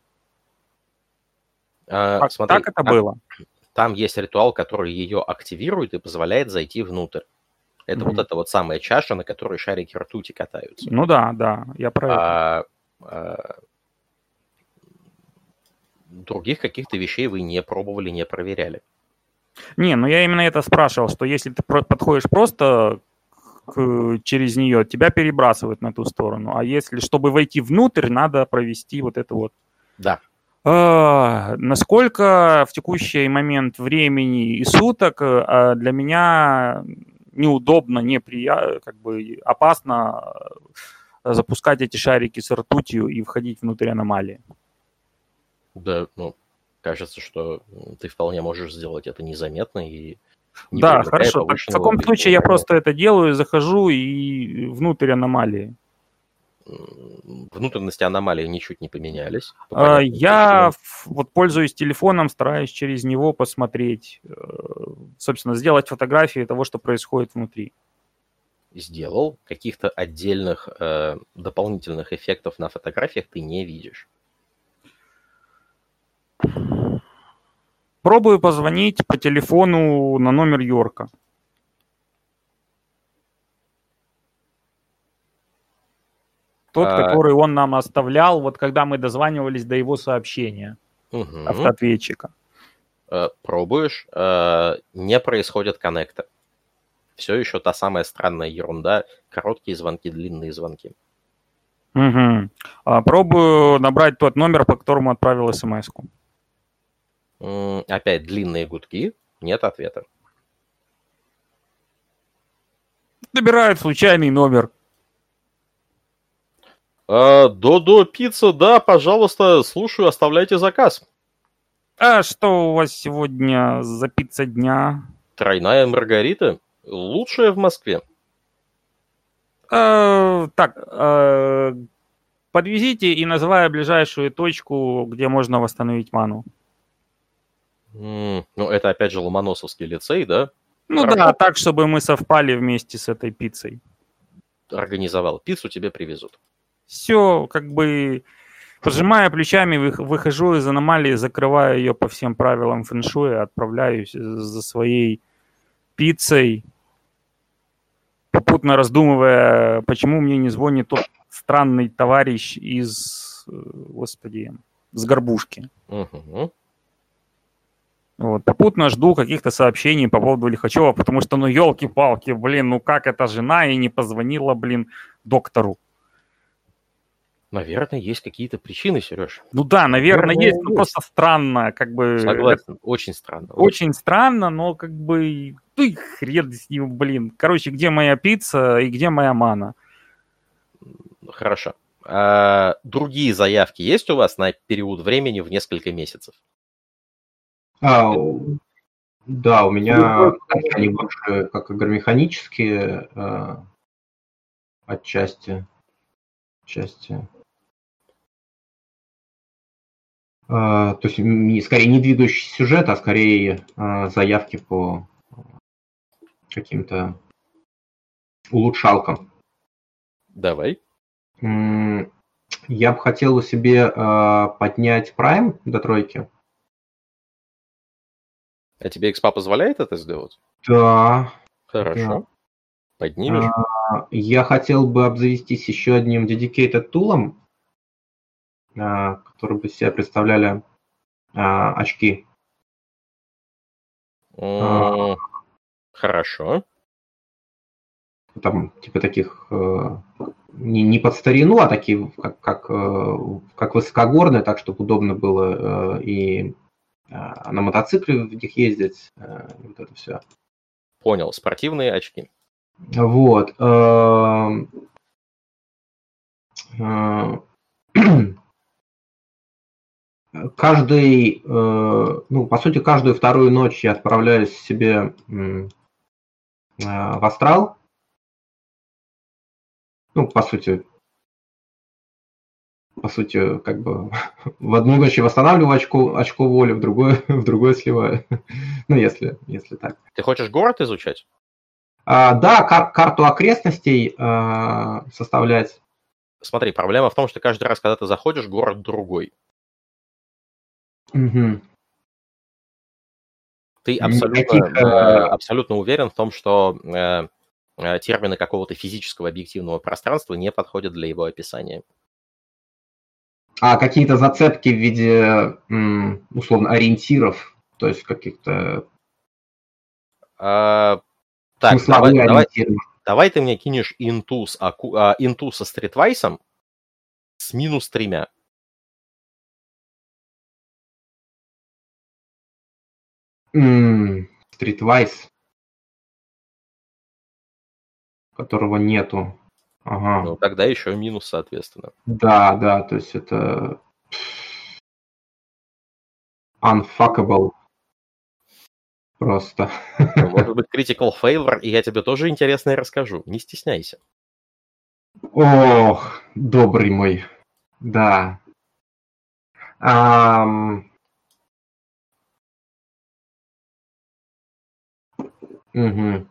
А, так, смотри, так это там, было? Там есть ритуал, который ее активирует и позволяет зайти внутрь. Это mm-hmm. вот эта вот самая чаша, на которой шарики ртути катаются.
Ну да, да, я про а, это.
А, других каких-то вещей вы не пробовали, не проверяли.
Не, ну я именно это спрашивал, что если ты подходишь просто к, через нее, тебя перебрасывают на ту сторону. А если, чтобы войти внутрь, надо провести вот это вот.
Да.
А, насколько в текущий момент времени и суток а для меня неудобно, неприятно, как бы опасно запускать эти шарики с ртутью и входить внутрь аномалии.
Да, ну, кажется, что ты вполне можешь сделать это незаметно и
не Да, хорошо. Так, в таком случае я просто это делаю, захожу и внутрь аномалии.
Внутренности аномалии ничуть не поменялись.
А, я вот пользуюсь телефоном, стараюсь через него посмотреть, э, собственно, сделать фотографии того, что происходит внутри.
Сделал. Каких-то отдельных э, дополнительных эффектов на фотографиях ты не видишь.
Пробую позвонить по телефону на номер Йорка. Тот, а... который он нам оставлял, вот когда мы дозванивались до его сообщения угу. автоответчика.
Э, пробуешь, э, не происходит коннекта. Все еще та самая странная ерунда. Короткие звонки, длинные звонки.
Угу. Пробую набрать тот номер, по которому отправил смс-ку.
Опять длинные гудки, нет ответа.
Набирает случайный номер.
А, Додо пицца, да, пожалуйста, слушаю, оставляйте заказ.
А что у вас сегодня за пицца дня?
Тройная маргарита, лучшая в Москве.
А, так, а, подвезите и называя ближайшую точку, где можно восстановить ману.
Ну, это опять же Ломоносовский лицей, да?
Ну Работа. да, так, чтобы мы совпали вместе с этой пиццей.
Организовал пиццу, тебе привезут.
Все, как бы, пожимая плечами, выхожу из аномалии, закрываю ее по всем правилам фэншуя, отправляюсь за своей пиццей, попутно раздумывая, почему мне не звонит тот странный товарищ из, э, господи, с горбушки. Угу. Вот. Попутно жду каких-то сообщений по поводу Лихачева, потому что, ну, елки-палки, блин, ну как эта жена и не позвонила, блин, доктору?
Наверное, есть какие-то причины, Сереж.
Ну да, наверное, наверное есть, но просто странно, как бы...
Согласен, очень странно.
Очень, очень странно, но как бы... Ну и хрен с ним, блин. Короче, где моя пицца и где моя мана?
Хорошо. А, другие заявки есть у вас на период времени в несколько месяцев?
А, да, у меня они больше как агромеханические а, отчасти. Отчасти. А, то есть не, скорее не двигающий сюжет, а скорее а, заявки по каким-то улучшалкам.
Давай.
Я бы хотел себе а, поднять Prime до тройки.
А тебе XPA позволяет это сделать?
Да.
Хорошо. Да. Поднимешь?
А, я хотел бы обзавестись еще одним dedicated тулом, а, который бы себя представляли а, очки.
А, Хорошо.
Там, типа таких э, не, не под старину, а такие, как, как, э, как высокогорные, так, чтобы удобно было э, и на мотоцикле в них ездить, э, вот это все.
Понял, спортивные очки.
Вот. Эм, э, каждый, э, ну, по сути, каждую вторую ночь я отправляюсь себе в астрал. Ну, по сути, по сути, как бы в одну ночь восстанавливаю очко, очко воли, в другое, в другое сливаю. ну, если, если так.
Ты хочешь город изучать?
А, да, кар- карту окрестностей а, составлять.
Смотри, проблема в том, что каждый раз, когда ты заходишь, город другой.
Угу.
Ты абсолютно, Никаких, э, абсолютно уверен в том, что э, э, термины какого-то физического объективного пространства не подходят для его описания.
А какие-то зацепки в виде, условно, ориентиров, то есть каких-то...
А, так, давай, давай, давай ты мне кинешь инту, с, а, инту со стритвайсом с минус тремя.
Стритвайс, которого нету.
Ага. Ну, тогда еще минус, соответственно.
Да, да, то есть это unfuckable. Просто.
Ну, может быть, critical favor, и я тебе тоже интересное расскажу. Не стесняйся.
Ох, добрый мой. Да. Um... Угу.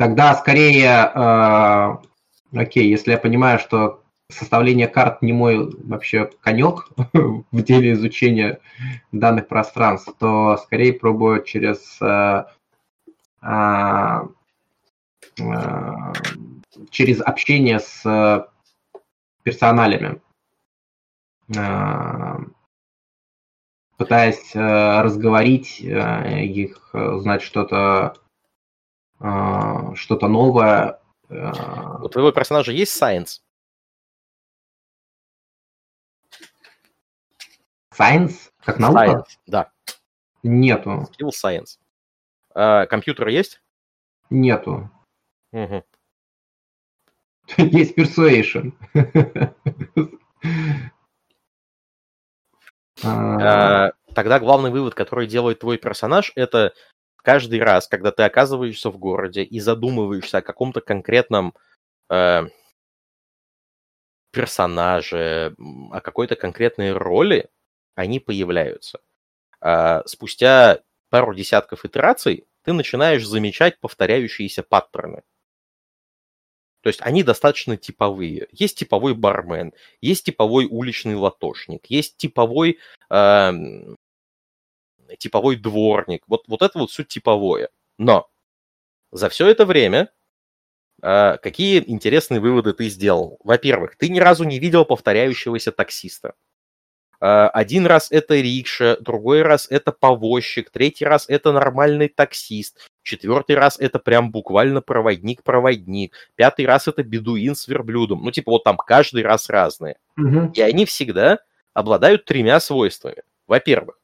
Тогда скорее, э, окей, если я понимаю, что составление карт не мой вообще конек в деле изучения данных пространств, то скорее пробую через э, э, э, через общение с персоналями, э, пытаясь э, разговорить э, их, узнать что-то а, что-то новое.
А. У твоего персонажа есть science?
Science? Как наука? Science,
да.
Нету.
Skill science. А, компьютер есть?
Нету. Угу. Есть persuasion.
Тогда главный вывод, который делает твой персонаж, это каждый раз, когда ты оказываешься в городе и задумываешься о каком-то конкретном э, персонаже, о какой-то конкретной роли, они появляются. А спустя пару десятков итераций ты начинаешь замечать повторяющиеся паттерны. То есть они достаточно типовые. Есть типовой бармен, есть типовой уличный латошник, есть типовой э, типовой дворник. Вот, вот это вот все типовое. Но за все это время э, какие интересные выводы ты сделал? Во-первых, ты ни разу не видел повторяющегося таксиста. Э, один раз это рикша, другой раз это повозчик, третий раз это нормальный таксист, четвертый раз это прям буквально проводник-проводник, пятый раз это бедуин с верблюдом. Ну, типа вот там каждый раз разные. Угу. И они всегда обладают тремя свойствами. Во-первых,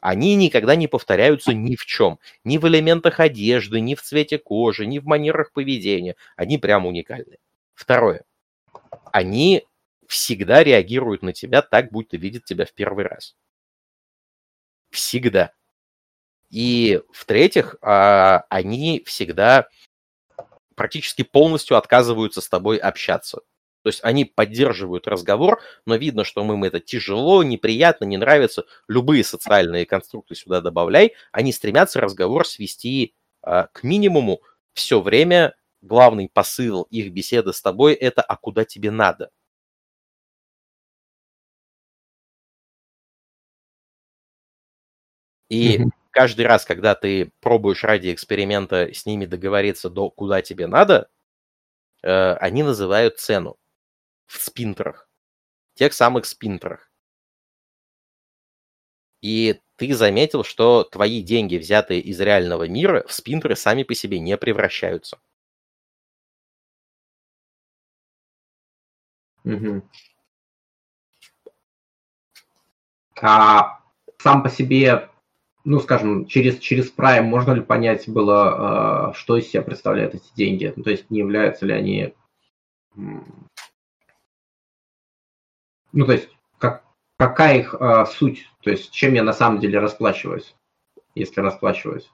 они никогда не повторяются ни в чем. Ни в элементах одежды, ни в цвете кожи, ни в манерах поведения. Они прям уникальны. Второе. Они всегда реагируют на тебя так, будто видят тебя в первый раз. Всегда. И в-третьих, а, они всегда практически полностью отказываются с тобой общаться. То есть они поддерживают разговор, но видно, что им это тяжело, неприятно, не нравится. Любые социальные конструкты сюда добавляй. Они стремятся разговор свести э, к минимуму. Все время главный посыл их беседы с тобой это «а куда тебе надо?». И mm-hmm. каждый раз, когда ты пробуешь ради эксперимента с ними договориться до «куда тебе надо», э, они называют цену в спинтерах. Тех самых спинтерах. И ты заметил, что твои деньги, взятые из реального мира, в спинтеры сами по себе не превращаются.
Угу. А сам по себе, ну, скажем, через, через Prime можно ли понять было, э, что из себя представляют эти деньги? Ну, то есть не являются ли они ну, то есть, как, какая их а, суть? То есть, чем я на самом деле расплачиваюсь, если расплачиваюсь?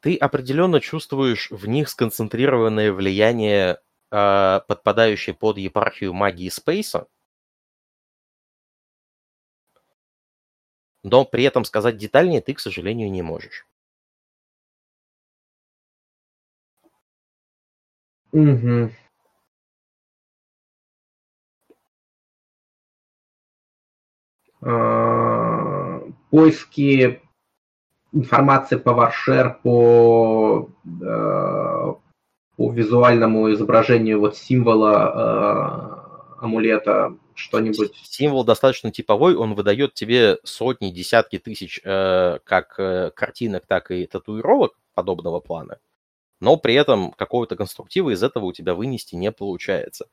Ты определенно чувствуешь в них сконцентрированное влияние э, подпадающий под епархию магии Спейса, но при этом сказать детальнее ты, к сожалению, не можешь.
Угу. Поиски информации по Варшер, по, э, по визуальному изображению вот символа э, амулета, что-нибудь.
Символ достаточно типовой, он выдает тебе сотни, десятки тысяч э, как э, картинок, так и татуировок подобного плана, но при этом какого-то конструктива из этого у тебя вынести не получается.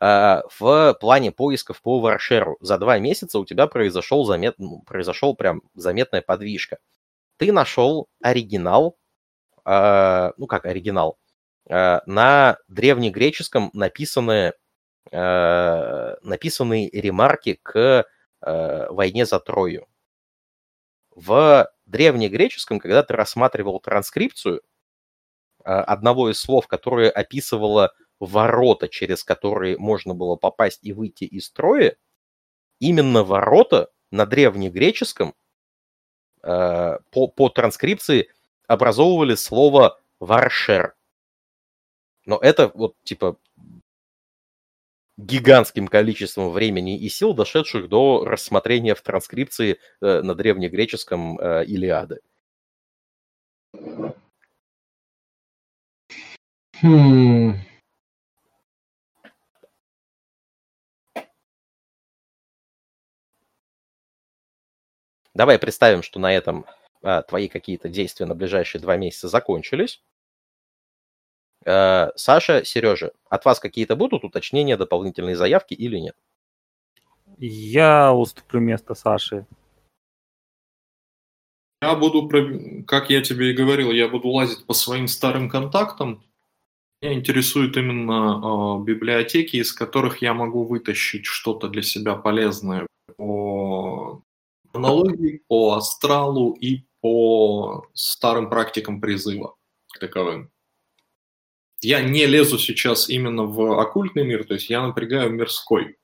Э, в плане поисков по Варшеру за два месяца у тебя произошел, замет... Ну, произошел прям заметная подвижка ты нашел оригинал, э, ну как оригинал, э, на древнегреческом написанные, написанные ремарки к войне за Трою. В древнегреческом, когда ты рассматривал транскрипцию одного из слов, которое описывало ворота, через которые можно было попасть и выйти из строя, именно ворота на древнегреческом Э, по, по транскрипции образовывали слово «варшер». Но это вот типа гигантским количеством времени и сил, дошедших до рассмотрения в транскрипции э, на древнегреческом э, Илиады.
Хм.
Давай представим, что на этом а, твои какие-то действия на ближайшие два месяца закончились. А, Саша, Сережа, от вас какие-то будут уточнения, дополнительные заявки или нет?
Я уступлю место Саши.
Я буду, как я тебе и говорил, я буду лазить по своим старым контактам. Меня интересуют именно э, библиотеки, из которых я могу вытащить что-то для себя полезное по аналогии по астралу и по старым практикам призыва таковым. Я не лезу сейчас именно в оккультный мир, то есть я напрягаю мирской.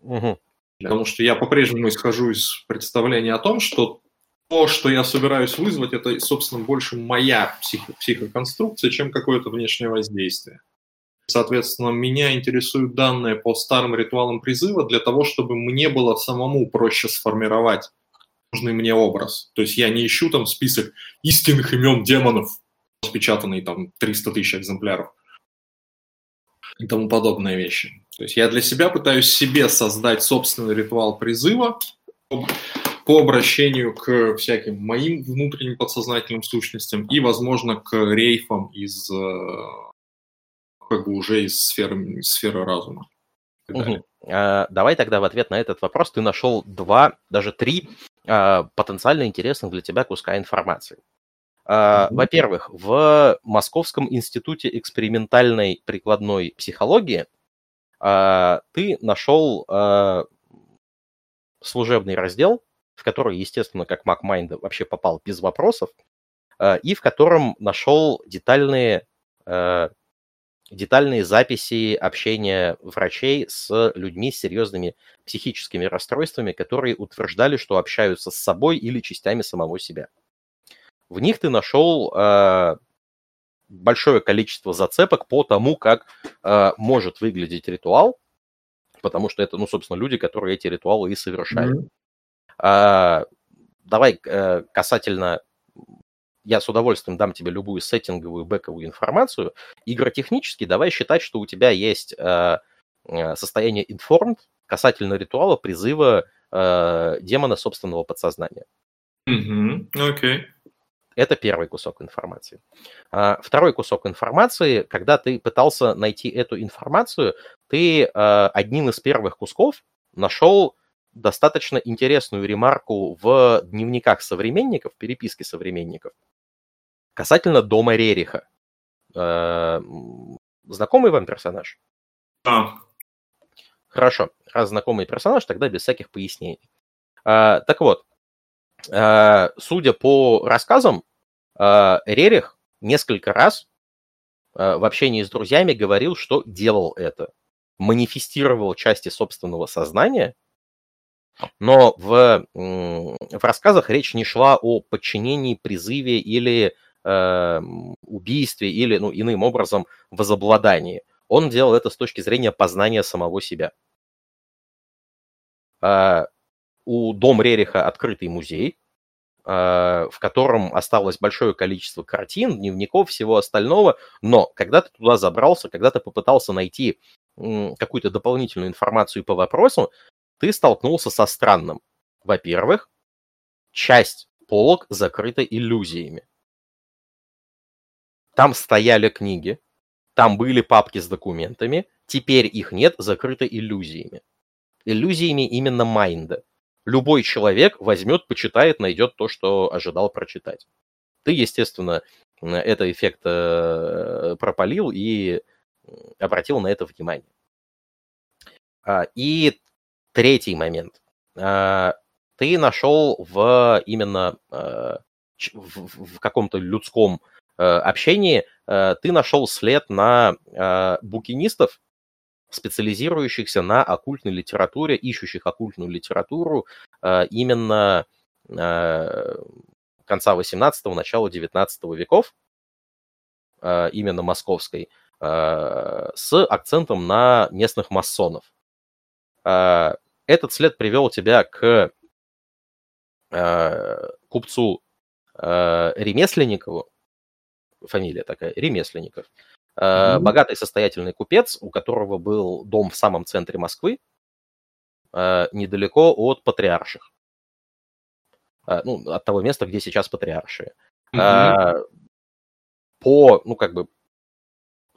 Угу. Потому что я по-прежнему исхожу из представления о том, что то, что я собираюсь вызвать, это, собственно, больше моя психо- психоконструкция, чем какое-то внешнее воздействие. Соответственно, меня интересуют данные по старым ритуалам призыва для того, чтобы мне было самому проще сформировать нужный мне образ. То есть я не ищу там список истинных имен демонов, распечатанный там 300 тысяч экземпляров и тому подобные вещи. То есть я для себя пытаюсь себе создать собственный ритуал призыва по обращению к всяким моим внутренним подсознательным сущностям и, возможно, к рейфам из э, как бы уже из сферы, сферы разума.
Угу. А, давай тогда в ответ на этот вопрос ты нашел два, даже три а, потенциально интересных для тебя куска информации. А, во-первых, в Московском институте экспериментальной прикладной психологии а, ты нашел а, служебный раздел, в который, естественно, как MacMind вообще попал без вопросов, а, и в котором нашел детальные а, детальные записи общения врачей с людьми с серьезными психическими расстройствами, которые утверждали, что общаются с собой или частями самого себя. В них ты нашел э, большое количество зацепок по тому, как э, может выглядеть ритуал, потому что это, ну, собственно, люди, которые эти ритуалы и совершают. Mm-hmm. Э, давай э, касательно я с удовольствием дам тебе любую сеттинговую бэковую информацию. Игротехнически давай считать, что у тебя есть э, э состояние informed касательно ритуала призыва э, демона собственного подсознания.
Окей. Mm-hmm. Okay.
Это первый кусок информации. А, второй кусок информации, когда ты пытался найти эту информацию, ты э, одним из первых кусков нашел достаточно интересную ремарку в дневниках современников, переписке современников, Касательно дома Рериха. Э, знакомый вам персонаж?
Да.
Хорошо. Раз знакомый персонаж, тогда без всяких пояснений. Э, так вот, э, судя по рассказам, Рерих несколько раз в общении с друзьями говорил, что делал это. Манифестировал части собственного сознания, но в, в рассказах речь не шла о подчинении, призыве или э, убийстве, или ну, иным образом возобладании. Он делал это с точки зрения познания самого себя. Э, у Дом Рериха открытый музей, э, в котором осталось большое количество картин, дневников, всего остального, но когда ты туда забрался, когда ты попытался найти какую-то дополнительную информацию по вопросу, ты столкнулся со странным. Во-первых, часть полок закрыта иллюзиями. Там стояли книги, там были папки с документами, теперь их нет, закрыто иллюзиями. Иллюзиями именно майнда. Любой человек возьмет, почитает, найдет то, что ожидал прочитать. Ты, естественно, это эффект э, пропалил и обратил на это внимание. А, и третий момент. А, ты нашел в именно э, в каком-то людском э, общении Э, ты нашел след на э, букинистов, специализирующихся на оккультной литературе, ищущих оккультную литературу э, именно конца 18-го, начала 19 веков, именно московской, с акцентом на местных масонов. Этот след привел тебя к купцу Ремесленникову, фамилия такая, Ремесленников. Mm-hmm. Богатый состоятельный купец, у которого был дом в самом центре Москвы, а, недалеко от Патриарших. А, ну, от того места, где сейчас Патриаршие. Mm-hmm. По, ну, как бы,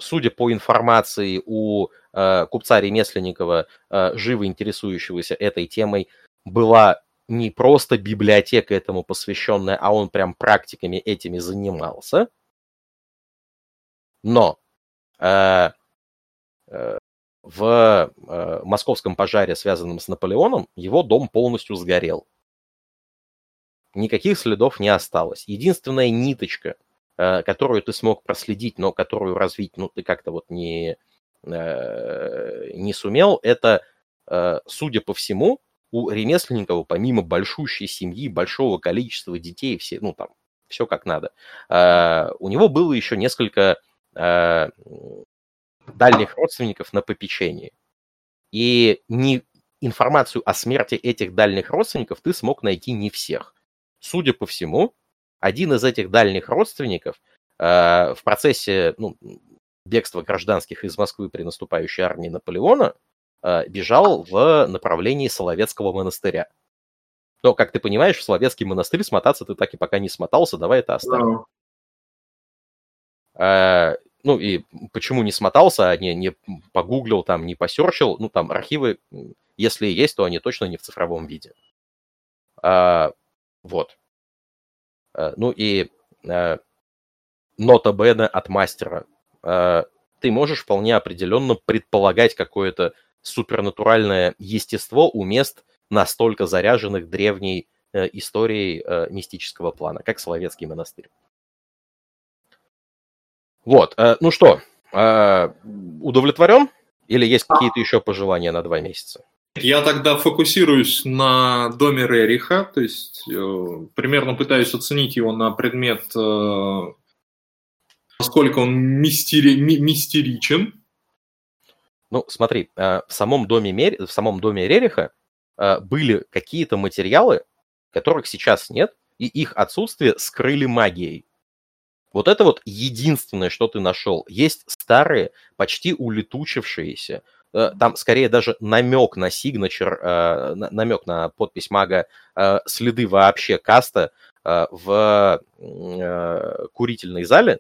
судя по информации у купца Ремесленникова, живо интересующегося этой темой, была не просто библиотека этому посвященная, а он прям практиками этими занимался – но э, э, в э, московском пожаре, связанном с Наполеоном, его дом полностью сгорел. Никаких следов не осталось. Единственная ниточка, э, которую ты смог проследить, но которую развить, ну, ты как-то вот не, э, не сумел, это, э, судя по всему, у Ремесленникова, помимо большущей семьи, большого количества детей, все, ну, там, все как надо, э, у него было еще несколько э, дальних родственников на попечении. И не, информацию о смерти этих дальних родственников ты смог найти не всех. Судя по всему, один из этих дальних родственников э, в процессе ну, бегства гражданских из Москвы при наступающей армии Наполеона э, бежал в направлении Соловецкого монастыря. Но, как ты понимаешь, в Соловецкий монастырь смотаться ты так и пока не смотался, давай это оставим. Э, ну и почему не смотался, а не, не погуглил, там, не посерчил, ну там архивы, если есть, то они точно не в цифровом виде. А, вот. А, ну и а, нота Бена от мастера. А, ты можешь вполне определенно предполагать какое-то супернатуральное естество у мест, настолько заряженных древней э, историей э, мистического плана, как Соловецкий монастырь. Вот, э, ну что, э, удовлетворен? Или есть какие-то еще пожелания на два месяца?
Я тогда фокусируюсь на доме Рериха, то есть э, примерно пытаюсь оценить его на предмет, э, насколько он мистери, ми, мистеричен.
Ну, смотри, э, в самом доме, Мер... в самом доме Рериха э, были какие-то материалы, которых сейчас нет, и их отсутствие скрыли магией. Вот это вот единственное, что ты нашел. Есть старые, почти улетучившиеся, там скорее даже намек на сигначер, э, намек на подпись мага, э, следы вообще каста в курительной зале,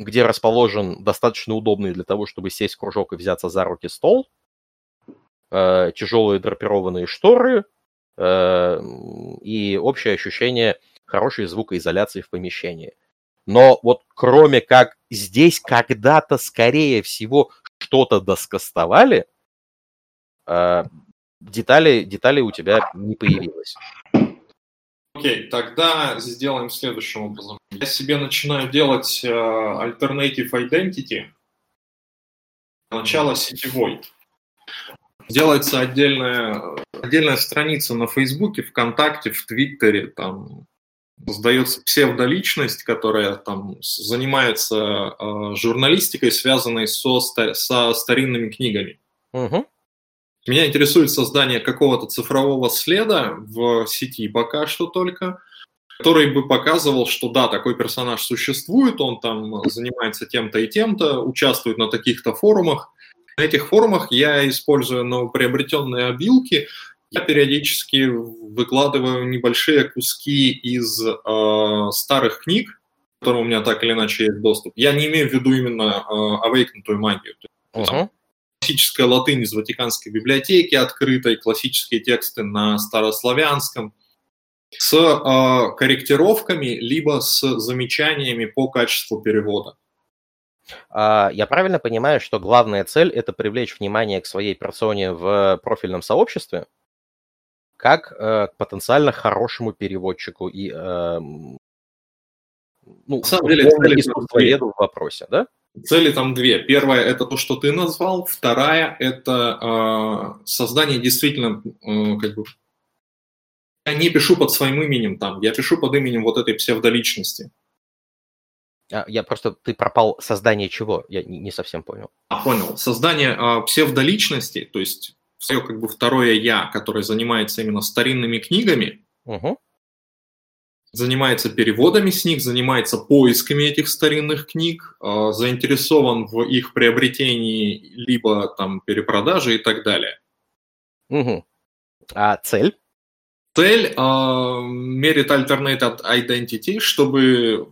где расположен достаточно удобный для того, чтобы сесть в кружок и взяться за руки стол, тяжелые драпированные шторы и общее ощущение хорошей звукоизоляции в помещении. Но вот кроме как здесь когда-то, скорее всего, что-то доскастовали, э, детали, детали у тебя не появилось.
Окей, тогда сделаем следующим образом. Я себе начинаю делать uh, Alternative Identity. Начало сетевой. Делается отдельная, отдельная страница на Фейсбуке, ВКонтакте, в Твиттере, там создается псевдоличность, которая там занимается э, журналистикой, связанной со, со старинными книгами. Угу. Меня интересует создание какого-то цифрового следа в сети пока что только, который бы показывал, что да, такой персонаж существует, он там занимается тем-то и тем-то, участвует на таких-то форумах. На этих форумах я использую новоприобретенные обилки, я периодически выкладываю небольшие куски из э, старых книг, к которым у меня так или иначе есть доступ. Я не имею в виду именно э, авейкнутую магию. Uh-huh классическая латынь из Ватиканской библиотеки открытой, классические тексты на старославянском, с э, корректировками, либо с замечаниями по качеству перевода.
А, я правильно понимаю, что главная цель – это привлечь внимание к своей персоне в профильном сообществе, как э, к потенциально хорошему переводчику и э, ну,
На самом деле,
искусствоведу в вопросе, да?
Цели там две. Первая – это то, что ты назвал. Вторая – это э, создание действительно, э, как бы, я не пишу под своим именем там, я пишу под именем вот этой псевдоличности.
А, я просто, ты пропал создание чего? Я не, не совсем понял.
А, понял. Создание э, псевдоличности, то есть свое как бы второе «я», которое занимается именно старинными книгами, угу занимается переводами с них, занимается поисками этих старинных книг, а, заинтересован в их приобретении либо там перепродаже и так далее.
Угу. А цель?
Цель э, мерит Alternated Identity, чтобы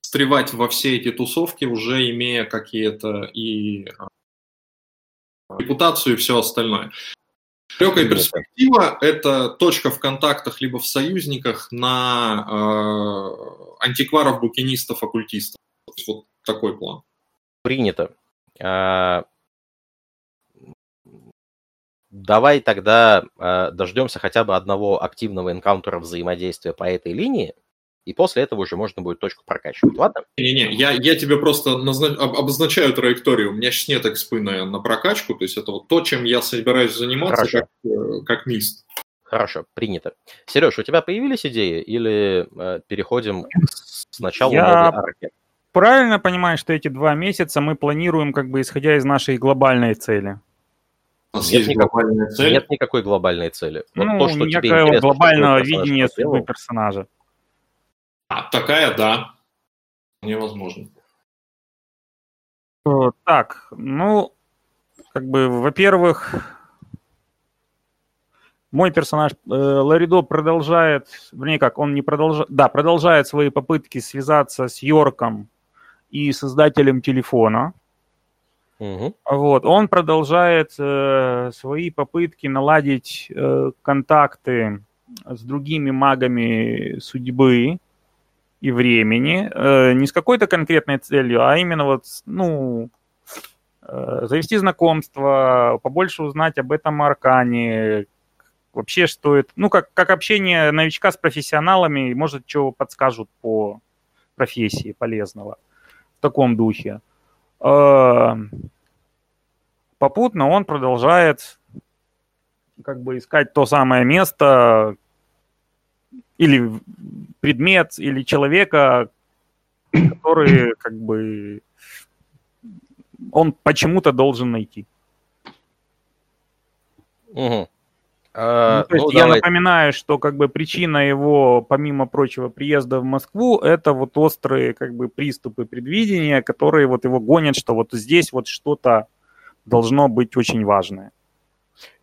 встревать во все эти тусовки, уже имея какие-то и репутацию и все остальное. Далекая перспектива – это точка в контактах либо в союзниках на э, антикваров, букинистов, оккультистов. Вот такой план.
Принято. А, давай тогда а, дождемся хотя бы одного активного энкаунтера взаимодействия по этой линии, и после этого уже можно будет точку прокачивать. Ладно?
Не-не, я, я тебе просто назна... обозначаю траекторию. У меня сейчас нет экспы на, на прокачку, то есть это вот то, чем я собираюсь заниматься Хорошо. как, э, как мист.
Хорошо, принято. Сереж, у тебя появились идеи или э, переходим сначала
я... новой арки? Правильно понимаю, что эти два месяца мы планируем как бы исходя из нашей глобальной цели?
Нет, есть никакой, глобальная цель? нет никакой глобальной цели.
Вот ну, то, что некое глобального видения судьбы персонажа.
А, такая, да. Невозможно.
Так, ну, как бы, во-первых, мой персонаж э, Ларидо продолжает, вернее как, он не продолжает, да, продолжает свои попытки связаться с Йорком и создателем телефона. Угу. Вот, он продолжает э, свои попытки наладить э, контакты с другими магами судьбы и времени, э, не с какой-то конкретной целью, а именно вот, ну, э, завести знакомство, побольше узнать об этом аркане, вообще что это, ну, как, как общение новичка с профессионалами, может, что подскажут по профессии полезного в таком духе. Э, попутно он продолжает как бы искать то самое место, или предмет, или человека, который как бы он почему-то должен найти. Угу. А, ну, то есть ну, я давай. напоминаю, что как бы причина его, помимо прочего, приезда в Москву, это вот острые как бы приступы предвидения, которые вот его гонят, что вот здесь вот что-то должно быть очень важное.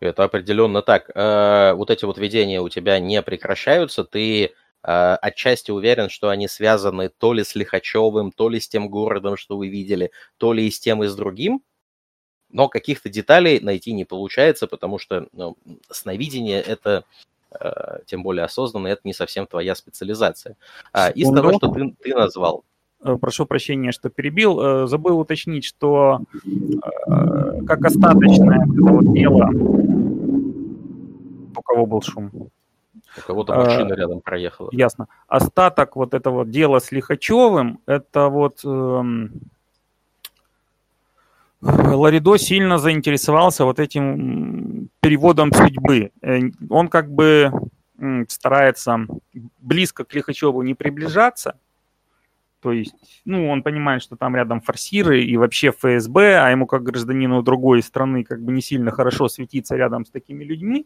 Это определенно так. Э, вот эти вот видения у тебя не прекращаются. Ты э, отчасти уверен, что они связаны то ли с Лихачевым, то ли с тем городом, что вы видели, то ли и с тем, и с другим. Но каких-то деталей найти не получается, потому что ну, сновидение – это э, тем более осознанно, это не совсем твоя специализация. А, из того, что ты, ты назвал,
прошу прощения, что перебил, забыл уточнить, что как остаточное это вот тело, у кого был шум,
У кого-то машина а, рядом проехала.
Ясно. Остаток вот этого дела с Лихачевым, это вот эм, Ларидо сильно заинтересовался вот этим переводом судьбы. Э, он как бы старается близко к Лихачеву не приближаться, то есть, ну, он понимает, что там рядом форсиры и вообще ФСБ, а ему как гражданину другой страны как бы не сильно хорошо светиться рядом с такими людьми.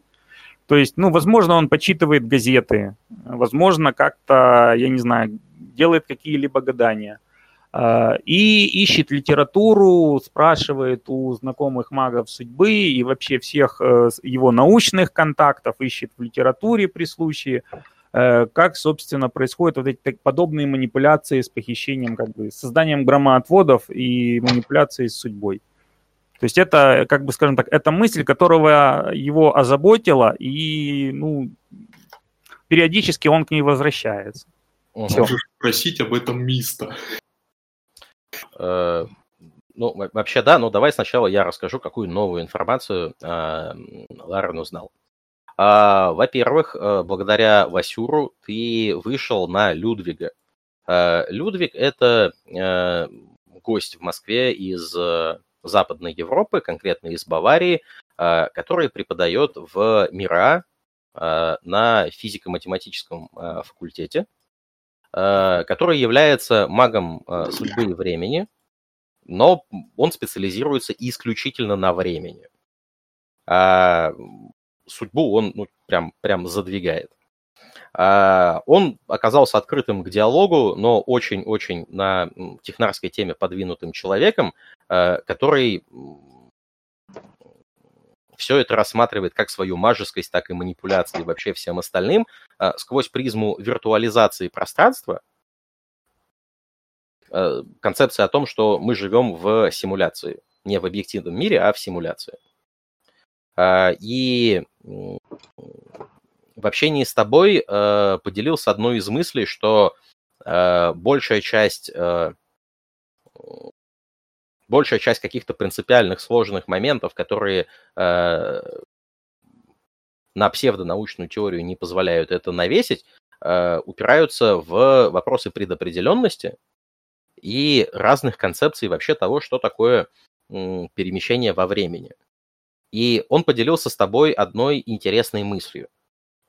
То есть, ну, возможно, он почитывает газеты, возможно, как-то, я не знаю, делает какие-либо гадания – а, и ищет литературу, спрашивает у знакомых магов судьбы и вообще всех э, его научных контактов, ищет в литературе при случае, как, собственно, происходят вот эти подобные манипуляции с похищением, как бы, созданием громоотводов и манипуляции с судьбой. То есть это, как бы, скажем так, это мысль, которого его озаботила, и, ну, периодически он к ней возвращается.
Можешь спросить об этом Миста.
Э, ну, вообще да, но давай сначала я расскажу, какую новую информацию э, Ларен узнал. А, во-первых, э, благодаря Васюру ты вышел на Людвига. Людвиг – это гость в Москве из Западной Европы, конкретно из Баварии, который преподает в МИРА на физико-математическом факультете. Э, который является магом э, судьбы и времени, но он специализируется исключительно на времени. А судьбу он ну, прям, прям задвигает. А он оказался открытым к диалогу, но очень-очень на технарской теме подвинутым человеком, э, который все это рассматривает как свою мажескость, так и манипуляции вообще всем остальным а, сквозь призму виртуализации пространства, а, концепция о том, что мы живем в симуляции, не в объективном мире, а в симуляции. А, и в общении с тобой поделился одной из мыслей, что большая часть большая часть каких-то принципиальных сложных моментов, которые э, на псевдонаучную теорию не позволяют это навесить, э, упираются в вопросы предопределенности и разных концепций вообще того, что такое э, перемещение во времени. И он поделился с тобой одной интересной мыслью.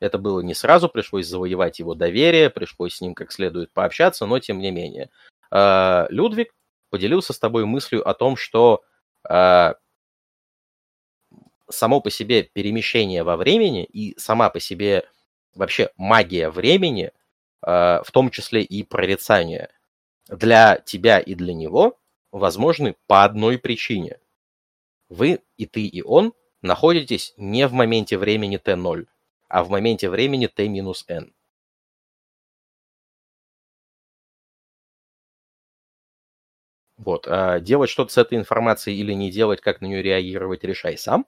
Это было не сразу, пришлось завоевать его доверие, пришлось с ним как следует пообщаться, но тем не менее. Э, Людвиг поделился с тобой мыслью о том, что э, само по себе перемещение во времени и сама по себе вообще магия времени, э, в том числе и прорицание, для тебя и для него возможны по одной причине. Вы и ты, и он находитесь не в моменте времени t0, а в моменте времени t-n. Вот. А делать что-то с этой информацией или не делать, как на нее реагировать, решай сам.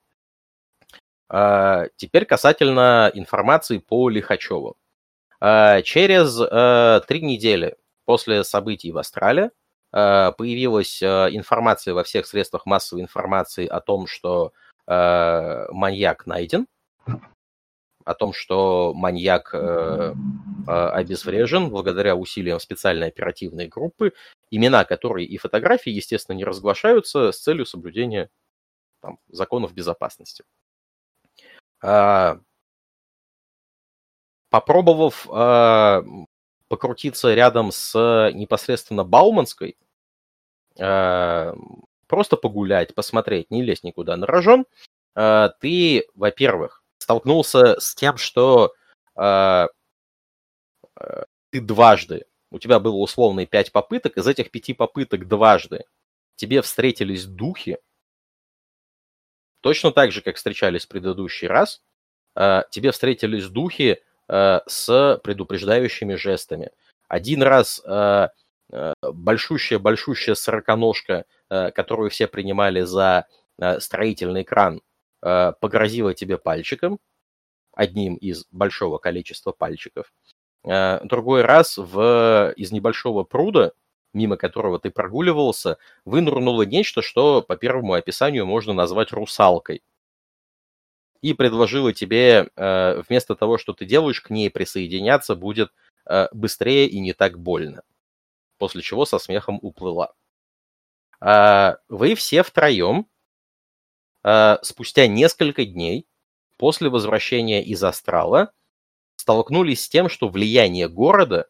А теперь касательно информации по Лихачеву. А через а, три недели после событий в Австралии появилась а, информация во всех средствах массовой информации о том, что а, маньяк найден о том, что маньяк э, э, обезврежен благодаря усилиям специальной оперативной группы, имена которой и фотографии, естественно, не разглашаются с целью соблюдения там, законов безопасности. А, попробовав а, покрутиться рядом с непосредственно Бауманской, просто погулять, посмотреть, не лезть никуда на рожон, а, ты, во-первых, столкнулся с тем, что э, ты дважды, у тебя было условные пять попыток, из этих пяти попыток дважды тебе встретились духи, точно так же, как встречались в предыдущий раз, тебе встретились духи с предупреждающими жестами. Один раз большущая-большущая сороконожка, которую все принимали за строительный кран, Э, погрозила тебе пальчиком, одним из большого количества пальчиков. Э, другой раз в, из небольшого пруда, мимо которого ты прогуливался, вынырнуло нечто, что по первому описанию можно назвать русалкой. и предложила тебе, э, вместо того, что ты делаешь, к ней присоединяться будет э, быстрее и не так больно. После чего со смехом уплыла. Э, вы все втроем э, спустя несколько дней после возвращения из Астрала столкнулись с тем, что влияние города,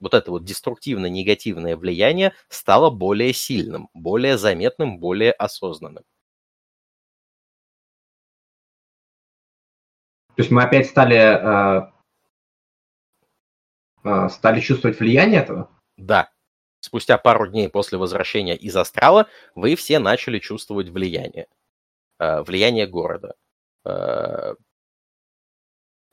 вот это вот деструктивно-негативное влияние, стало более сильным, более заметным, более осознанным.
То есть мы опять стали, э, э, стали чувствовать влияние этого?
Да. Спустя пару дней после возвращения из Астрала вы все начали чувствовать влияние. Э, влияние города. Э,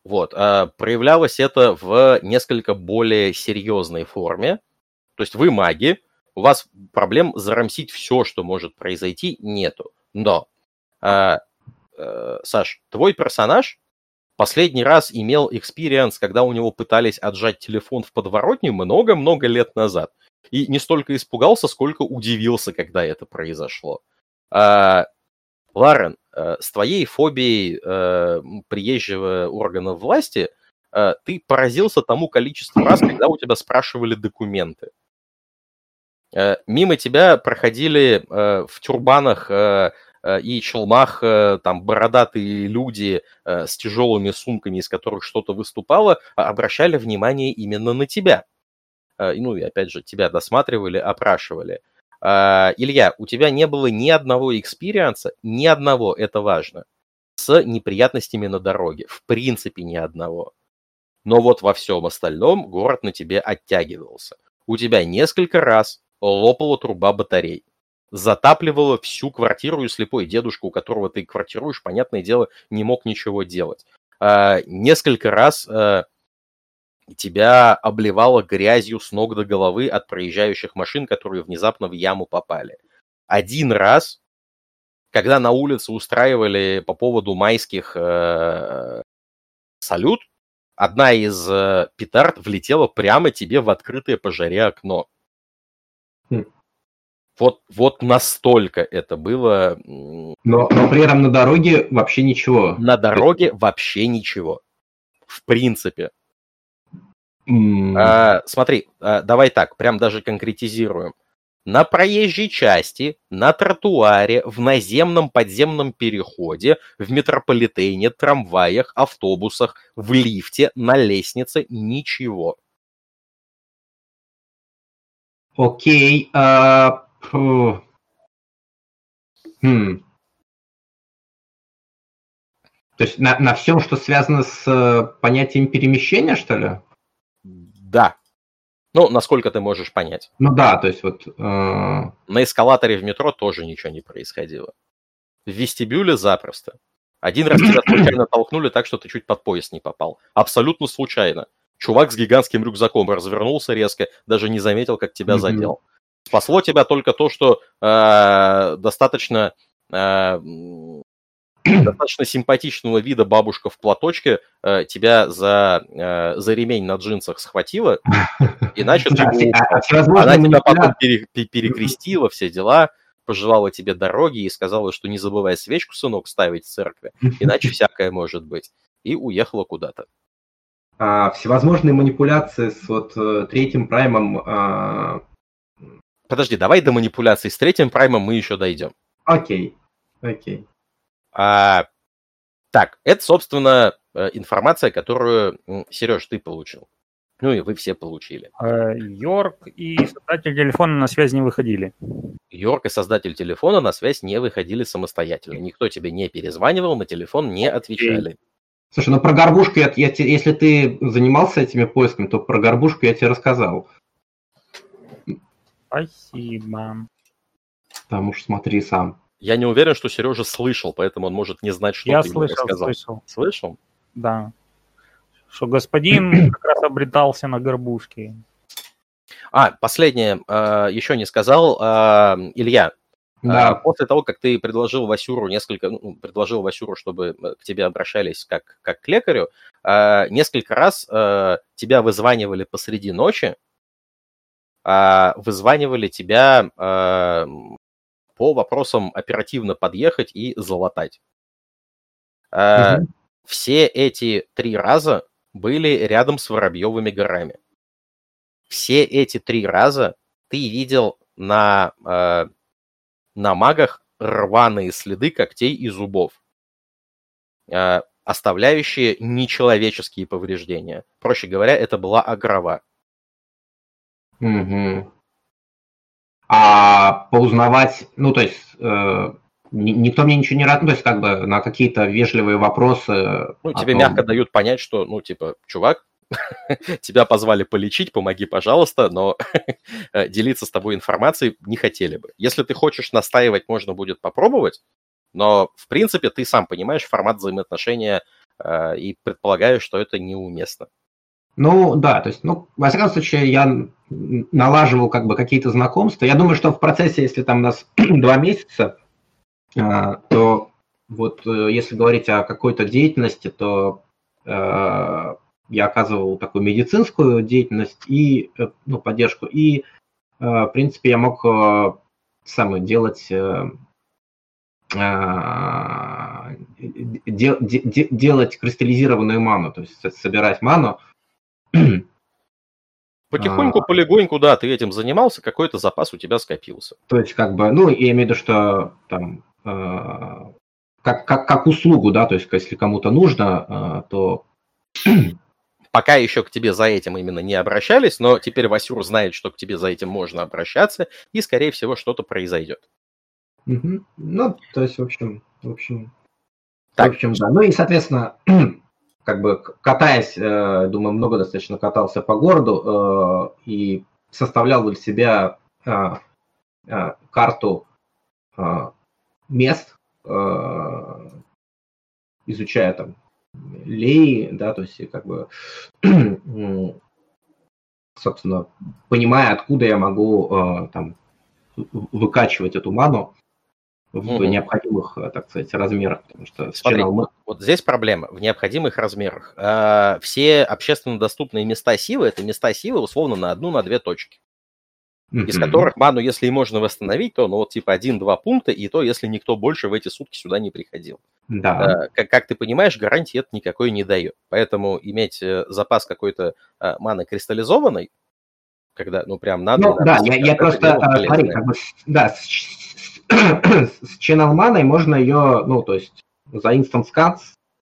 вот. А проявлялось это в несколько более серьезной форме. То есть вы маги, у вас проблем зарамсить все, что может произойти, нету. Но, э, э, Саш, твой персонаж Последний раз имел experience, когда у него пытались отжать телефон в подворотне много-много лет назад. И не столько испугался, сколько удивился, когда это произошло. А, Ларен, а, с твоей фобией а, приезжего органа власти а, ты поразился тому количеству раз, когда у тебя спрашивали документы. А, мимо тебя проходили а, в тюрбанах а, Э, и челмах э, там бородатые люди э, с тяжелыми сумками, из которых что-то выступало, а, обращали внимание именно на тебя. Ну и опять же, тебя досматривали, опрашивали. Илья, у тебя не было ни одного experience а, ни одного, это важно, с неприятностями на дороге. В принципе, ни одного. Но вот во всем остальном город на тебе оттягивался. У тебя несколько раз лопала труба батарей затапливало всю квартиру, и слепой дедушка, у которого ты квартируешь, понятное дело, не мог ничего делать. А, несколько раз а, тебя обливало грязью с ног до головы от проезжающих машин, которые внезапно в яму попали. Один раз, когда на улице устраивали по поводу майских э, салют, одна из э, петард влетела прямо тебе в открытое по жаре окно. Хм. Вот, вот настолько это было.
Но, но при этом на дороге вообще ничего.
На дороге вообще ничего. В принципе. Mm. А, смотри, а, давай так, прям даже конкретизируем. На проезжей части, на тротуаре, в наземном подземном переходе, в метрополитене, трамваях, автобусах, в лифте, на лестнице ничего.
Окей, uh, Хм. То есть на, на всем, что связано с э, понятием перемещения, что ли?
Да. Ну, насколько ты можешь понять.
Ну да, то есть вот... Э...
На эскалаторе в метро тоже ничего не происходило. В вестибюле запросто. Один раз тебя случайно толкнули так, что ты чуть под пояс не попал. Абсолютно случайно. Чувак с гигантским рюкзаком развернулся резко, даже не заметил, как тебя задел. Спасло тебя только то, что э, достаточно, э, достаточно симпатичного вида бабушка в платочке э, тебя за, э, за ремень на джинсах схватила, иначе ты. А, а Она тебя потом пере, перекрестила, все дела, пожелала тебе дороги и сказала, что не забывай свечку, сынок, ставить в церкви, иначе всякое может быть. И уехала куда-то.
А, всевозможные манипуляции с вот э, третьим праймом а,
Подожди, давай до манипуляций с третьим праймом мы еще дойдем.
Окей, окей.
А, так, это, собственно, э, информация, которую, Сереж, ты получил. Ну и вы все получили.
А, Йорк и создатель телефона на связь не выходили.
Йорк и создатель телефона на связь не выходили самостоятельно. Никто тебе не перезванивал, на телефон не отвечали.
Слушай, ну про горбушку, я, я, если ты занимался этими поисками, то про горбушку я тебе рассказал.
Спасибо.
Там уж смотри сам.
Я не уверен, что Сережа слышал, поэтому он может не знать, что
Я
ты
слышал,
рассказал.
слышал.
Слышал?
Да. Что господин как раз обретался на горбушке.
А, последнее, э, еще не сказал. Э, Илья, да. э, после того, как ты предложил Васюру несколько, ну, предложил Васюру, чтобы э, к тебе обращались как, как к лекарю, э, несколько раз э, тебя вызванивали посреди ночи, а, вызванивали тебя а, по вопросам оперативно подъехать и залатать. Угу. Все эти три раза были рядом с Воробьевыми горами. Все эти три раза ты видел на, э, на магах рваные следы когтей и зубов, э, оставляющие нечеловеческие повреждения. Проще говоря, это была агрова.
Угу. А поузнавать, ну, то есть, э, никто мне ничего не рад, ну, то есть, как бы на какие-то вежливые вопросы.
Ну, тебе том... мягко дают понять, что, ну, типа, чувак, тебя позвали полечить, помоги, пожалуйста, но делиться с тобой информацией не хотели бы. Если ты хочешь настаивать, можно будет попробовать, но, в принципе, ты сам понимаешь формат взаимоотношения э, и предполагаешь, что это неуместно.
Ну, да, то есть, ну, во всяком случае, я налаживал как бы какие-то знакомства. Я думаю, что в процессе, если там у нас два месяца, а, то вот э, если говорить о какой-то деятельности, то э, я оказывал такую медицинскую деятельность и э, ну, поддержку, и в принципе я мог самое делать делать кристаллизированную ману, то есть собирать ману.
Потихоньку, а, полегоньку, да, ты этим занимался, какой-то запас у тебя скопился.
То есть, как бы, ну, я имею в виду, что там э, как, как, как услугу, да, то есть, если кому-то нужно, э, то...
Пока еще к тебе за этим именно не обращались, но теперь Васюр знает, что к тебе за этим можно обращаться, и, скорее всего, что-то произойдет.
Угу. Ну, то есть, в общем, в общем, так. в общем, да. Ну и, соответственно, как бы катаясь, э, думаю, много достаточно катался по городу э, и составлял для себя э, карту мест, изучая там лей, да, то есть как бы, собственно, понимая, откуда я могу там выкачивать эту ману, в угу. необходимых, э, так сказать, размерах. Потому что
Смотри, Channel... вот здесь проблема в необходимых размерах. А, все общественно доступные места силы – это места силы условно на одну, на две точки. Mm-hmm. Из которых ману, если и можно восстановить, то ну вот типа один-два пункта, и то, если никто больше в эти сутки сюда не приходил. Да. А, как, как ты понимаешь, гарантии это никакой не дает. Поэтому иметь э, запас какой-то а, маны кристаллизованной, когда, ну, прям надо... Ну,
да, я, я просто, смотри, как бы, да, с, Channel Mana можно ее, ну, то есть за Instant Scans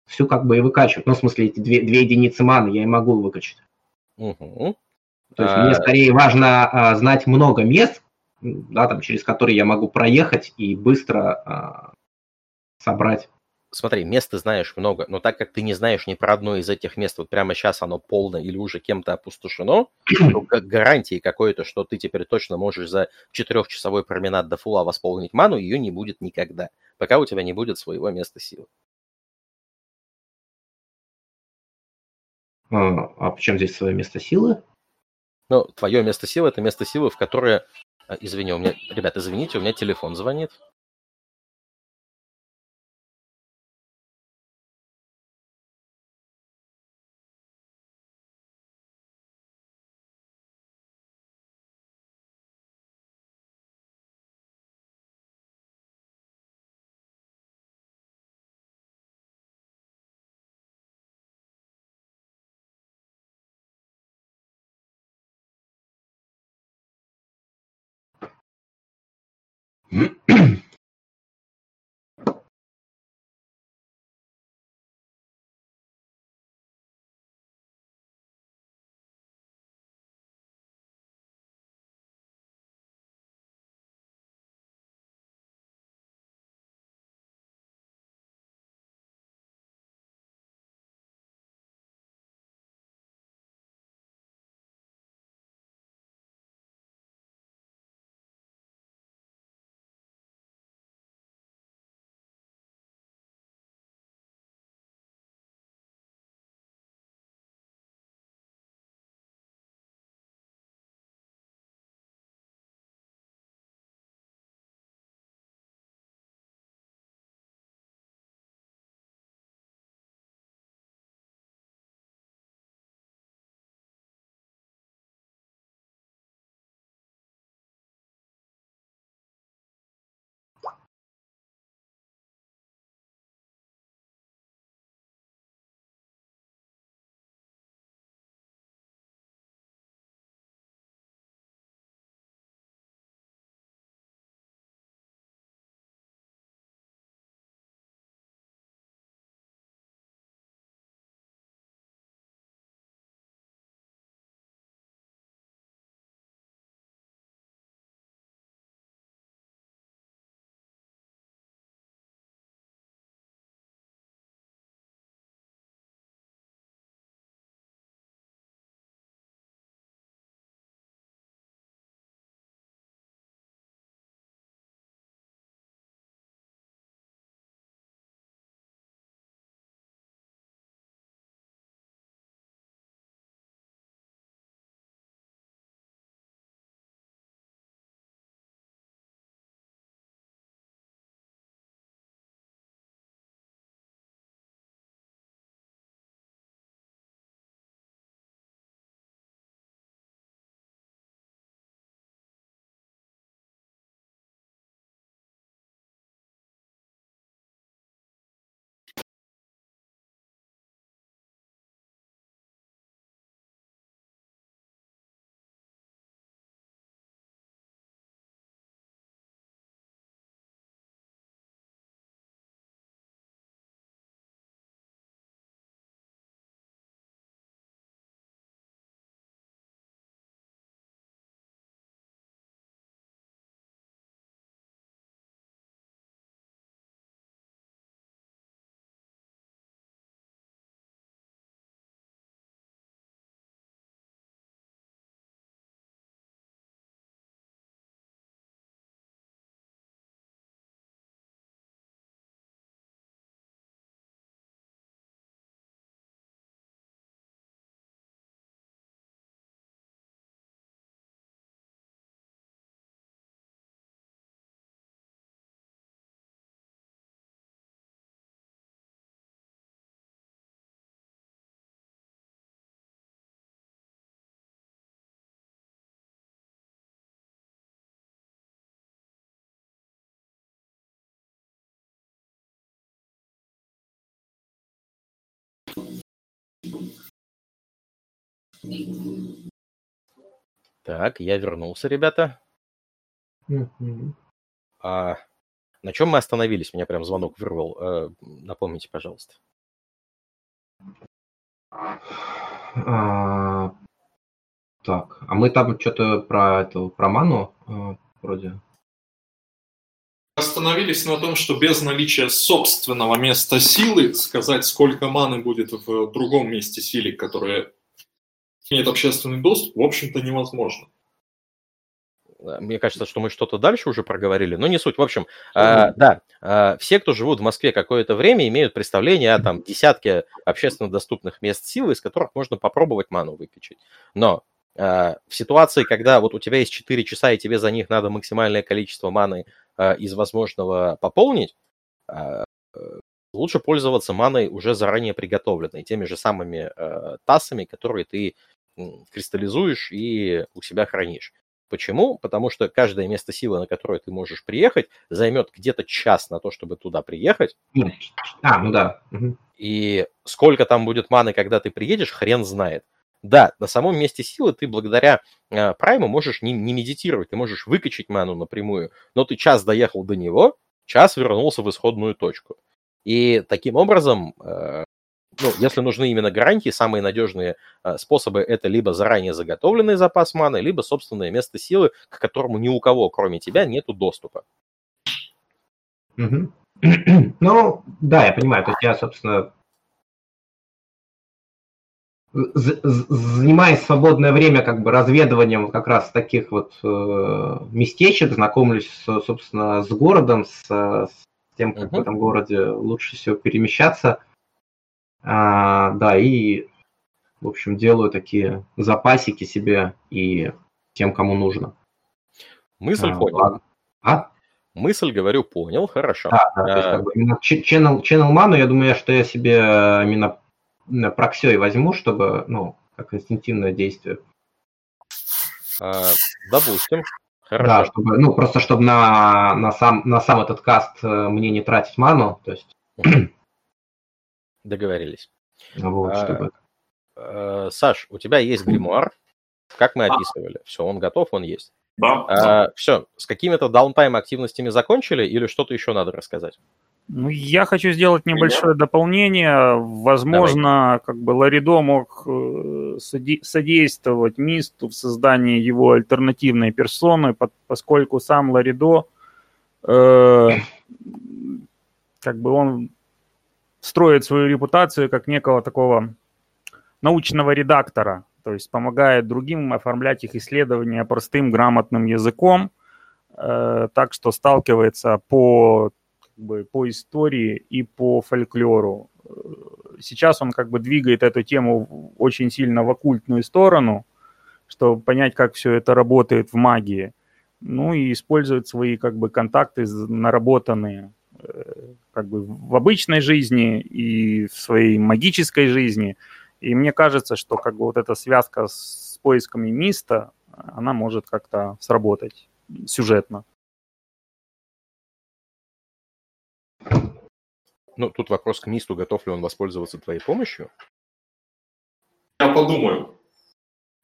всю как бы и выкачивать. Ну, в смысле, эти две, две единицы маны я и могу выкачать. Угу. То есть а... мне скорее важно а, знать много мест, да, там, через которые я могу проехать и быстро а, собрать
смотри, мест ты знаешь много, но так как ты не знаешь ни про одно из этих мест, вот прямо сейчас оно полное или уже кем-то опустошено, то гарантии какой-то, что ты теперь точно можешь за четырехчасовой променад до фула восполнить ману, ее не будет никогда, пока у тебя не будет своего места силы.
А, а почему здесь свое место силы?
Ну, твое место силы это место силы, в которое... А, извини, у меня... Ребята, извините, у меня телефон звонит. 嗯。Так, я вернулся, ребята. А, на чем мы остановились? Меня прям звонок вырвал. А, напомните, пожалуйста.
А, так, а мы там что-то про это, про ману а, вроде.
Остановились на том, что без наличия собственного места силы сказать, сколько маны будет в другом месте силы, которое имеет общественный доступ, в общем-то невозможно.
Мне кажется, что мы что-то дальше уже проговорили, но не суть. В общем, э, да, э, все, кто живут в Москве какое-то время, имеют представление о там десятке общественно доступных мест силы, из которых можно попробовать ману выкачать. Но э, в ситуации, когда вот у тебя есть 4 часа, и тебе за них надо максимальное количество маны из возможного пополнить, э, лучше пользоваться маной уже заранее приготовленной, теми же самыми э, тасами, которые ты кристаллизуешь и у себя хранишь. Почему? Потому что каждое место силы, на которое ты можешь приехать, займет где-то час на то, чтобы туда приехать.
А, ну да.
И сколько там будет маны, когда ты приедешь, хрен знает. Да, на самом месте силы ты благодаря э, прайму можешь не, не медитировать, ты можешь выкачать ману напрямую, но ты час доехал до него, час вернулся в исходную точку. И таким образом э, ну, если нужны именно гарантии, самые надежные э, способы это либо заранее заготовленный запас маны, либо собственное место силы, к которому ни у кого, кроме тебя, нету доступа.
Ну, да, я понимаю. То есть я, собственно, занимаясь свободное время как бы разведыванием как раз таких вот э, местечек, знакомлюсь, с, собственно, с городом, с, с тем, как uh-huh. в этом городе лучше всего перемещаться – а, да, и, в общем, делаю такие запасики себе и тем, кому нужно.
Мысль а, понял. А? Мысль, говорю, понял, хорошо.
Да, да, а... то есть, как бы, именно channel, channel ману, я думаю, что я себе именно проксей возьму, чтобы, ну, как инстинктивное действие.
А, допустим.
Хорошо. Да, чтобы, ну, просто чтобы на, на, сам, на сам этот каст э, мне не тратить ману, то есть...
Договорились.
Вот, а, чтобы...
а, Саш, у тебя есть гримуар, как мы описывали. Все, он готов, он есть.
Да.
А, все, с какими-то даунтайм активностями закончили или что-то еще надо рассказать?
Ну, я хочу сделать небольшое Меня? дополнение. Возможно, Давай. как бы Ларидо мог э, содействовать Мисту в создании его альтернативной персоны, поскольку сам Ларидо, э, как бы он строит свою репутацию как некого такого научного редактора, то есть помогает другим оформлять их исследования простым грамотным языком, э, так что сталкивается по, как бы, по истории и по фольклору. Сейчас он как бы двигает эту тему очень сильно в оккультную сторону, чтобы понять, как все это работает в магии. Ну и использует свои как бы контакты наработанные Э, как бы в обычной жизни и в своей магической жизни. И мне кажется, что как бы вот эта связка с поисками Миста, она может как-то сработать сюжетно.
Ну, тут вопрос к Мисту, готов ли он воспользоваться твоей помощью?
Я подумаю.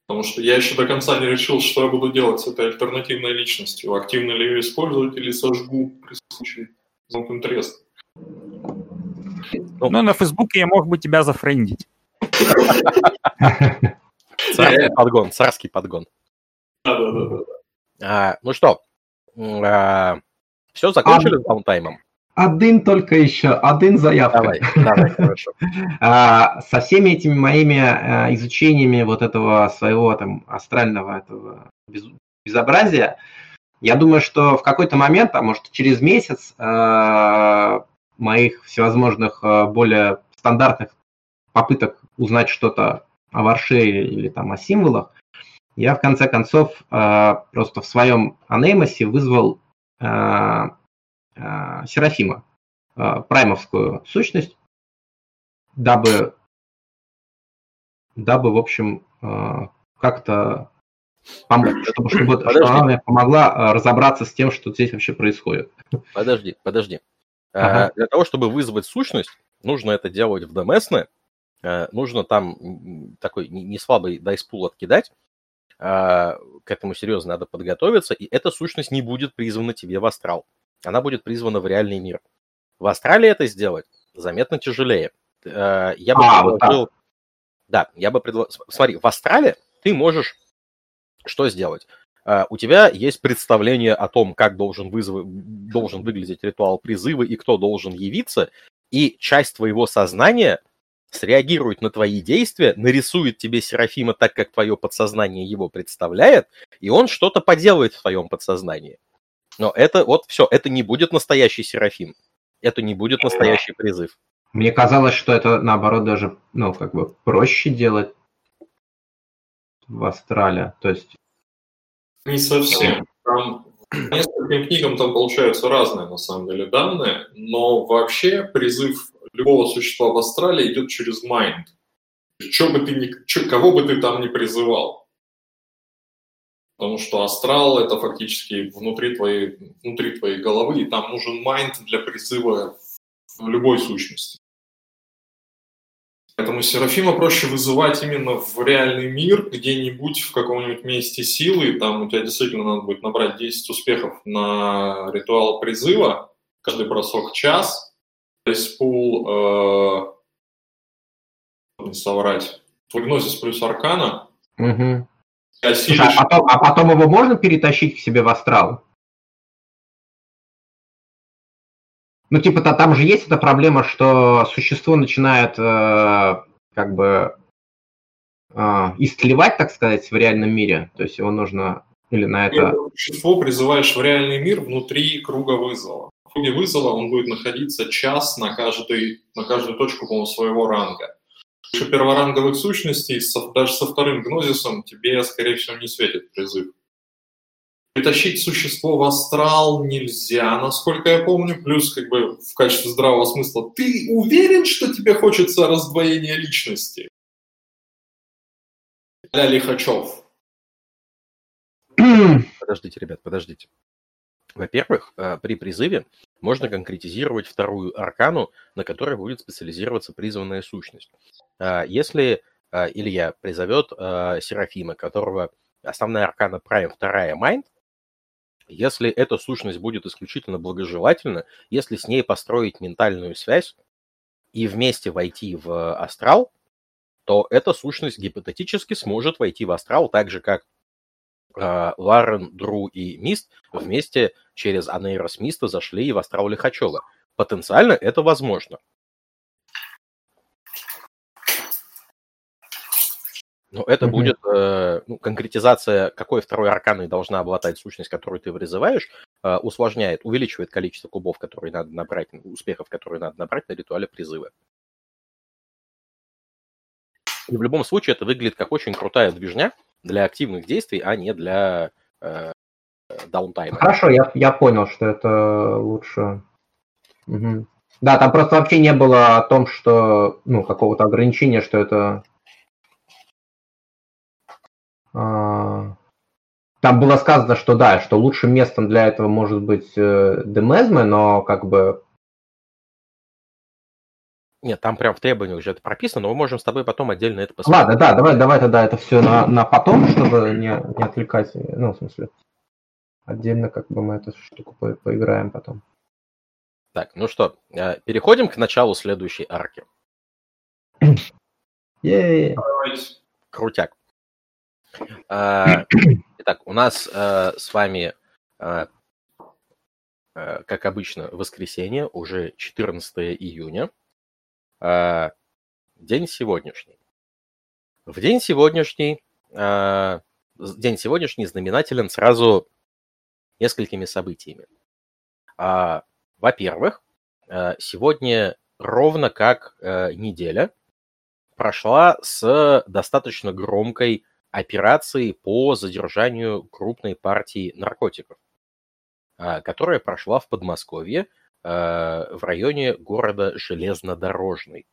Потому что я еще до конца не решил, что я буду делать с этой альтернативной личностью. Активно ли ее использовать или сожгу при случае. Зонт интересно.
Ну, на Фейсбуке я мог бы тебя зафрендить.
Царский подгон, царский подгон.
Да-да-да.
А, ну что, а, все, закончили с даунтаймом?
Один только еще, один заявка.
Давай, давай, хорошо.
А, со всеми этими моими а, изучениями вот этого своего там астрального этого безобразия, я думаю, что в какой-то момент, а может через месяц, э, моих всевозможных э, более стандартных попыток узнать что-то о Варшее или там о символах, я в конце концов э, просто в своем анеймосе вызвал Серафима, праймовскую сущность, дабы, дабы в общем, как-то чтобы, чтобы, чтобы она мне помогла а, разобраться с тем, что здесь вообще происходит.
Подожди, подожди. А, ага. Для того, чтобы вызвать сущность, нужно это делать в домесне, нужно там такой не слабый дайспул откидать, к этому серьезно надо подготовиться, и эта сущность не будет призвана тебе в астрал. Она будет призвана в реальный мир. В астрале это сделать заметно тяжелее. Я бы а, предложил... Вот да, я бы предложил... Смотри, в астрале ты можешь что сделать? У тебя есть представление о том, как должен, вызов... должен выглядеть ритуал призыва и кто должен явиться, и часть твоего сознания среагирует на твои действия, нарисует тебе Серафима так, как твое подсознание его представляет, и он что-то поделает в твоем подсознании. Но это вот все, это не будет настоящий Серафим. Это не будет настоящий призыв.
Мне казалось, что это наоборот даже, ну, как бы проще делать в Астрале. То есть...
Не совсем. Там нескольким книгам там получаются разные, на самом деле, данные, но вообще призыв любого существа в астрале идет через mind. Что бы ты ни, чё, кого бы ты там ни призывал. Потому что астрал это фактически внутри твоей, внутри твоей головы, и там нужен mind для призыва в любой сущности. Поэтому Серафима проще вызывать именно в реальный мир, где-нибудь в каком-нибудь месте силы. Там у тебя действительно надо будет набрать 10 успехов на ритуал призыва, каждый бросок час. То есть пул, э, не соврать, гнозис плюс аркана.
Угу. Слушай, а, потом, а потом его можно перетащить к себе в астрал? Ну, типа, -то, там же есть эта проблема, что существо начинает э, как бы э, истлевать, так сказать, в реальном мире. То есть его нужно или на это...
Существо призываешь в реальный мир внутри круга вызова. В круге вызова он будет находиться час на, каждый, на каждую точку по своего ранга. Перворанговых сущностей, даже со вторым гнозисом, тебе, скорее всего, не светит призыв. Притащить существо в астрал нельзя, насколько я помню. Плюс, как бы, в качестве здравого смысла, ты уверен, что тебе хочется раздвоения личности? Ля Лихачев.
Подождите, ребят, подождите. Во-первых, э, при призыве можно конкретизировать вторую аркану, на которой будет специализироваться призванная сущность. Э, если э, Илья призовет Серафима, которого основная аркана Prime, вторая Mind, если эта сущность будет исключительно благожелательна, если с ней построить ментальную связь и вместе войти в астрал, то эта сущность гипотетически сможет войти в астрал так же, как э, Ларен, Дру и Мист вместе через Анейрос Миста зашли в астрал Лихачева. Потенциально это возможно. Но это mm-hmm. будет э, ну, конкретизация, какой второй арканой должна обладать сущность, которую ты вызываешь, э, усложняет, увеличивает количество кубов, которые надо набрать, успехов, которые надо набрать на ритуале призыва. И в любом случае это выглядит как очень крутая движня для активных действий, а не для э, даунтайма.
Хорошо, я, я понял, что это лучше. Угу. Да, там просто вообще не было о том, что, ну, какого-то ограничения, что это а, там было сказано, что да, что лучшим местом для этого может быть э, Демезме, но как бы...
Нет, там прям в требованиях уже это прописано, но мы можем с тобой потом отдельно это посмотреть.
Ладно, да, давай, давай тогда это все на, на потом, чтобы не, не отвлекать, ну, в смысле, отдельно как бы мы эту штуку по, поиграем потом.
Так, ну что, э, переходим к началу следующей арки. Крутяк. А, итак, у нас э, с вами, э, э, как обычно, воскресенье, уже 14 июня, день сегодняшний. В день сегодняшний, день сегодняшний знаменателен сразу несколькими событиями. А, во-первых, сегодня ровно как неделя прошла с достаточно громкой операции по задержанию крупной партии наркотиков, которая прошла в Подмосковье в районе города Железнодорожный.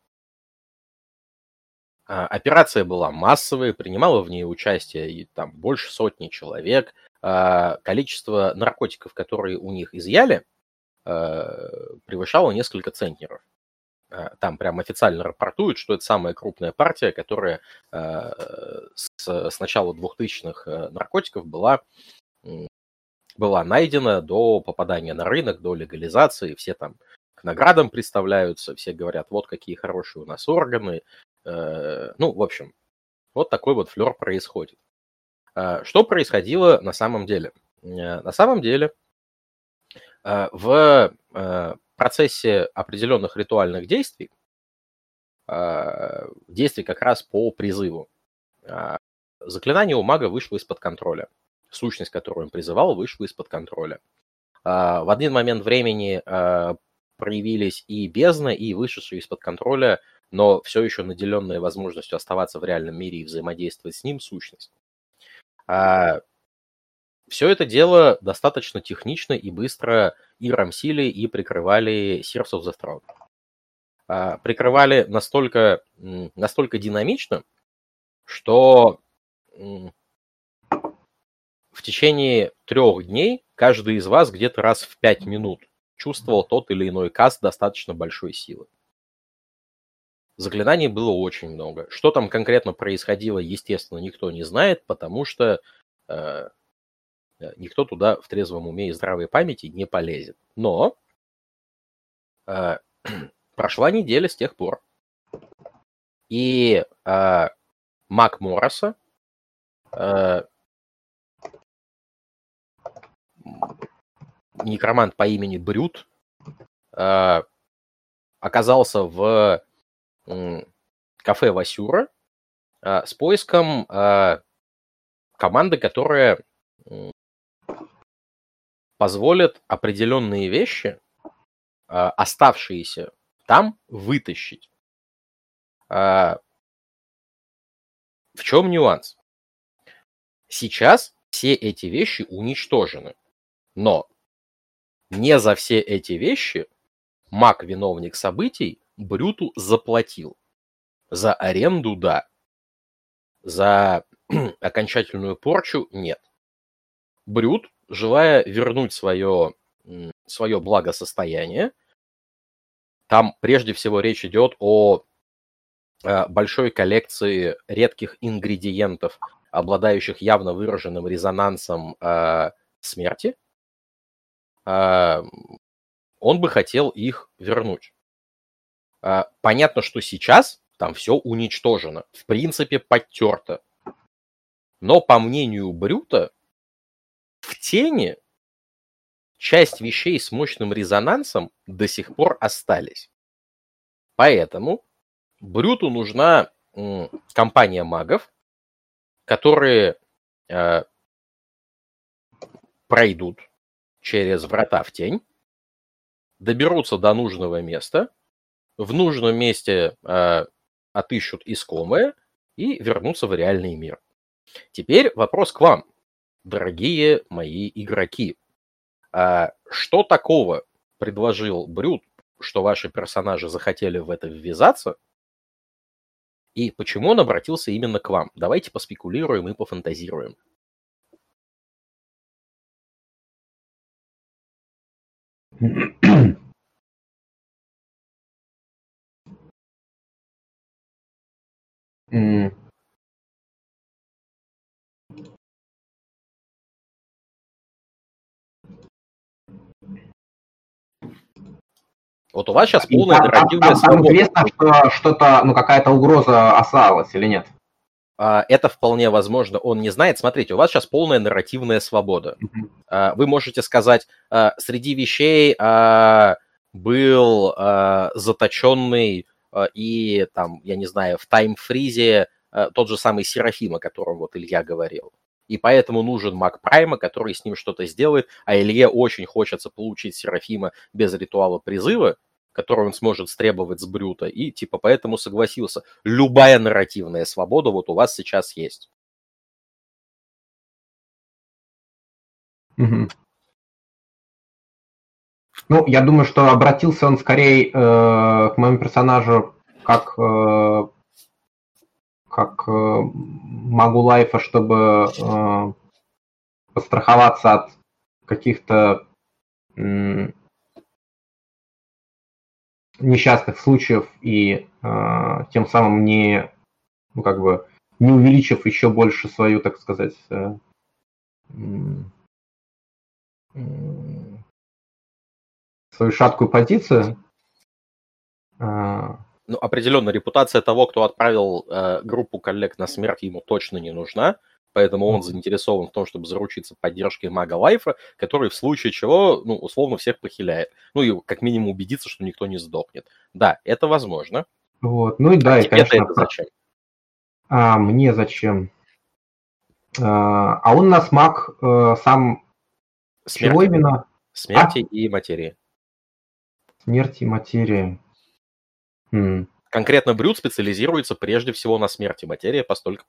А, операция была массовая, принимало в ней участие и там больше сотни человек. Количество наркотиков, которые у них изъяли, превышало несколько центнеров. э, там прям официально рапортуют, что это самая крупная партия, которая с, с начала 2000-х наркотиков была, была найдена до попадания на рынок, до легализации. Все там к наградам представляются, все говорят, вот какие хорошие у нас органы. Ну, в общем, вот такой вот флер происходит. Что происходило на самом деле? На самом деле в процессе определенных ритуальных действий, а, действий как раз по призыву, а, заклинание у мага вышло из-под контроля. Сущность, которую он призывал, вышла из-под контроля. А, в один момент времени проявились и бездна, и вышедшие из-под контроля, но все еще наделенная возможностью оставаться в реальном мире и взаимодействовать с ним сущность. Все это дело достаточно технично и быстро и рамсили, и прикрывали Sears of the Throne. А, прикрывали настолько, настолько динамично, что течение трех дней каждый из вас где-то раз в пять минут чувствовал тот или иной каст достаточно большой силы. Заклинаний было очень много. Что там конкретно происходило, естественно, никто не знает, потому что э, Э, никто туда в трезвом уме и здравой памяти не полезет. Но э, прошла неделя с тех пор, и э, Мак Морроса э, некромант по имени Брют э, оказался в э, кафе Васюра э, с поиском э, команды, которая позволят определенные вещи, а, оставшиеся там, вытащить. А, в чем нюанс? Сейчас все эти вещи уничтожены, но не за все эти вещи маг, виновник событий, Брюту заплатил. За аренду – да. За окончательную порчу – нет. Брют желая вернуть свое, свое благосостояние, там прежде всего речь идет о э, большой коллекции редких ингредиентов, обладающих явно выраженным резонансом э, смерти, он бы хотел их вернуть. Понятно, что сейчас там все уничтожено, в принципе подтерто. Но по мнению Брюта, в тени часть вещей с мощным резонансом до сих пор остались. Поэтому Брюту нужна компания магов, которые э, пройдут через врата в тень, доберутся до нужного места, в нужном месте э, отыщут искомое и вернутся в реальный мир. Теперь вопрос к вам дорогие мои игроки, а что такого предложил Брюд, что ваши персонажи захотели в это ввязаться? И почему он обратился именно к вам? Давайте поспекулируем и пофантазируем.
Mm.
Вот у вас сейчас полная там, нарративная там,
свобода. Там известно, что что-то, ну, какая-то угроза осалась или нет?
А, это вполне возможно, он не знает. Смотрите, у вас сейчас полная нарративная свобода. Uh-huh. Вы можете сказать, а, среди вещей был заточенный и там, я не знаю, в тайм-фризе тот же самый Серафим, о котором вот Илья говорил и поэтому нужен маг Прайма, который с ним что-то сделает, а Илье очень хочется получить Серафима без ритуала призыва, который он сможет стребовать с Брюта, и типа поэтому согласился. Любая нарративная свобода вот у вас сейчас есть.
Угу. Ну, я думаю, что обратился он скорее э, к моему персонажу как э, как э, могу лайфа, чтобы э, постраховаться от каких-то несчастных случаев и э, тем самым не, ну, как бы, не увеличив еще больше свою, так сказать, э, свою шаткую позицию.
А, ну, определенно, репутация того, кто отправил э, группу коллег на смерть, ему точно не нужна, поэтому он заинтересован в том, чтобы заручиться поддержкой мага Лайфа, который в случае чего, ну, условно, всех похиляет. Ну, и как минимум убедиться, что никто не сдохнет. Да, это возможно.
Вот, ну и да, а и, конечно... это зачем? А мне зачем? А, а он нас маг э, сам
Смерти. чего именно? Смерти а? и материи.
Смерти и материи.
Хм. Конкретно Брюд специализируется прежде всего на смерти материя постольку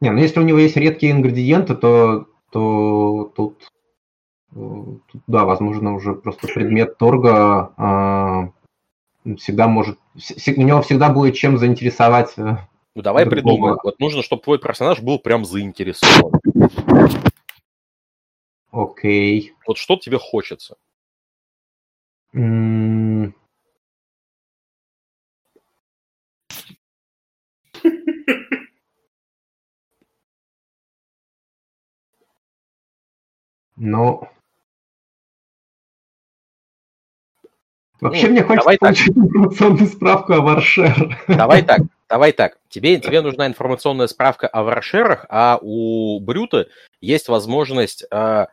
Не, ну если у него есть редкие ингредиенты, то, то тут, тут да, возможно, уже просто предмет торга а, всегда может, у него всегда будет чем заинтересовать. Э,
ну давай другого. придумаем. Вот нужно, чтобы твой персонаж был прям заинтересован.
Окей. Okay.
Вот что тебе хочется?
Ну, Вообще ну, мне хочется давай получить так. информационную справку о варшер.
Давай так, давай так. Тебе, тебе нужна информационная справка о варшерах, а у Брюта есть возможность, э,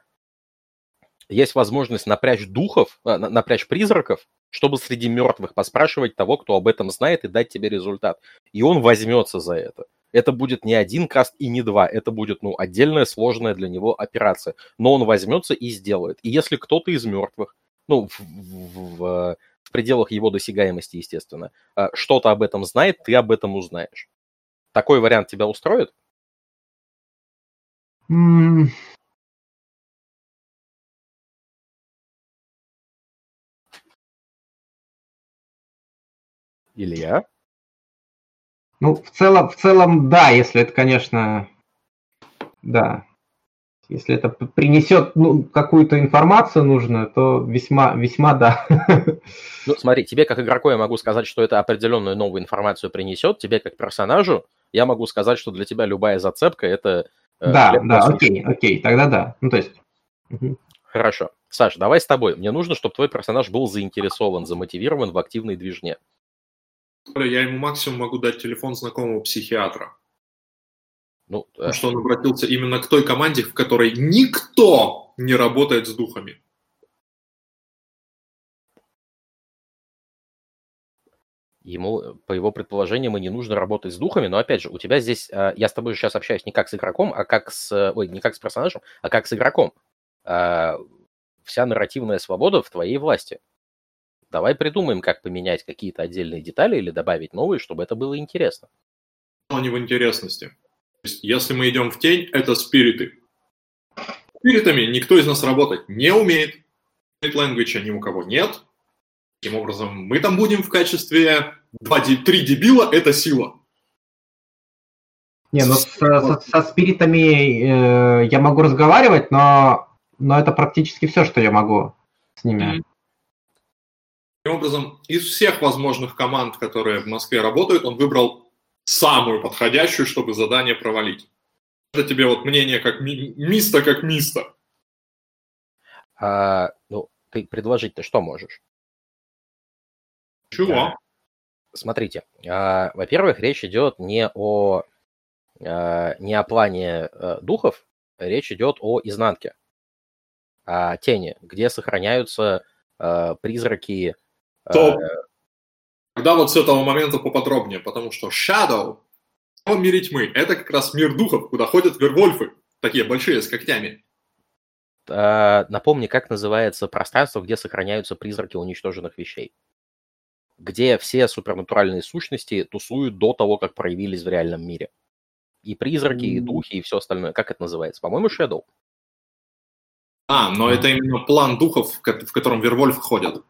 есть возможность напрячь духов, э, напрячь призраков, чтобы среди мертвых поспрашивать того, кто об этом знает, и дать тебе результат. И он возьмется за это. Это будет не один каст и не два, это будет ну, отдельная сложная для него операция. Но он возьмется и сделает. И если кто-то из мертвых ну, в, в, в, в пределах его досягаемости, естественно, а, что-то об этом знает, ты об этом узнаешь. Такой вариант тебя устроит? Илья?
Ну, в целом, в целом, да, если это, конечно, да. Если это принесет ну, какую-то информацию нужную, то весьма, весьма да.
Ну, смотри, тебе как игроку я могу сказать, что это определенную новую информацию принесет. Тебе как персонажу я могу сказать, что для тебя любая зацепка это...
Э, да, да, окей, окей, тогда да. Ну, то есть...
Хорошо. Саш, давай с тобой. Мне нужно, чтобы твой персонаж был заинтересован, замотивирован в активной движне.
Я ему максимум могу дать телефон знакомого психиатра. Ну, Потому что он обратился именно к той команде, в которой никто не работает с духами.
Ему, по его предположениям, и не нужно работать с духами, но опять же, у тебя здесь, а, я с тобой сейчас общаюсь не как с игроком, а как с, ой, не как с персонажем, а как с игроком. А, вся нарративная свобода в твоей власти. Давай придумаем, как поменять какие-то отдельные детали или добавить новые, чтобы это было интересно.
Но не в интересности если мы идем в тень, это спириты. Спиритами никто из нас работать не умеет. Language ни у кого нет. Таким образом, мы там будем в качестве 2-3 дебила – это сила.
Не, ну с, со, со спиритами э, я могу разговаривать, но, но это практически все, что я могу с ними.
Таким образом, из всех возможных команд, которые в Москве работают, он выбрал самую подходящую, чтобы задание провалить. Это тебе вот мнение как ми- миста, как миста.
А, ну, ты предложить-то что можешь?
Чего? А,
смотрите, а, во-первых, речь идет не о а, не о плане а, духов, речь идет о изнанке, о тени, где сохраняются а, призраки.
Топ. А, Тогда вот с этого момента поподробнее, потому что Shadow в мире тьмы – это как раз мир духов, куда ходят вервольфы, такие большие, с когтями.
А, напомни, как называется пространство, где сохраняются призраки уничтоженных вещей? Где все супернатуральные сущности тусуют до того, как проявились в реальном мире. И призраки, и духи, и все остальное. Как это называется? По-моему, Shadow.
А, но это именно план духов, в котором Вервольфы ходят.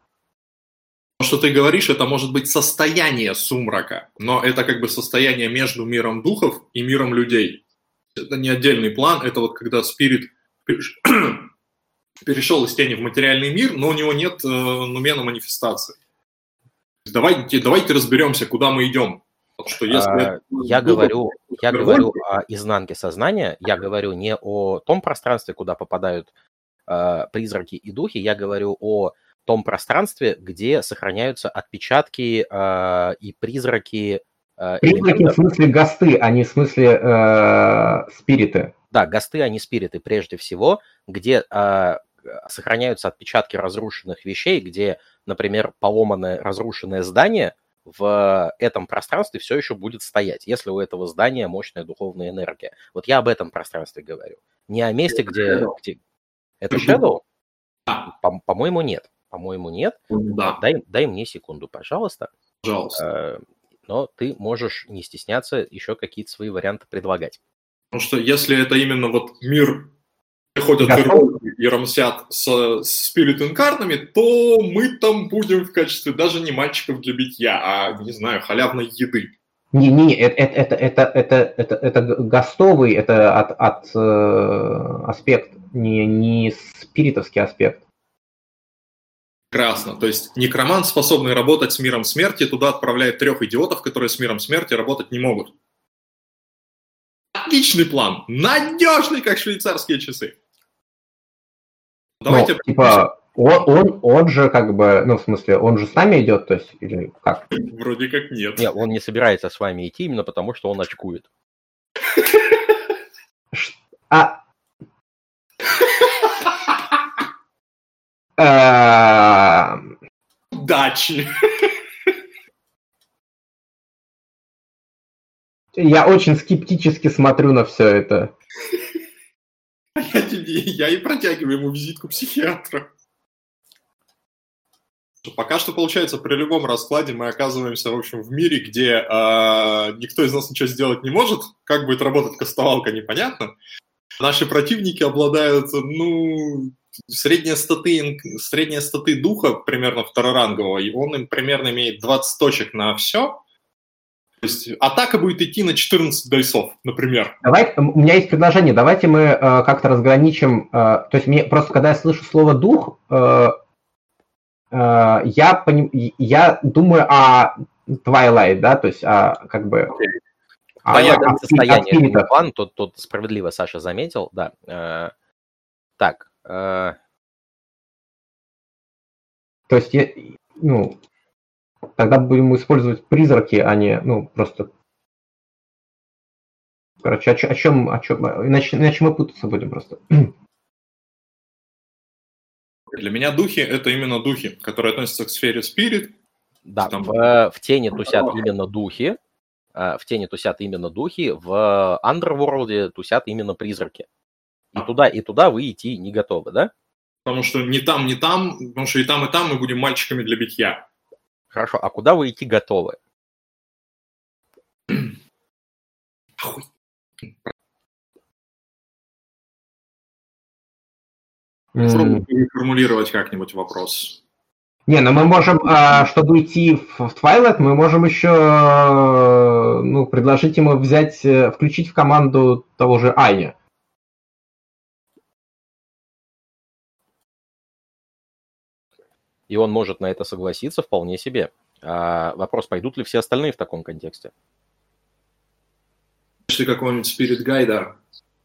Что ты говоришь, это может быть состояние сумрака, но это как бы состояние между миром духов и миром людей. Это не отдельный план, это вот когда спирит перешел из тени в материальный мир, но у него нет э, нумена манифестации. Давайте, давайте разберемся, куда мы идем.
Что если а, я говорю, я говорю о изнанке сознания, я говорю не о том пространстве, куда попадают э, призраки и духи, я говорю о том пространстве, где сохраняются отпечатки э, и призраки.
Э, призраки элементов. в смысле гасты, а не в смысле э, спириты.
Да, гасты, а не спириты прежде всего, где э, сохраняются отпечатки разрушенных вещей, где, например, поломанное разрушенное здание в этом пространстве все еще будет стоять, если у этого здания мощная духовная энергия. Вот я об этом пространстве говорю. Не о месте, где... где... Это Shadow? По- по-моему, нет. По-моему, нет. Да. Дай, дай мне секунду, пожалуйста.
Пожалуйста.
Э, но ты можешь не стесняться еще какие-то свои варианты предлагать.
Потому что если это именно вот мир ходят Готов? и рамсят с, с спирит-инкарнами, то мы там будем в качестве даже не мальчиков для битья, а, не знаю, халявной еды.
Не, не, это, это, это, это, это, это гостовый, это от, от э, аспект, не, не спиритовский аспект.
Прекрасно. То есть некромант, способный работать с миром смерти, туда отправляет трех идиотов, которые с миром смерти работать не могут. Отличный план. Надежный, как швейцарские часы.
Давайте... Ну, типа, он, он, он же как бы, ну, в смысле, он же с нами идет, то есть, или как?
Вроде как нет.
Нет, он не собирается с вами идти именно потому, что он очкует.
А... Эм.
Удачи!
Я очень скептически смотрю на все это.
Я, тебе, я и протягиваю ему визитку психиатра. Пока что получается, при любом раскладе мы оказываемся, в общем, в мире, где э, никто из нас ничего сделать не может. Как будет работать кастовалка, непонятно. Наши противники обладают, ну, средние статы, средние статы духа примерно второрангового, и он им примерно имеет 20 точек на все. То есть атака будет идти на 14 дайсов, например.
Давай, у меня есть предложение. Давайте мы э, как-то разграничим. Э, то есть мне просто, когда я слышу слово дух, э, э, я, поним, я думаю о Twilight, да, то есть о, как бы... Okay.
Понятное состояние план, тут, тут справедливо Саша заметил, да. Э, так. Э...
То есть, я, ну, Тогда будем использовать призраки, а не, ну, просто... Короче, о, о чем, о чем, иначе, иначе мы путаться будем просто.
Для меня духи – это именно духи, которые относятся к сфере спирит.
Да, Там... в, в тени тусят именно духи, э, в тени тусят именно духи, в Underworld тусят именно призраки. И а. туда, и туда вы идти не готовы, да?
Потому что ни там, ни там, потому что и там, и там мы будем мальчиками для битья.
Хорошо, а куда вы идти готовы?
Попробуй формулировать как-нибудь вопрос.
Не, ну мы можем, а, чтобы идти в Twilight, мы можем еще ну, предложить ему взять, э, включить в команду того же Айя.
И он может на это согласиться вполне себе. А вопрос, пойдут ли все остальные в таком контексте?
Если какого-нибудь спирит гайда,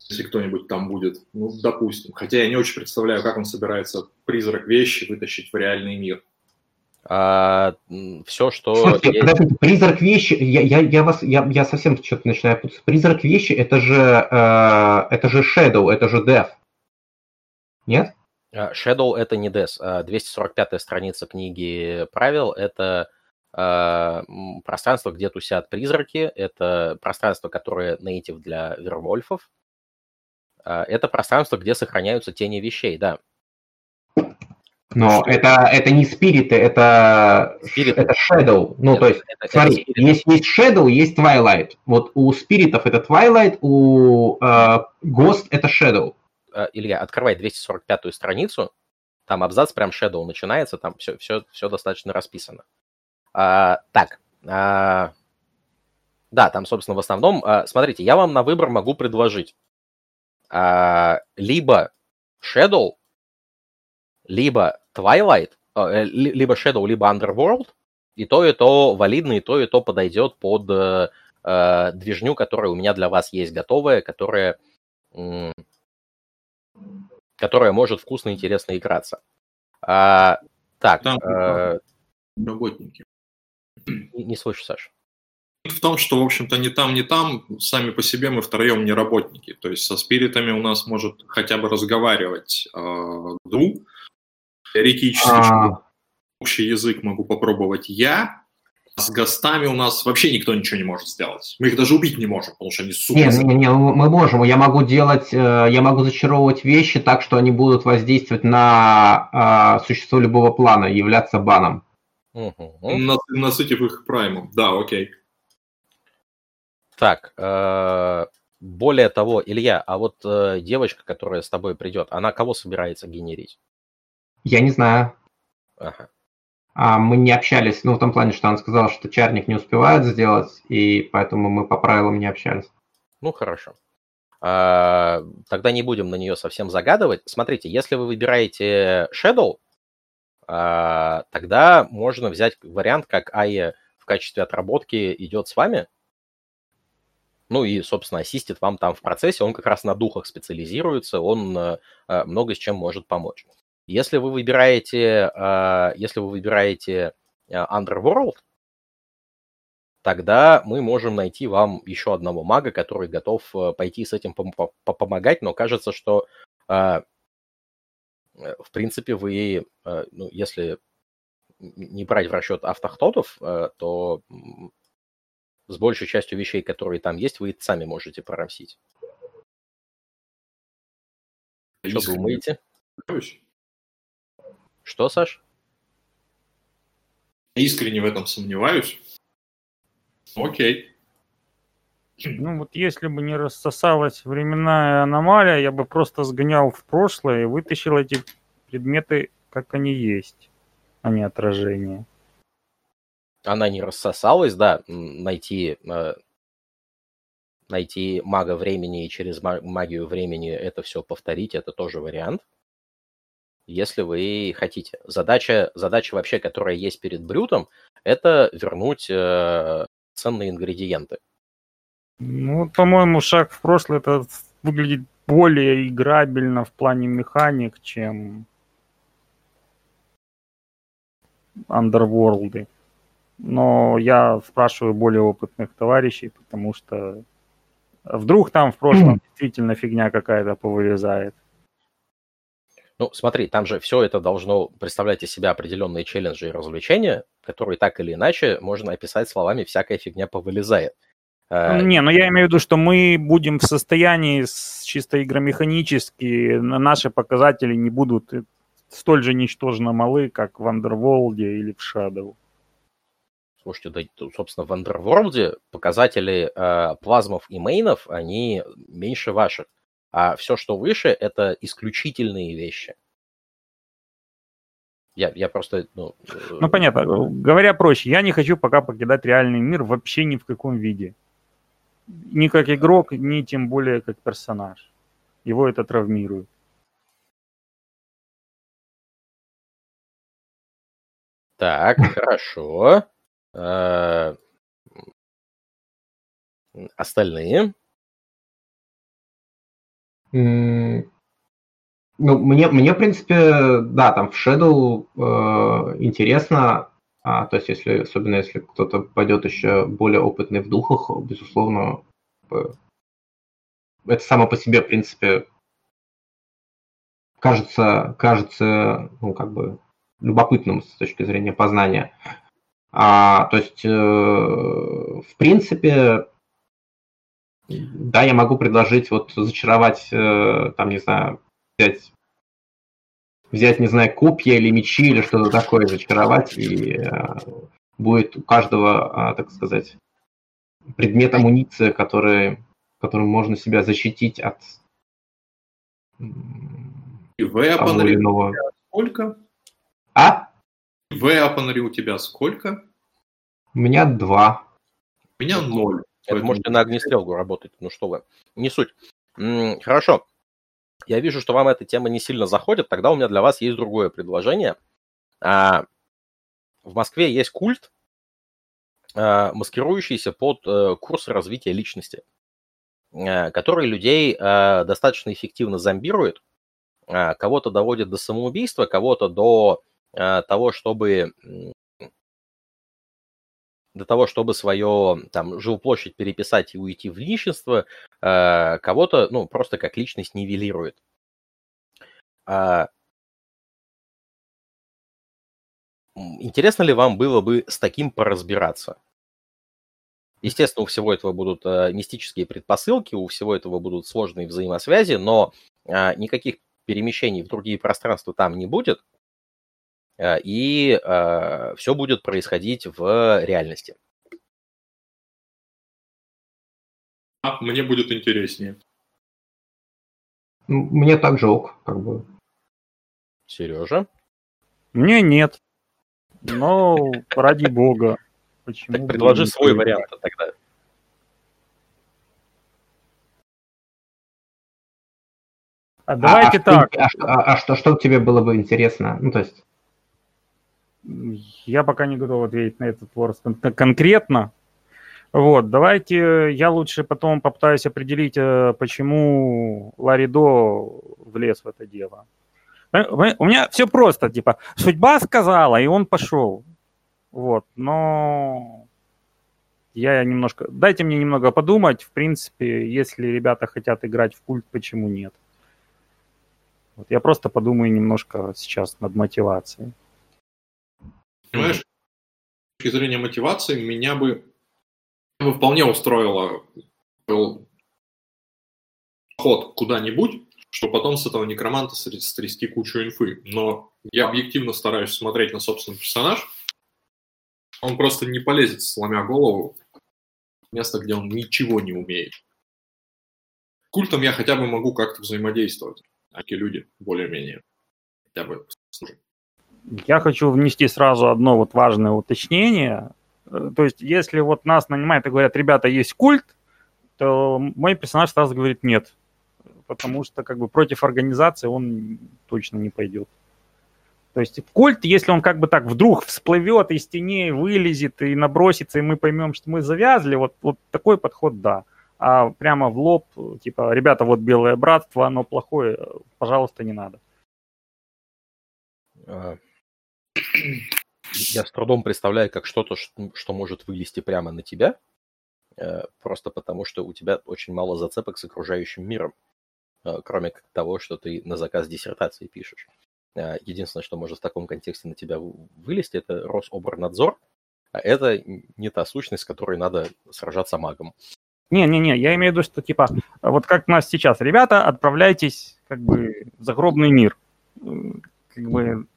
если кто-нибудь там будет, ну, допустим. Хотя я не очень представляю, как он собирается призрак вещи вытащить в реальный мир.
А, все, что...
Слушайте, есть... подождите, призрак вещи, я, я, я, вас, я, я совсем что-то начинаю путаться. Призрак вещи, это же, э, это же Shadow, это же Death. Нет?
А, Shadow это не DES. 245-я а страница книги правил это а, пространство, где тусят призраки, это пространство, которое native для вервольфов, это пространство, где сохраняются тени вещей, да.
Но Что? это, это не спириты, это, спириты. это shadow. Ну, это, то есть, это, смотри, это есть, есть shadow, есть twilight. Вот у спиритов это twilight, у э, ghost это shadow.
Э, Илья, открывай 245-ю страницу Там абзац прям Shadow начинается, там все, все, все достаточно расписано. А, так, а, да, там, собственно, в основном, а, смотрите, я вам на выбор могу предложить а, либо Shadow, либо Twilight, а, либо Shadow, либо Underworld, и то, и то валидно, и то, и то подойдет под э, движню, которая у меня для вас есть готовая, которая, которая может вкусно и интересно играться. А, так. Там, э,
работники.
Не, не слышу, Саша
в том, что, в общем-то, ни там, ни там сами по себе мы втроем не работники. То есть со спиритами у нас может хотя бы разговаривать э, Ду. Теоретически, а... общий язык могу попробовать я. А с гостами у нас вообще никто ничего не может сделать. Мы их даже убить не можем, потому что они супер...
Не, не, не, мы можем. Я могу делать, э, я могу зачаровывать вещи так, что они будут воздействовать на э, существо любого плана, являться баном.
Угу. Насытив их праймом. Да, окей.
Так, э, более того, Илья, а вот э, девочка, которая с тобой придет, она кого собирается генерить?
Я не знаю. Ага. А мы не общались, ну, в том плане, что она сказала, что чарник не успевает сделать, и поэтому мы по правилам не общались.
Ну, хорошо. А, тогда не будем на нее совсем загадывать. Смотрите, если вы выбираете Shadow, а, тогда можно взять вариант, как Ая в качестве отработки идет с вами, ну и, собственно, ассистит вам там в процессе, он как раз на духах специализируется, он э, много с чем может помочь. Если вы выбираете, э, если вы выбираете Underworld, тогда мы можем найти вам еще одного мага, который готов пойти с этим помогать, но кажется, что в принципе вы, ну, если не брать в расчет автохтотов, то с большей частью вещей, которые там есть, вы сами можете проросить. Что думаете? Что, Саш?
Искренне в этом сомневаюсь. Окей.
Ну вот если бы не рассосалась временная аномалия, я бы просто сгонял в прошлое и вытащил эти предметы, как они есть, а не отражение
она не рассосалась, да, найти, э, найти мага времени и через магию времени это все повторить, это тоже вариант, если вы хотите. Задача, задача вообще, которая есть перед Брютом, это вернуть э, ценные ингредиенты.
Ну, по-моему, шаг в прошлое это выглядит более играбельно в плане механик, чем Underworld но я спрашиваю более опытных товарищей, потому что вдруг там в прошлом действительно фигня какая-то повылезает.
Ну, смотри, там же все это должно представлять из себя определенные челленджи и развлечения, которые так или иначе можно описать словами «всякая фигня повылезает».
А, Не, ну я имею в виду, что мы будем в состоянии чисто игромеханически, наши показатели не будут столь же ничтожно малы, как в Underworld или в Shadow.
Слушайте, да, собственно, в Underworld показатели э, плазмов и мейнов, они меньше ваших. А все, что выше, это исключительные вещи. Я, я просто, ну...
Э, ну, понятно. Говоря проще, я не хочу пока покидать реальный мир вообще ни в каком виде. Ни как игрок, ни тем более как персонаж. Его это травмирует.
Так, хорошо. Э, остальные?
Ну, мне, мне, в принципе, да, там в Shadow э, интересно, а, то есть, если, особенно если кто-то пойдет еще более опытный в духах, безусловно, это само по себе, в принципе, кажется, кажется, ну, как бы, любопытным с точки зрения познания. А, то есть, э, в принципе, да, я могу предложить вот зачаровать, э, там, не знаю, взять, взять, не знаю, копья или мечи или что-то такое, зачаровать, и э, будет у каждого, э, так сказать, предмет амуниции, который, которым можно себя защитить от
и того или иного сколько?
А?
Weaponry у тебя сколько?
У меня два.
У меня ноль.
Это поэтому... можете на огнестрелку работать, ну что вы, не суть. М-м, хорошо, я вижу, что вам эта тема не сильно заходит, тогда у меня для вас есть другое предложение. А, в Москве есть культ, а, маскирующийся под а, курс развития личности, а, который людей а, достаточно эффективно зомбирует, а, кого-то доводит до самоубийства, кого-то до а, того, чтобы до того, чтобы свое там жилплощадь переписать и уйти в нищенство, э, кого-то, ну, просто как личность нивелирует. А... Интересно ли вам было бы с таким поразбираться? Естественно, у всего этого будут э, мистические предпосылки, у всего этого будут сложные взаимосвязи, но э, никаких перемещений в другие пространства там не будет. Э, и э, все будет происходить в реальности.
А, мне будет интереснее.
Мне также ок, как бы.
Сережа?
Мне нет. Но ради бога.
Почему так предложи свой вариант тогда.
А давайте а, так.
А, а, а что, что тебе было бы интересно? Ну, то есть...
Я пока не готов ответить на этот вопрос конкретно. Вот, давайте я лучше потом попытаюсь определить, э, почему Ларидо влез в это дело. У меня все просто, типа, судьба сказала, и он пошел. Вот, но я немножко... Дайте мне немного подумать. В принципе, если ребята хотят играть в культ, почему нет? Вот я просто подумаю немножко сейчас над мотивацией.
Понимаешь, с точки зрения мотивации, меня бы, бы вполне устроило был ход куда-нибудь, что потом с этого некроманта стрясти кучу инфы. Но я объективно стараюсь смотреть на собственный персонаж. Он просто не полезет, сломя голову, в место, где он ничего не умеет. Культом я хотя бы могу как-то взаимодействовать. Аки люди, более-менее. Хотя бы служат.
Я хочу внести сразу одно вот важное уточнение. Э, то есть, если вот нас нанимают и говорят, ребята, есть культ, то мой персонаж сразу говорит нет. Потому что как бы против организации он точно не пойдет. То есть культ, если он как бы так вдруг всплывет из теней, вылезет и набросится, и мы поймем, что мы завязли, вот, вот такой подход да. А прямо в лоб, типа, ребята, вот белое братство, оно плохое, пожалуйста, не надо.
Я с трудом представляю, как что-то, что может вылезти прямо на тебя, э, просто потому что у тебя очень мало зацепок с окружающим миром, э, кроме того, что ты на заказ диссертации пишешь. Э, единственное, что может в таком контексте на тебя вылезти, это Рособорнадзор, а это не та сущность, с которой надо сражаться магом.
Не-не-не, я имею в виду, что типа, вот как у нас сейчас, ребята, отправляйтесь как бы в загробный мир. Как бы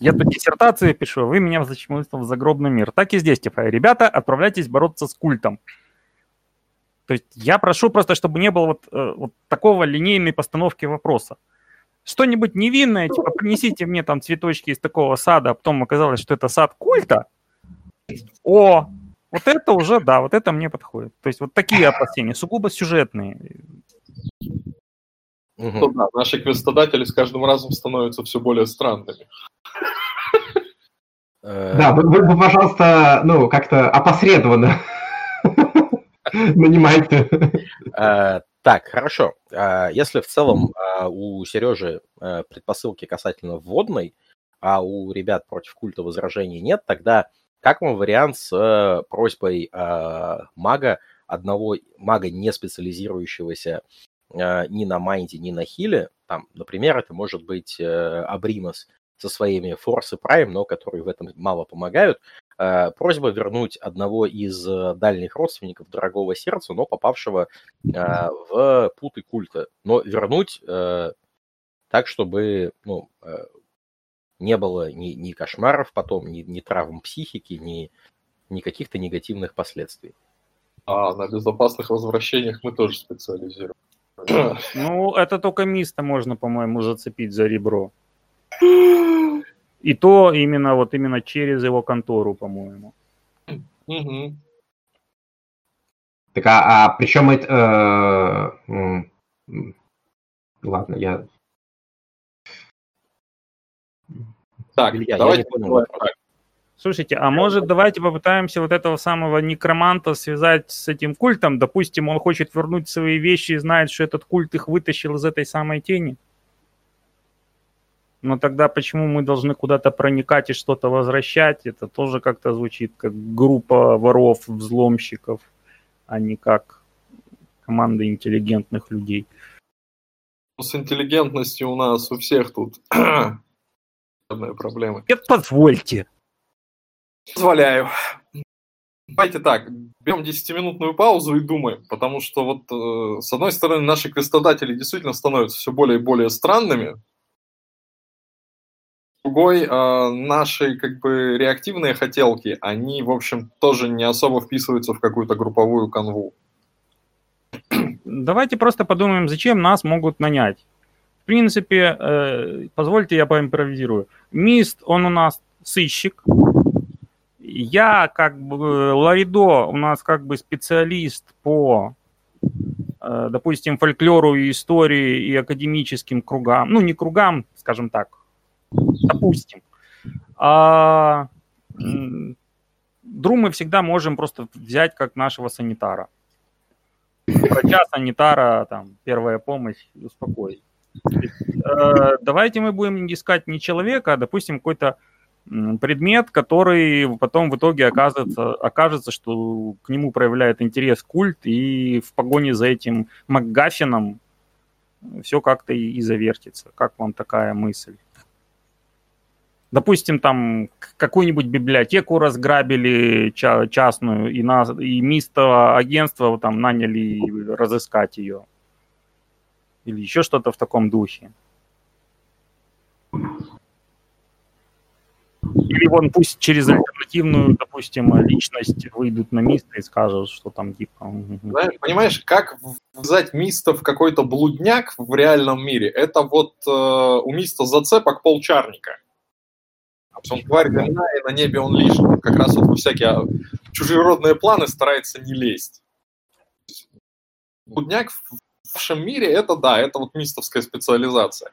я тут диссертацию пишу, вы меня зачем-то в загробный мир. Так и здесь, типа, ребята, отправляйтесь бороться с культом. То есть я прошу просто, чтобы не было вот, э, вот такого линейной постановки вопроса. Что-нибудь невинное, типа, принесите мне там цветочки из такого сада, а потом оказалось, что это сад культа. О, вот это уже, да, вот это мне подходит. То есть вот такие опасения, сугубо сюжетные.
Угу. да, наши квестодатели с каждым разом становятся все более странными.
Э, да, вы, вы, пожалуйста, ну, как-то опосредованно нанимайте.
Э, так, хорошо. Э, если в целом у Сережи предпосылки касательно вводной, а у ребят против культа возражений нет, тогда как вам вариант с просьбой мага, одного мага, не специализирующегося ни на майнде, ни на хиле, там, например, это может быть Абримас, со своими Force и Prime, но которые в этом мало помогают. Э, просьба вернуть одного из э, дальних родственников дорогого сердца, но попавшего э, в путы культа. Но вернуть так, чтобы ну, не было ни, ни кошмаров потом, ни, ни травм психики, ни, ни каких-то негативных последствий.
А, на безопасных возвращениях мы тоже специализируем.
Ну, это только миста можно, по-моему, зацепить за ребро. И то именно вот именно через его контору, по-моему.
Угу. Так, а, а причем это... Э, э, ладно, я...
Так, Илья, давайте понял, Слушайте, а может давайте попытаемся вот этого самого некроманта связать с этим культом? Допустим, он хочет вернуть свои вещи и знает, что этот культ их вытащил из этой самой тени. Но тогда почему мы должны куда-то проникать и что-то возвращать? Это тоже как-то звучит как группа воров, взломщиков, а не как команда интеллигентных людей.
С интеллигентностью у нас у всех тут проблемы.
Нет, позвольте.
Позволяю. Давайте так, берем 10-минутную паузу и думаем, потому что вот э, с одной стороны наши квестодатели действительно становятся все более и более странными, другой, э, наши как бы реактивные хотелки, они, в общем, тоже не особо вписываются в какую-то групповую канву.
Давайте просто подумаем, зачем нас могут нанять. В принципе, э, позвольте я поимпровизирую. Мист, он у нас сыщик. Я как бы, Ларидо у нас как бы специалист по, э, допустим, фольклору и истории и академическим кругам. Ну, не кругам, скажем так, допустим. А Дру мы всегда можем просто взять как нашего санитара. Врача, санитара, там, первая помощь, успокоить. Э, давайте мы будем искать не человека, а, допустим, какой-то предмет, который потом в итоге окажется, окажется, что к нему проявляет интерес культ, и в погоне за этим МакГаффином все как-то и, и завертится. Как вам такая мысль? Допустим, там какую-нибудь библиотеку разграбили частную, и, нас, и место агентства там наняли разыскать ее. Или еще что-то в таком духе. Или вон пусть через альтернативную, допустим, личность выйдут на Миста и скажут, что там типа...
Понимаешь, как взять Миста в какой-то блудняк в реальном мире, это вот э, у Миста зацепок полчарника. Он тварь говна, и на небе он лишний. Как раз вот во всякие а, чужеродные планы старается не лезть. Блудняк в нашем мире это да, это вот мистовская специализация.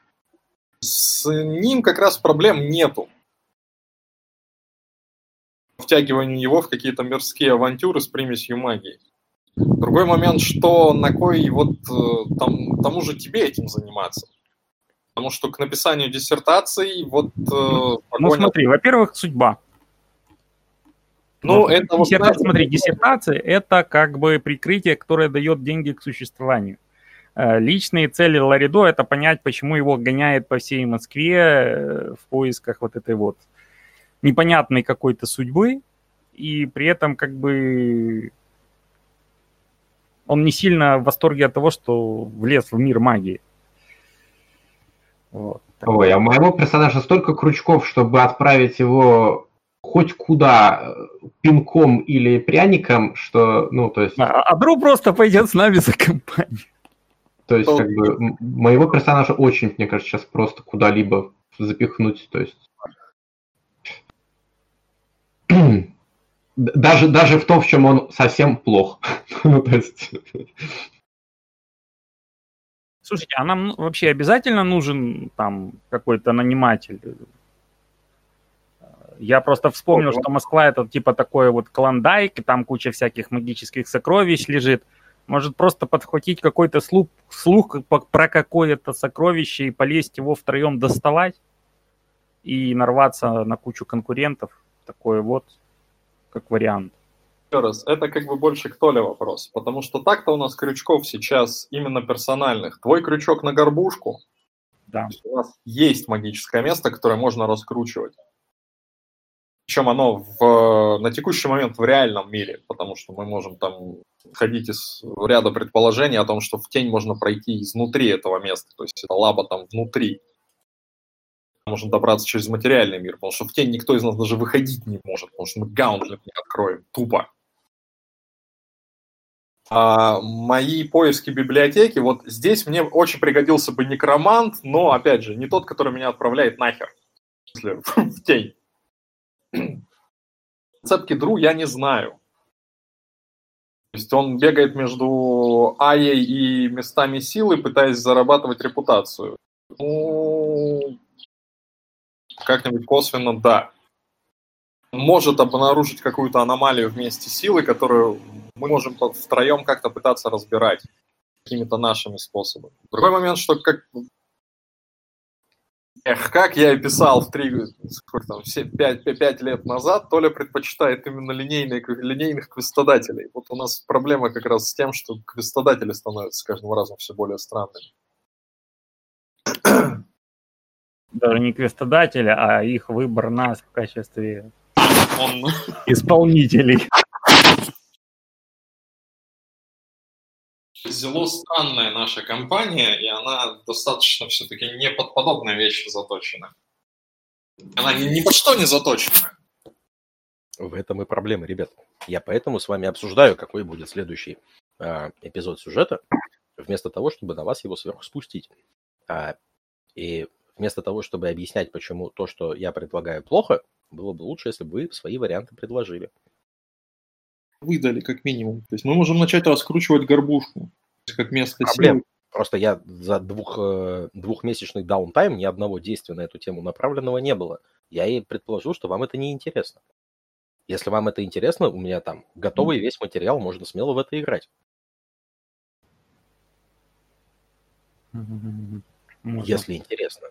С ним как раз проблем нету. Втягиванию его в какие-то мирские авантюры с примесью магии. Другой момент, что на кой вот э, там, тому же тебе этим заниматься. Потому что к написанию диссертации вот... Э,
ну смотри, во-первых, судьба. Ну, вот, это диссерта... вот... Смотри, диссертация – это как бы прикрытие, которое дает деньги к существованию. Э, личные цели Ларидо – это понять, почему его гоняет по всей Москве э, в поисках вот этой вот непонятной какой-то судьбы, и при этом как бы он не сильно в восторге от того, что влез в мир магии.
Вот. Ой, а у моего персонажа столько крючков, чтобы отправить его хоть куда пинком или пряником, что, ну, то есть...
А, а Дру просто пойдет с нами за компанию.
То есть, как бы, моего персонажа очень, мне кажется, сейчас просто куда-либо запихнуть, то есть... Даже, даже в том, в чем он совсем плох. ну, то есть...
Слушайте, а нам вообще обязательно нужен там какой-то наниматель? Я просто вспомнил, что Москва это типа такой вот клондайк, и там куча всяких магических сокровищ лежит. Может просто подхватить какой-то слух, слух про какое-то сокровище и полезть его втроем доставать и нарваться на кучу конкурентов. Такой вот, как вариант
раз, это как бы больше к Толе вопрос, потому что так-то у нас крючков сейчас именно персональных. Твой крючок на горбушку, да. у нас есть магическое место, которое можно раскручивать. Причем оно в, на текущий момент в реальном мире, потому что мы можем там ходить из ряда предположений о том, что в тень можно пройти изнутри этого места, то есть это лаба там внутри. Можно добраться через материальный мир, потому что в тень никто из нас даже выходить не может, потому что мы гаунтлет не откроем, тупо. А, мои поиски библиотеки, вот здесь мне очень пригодился бы некромант, но, опять же, не тот, который меня отправляет нахер. в тень. Цепки Дру я не знаю. То есть он бегает между Аей и местами силы, пытаясь зарабатывать репутацию. Ну, как-нибудь косвенно, да. Может обнаружить какую-то аномалию вместе силы, которую мы можем втроем как-то пытаться разбирать какими-то нашими способами. Другой момент, что как Эх, как я и писал в три, сколько там, 7, 5, 5 лет назад, Толя предпочитает именно линейные, линейных квестодателей. Вот у нас проблема как раз с тем, что квестодатели становятся с каждым разом все более странными.
Даже не квестодатели, а их выбор нас в качестве Он... исполнителей.
Зело странная наша компания, и она достаточно все-таки не под подобные вещи заточена. Она ни, ни под что не заточена.
В этом и проблема, ребят. Я поэтому с вами обсуждаю, какой будет следующий э, эпизод сюжета, вместо того, чтобы на вас его сверху спустить. А, и вместо того, чтобы объяснять, почему то, что я предлагаю, плохо, было бы лучше, если бы вы свои варианты предложили
выдали, как минимум. То есть мы можем начать раскручивать горбушку, как место
Проблем. силы. Просто я за двух, э, двухмесячный даунтайм ни одного действия на эту тему направленного не было. Я и предположил, что вам это не интересно. Если вам это интересно, у меня там готовый весь материал, можно смело в это играть. Можно. Если интересно.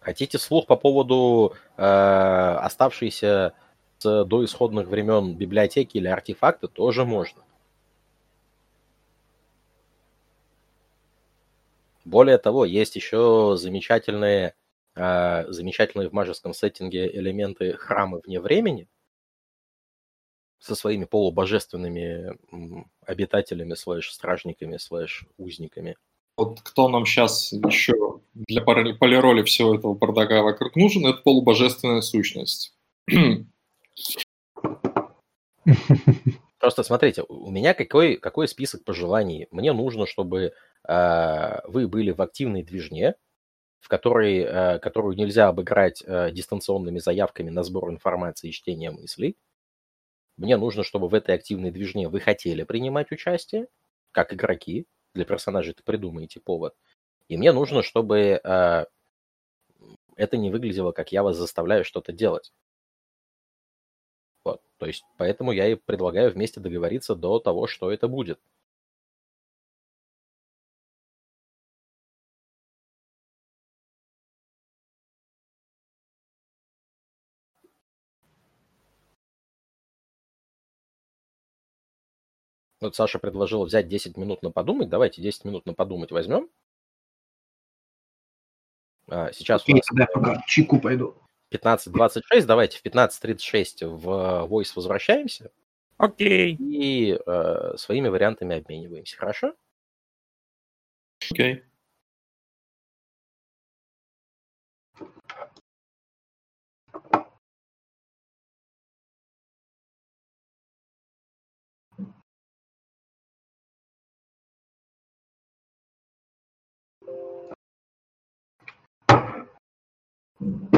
Хотите слух по поводу э, оставшейся с доисходных времен библиотеки или артефакты тоже можно. Более того, есть еще замечательные, э, замечательные в мажеском сеттинге элементы храма вне времени со своими полубожественными обитателями, слэш-стражниками, слэш-узниками.
Вот кто нам сейчас еще для полироли всего этого бардака вокруг нужен, это полубожественная сущность.
Просто смотрите, у меня какой, какой список пожеланий? Мне нужно, чтобы э, вы были в активной движне, в которой, э, которую нельзя обыграть э, дистанционными заявками на сбор информации и чтение мыслей. Мне нужно, чтобы в этой активной движне вы хотели принимать участие, как игроки. Для персонажей ты придумаете повод. И мне нужно, чтобы э, это не выглядело, как я вас заставляю что-то делать. Вот. То есть, поэтому я и предлагаю вместе договориться до того, что это будет. Вот Саша предложил взять 10 минут на подумать. Давайте 10 минут на подумать возьмем. А, сейчас
Окей, у нас... тогда пока чайку пойду.
15.26, давайте в 15.36 в Voice возвращаемся.
Окей.
И э, своими вариантами обмениваемся, хорошо?
Окей. You.
Thank you.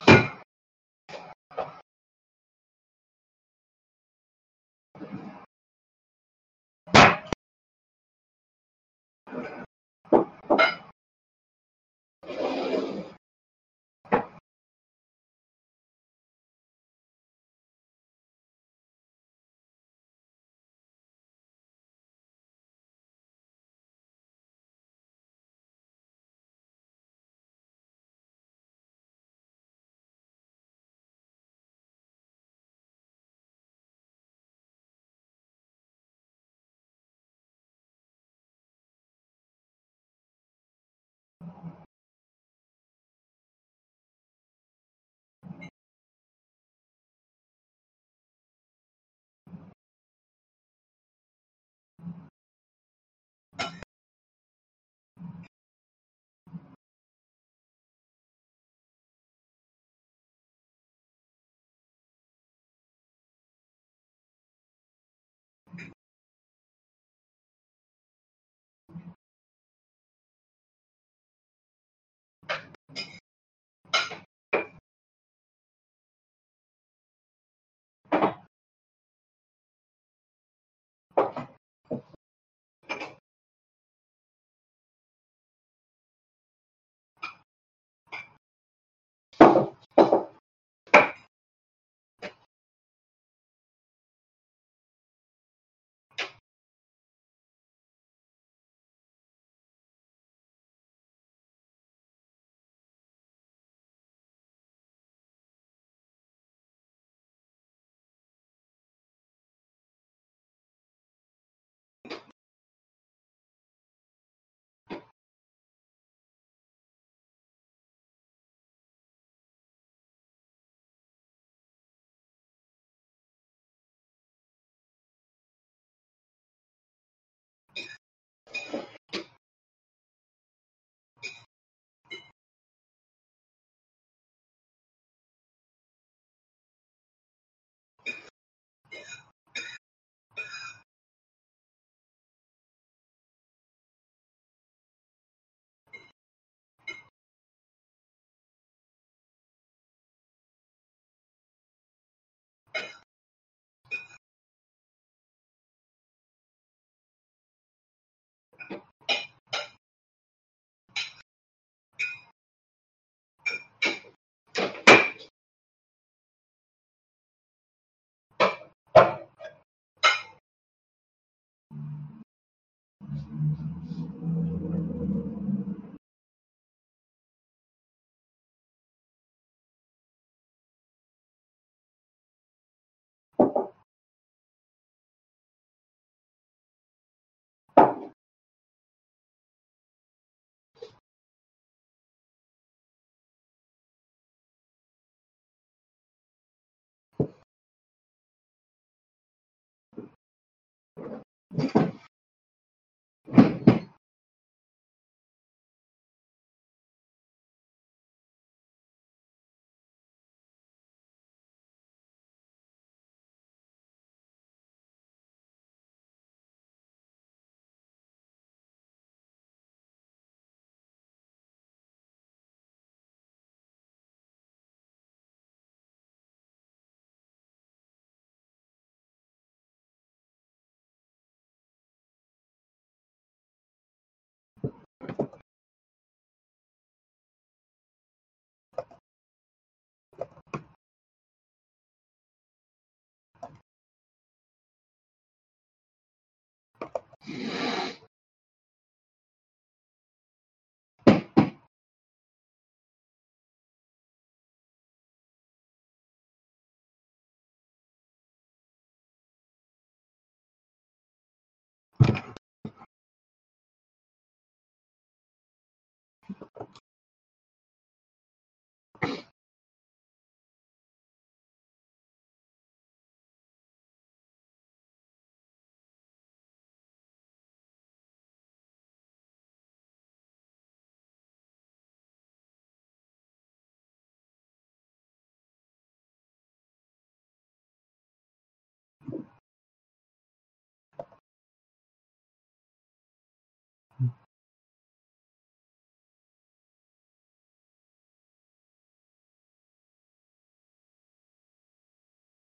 Yeah.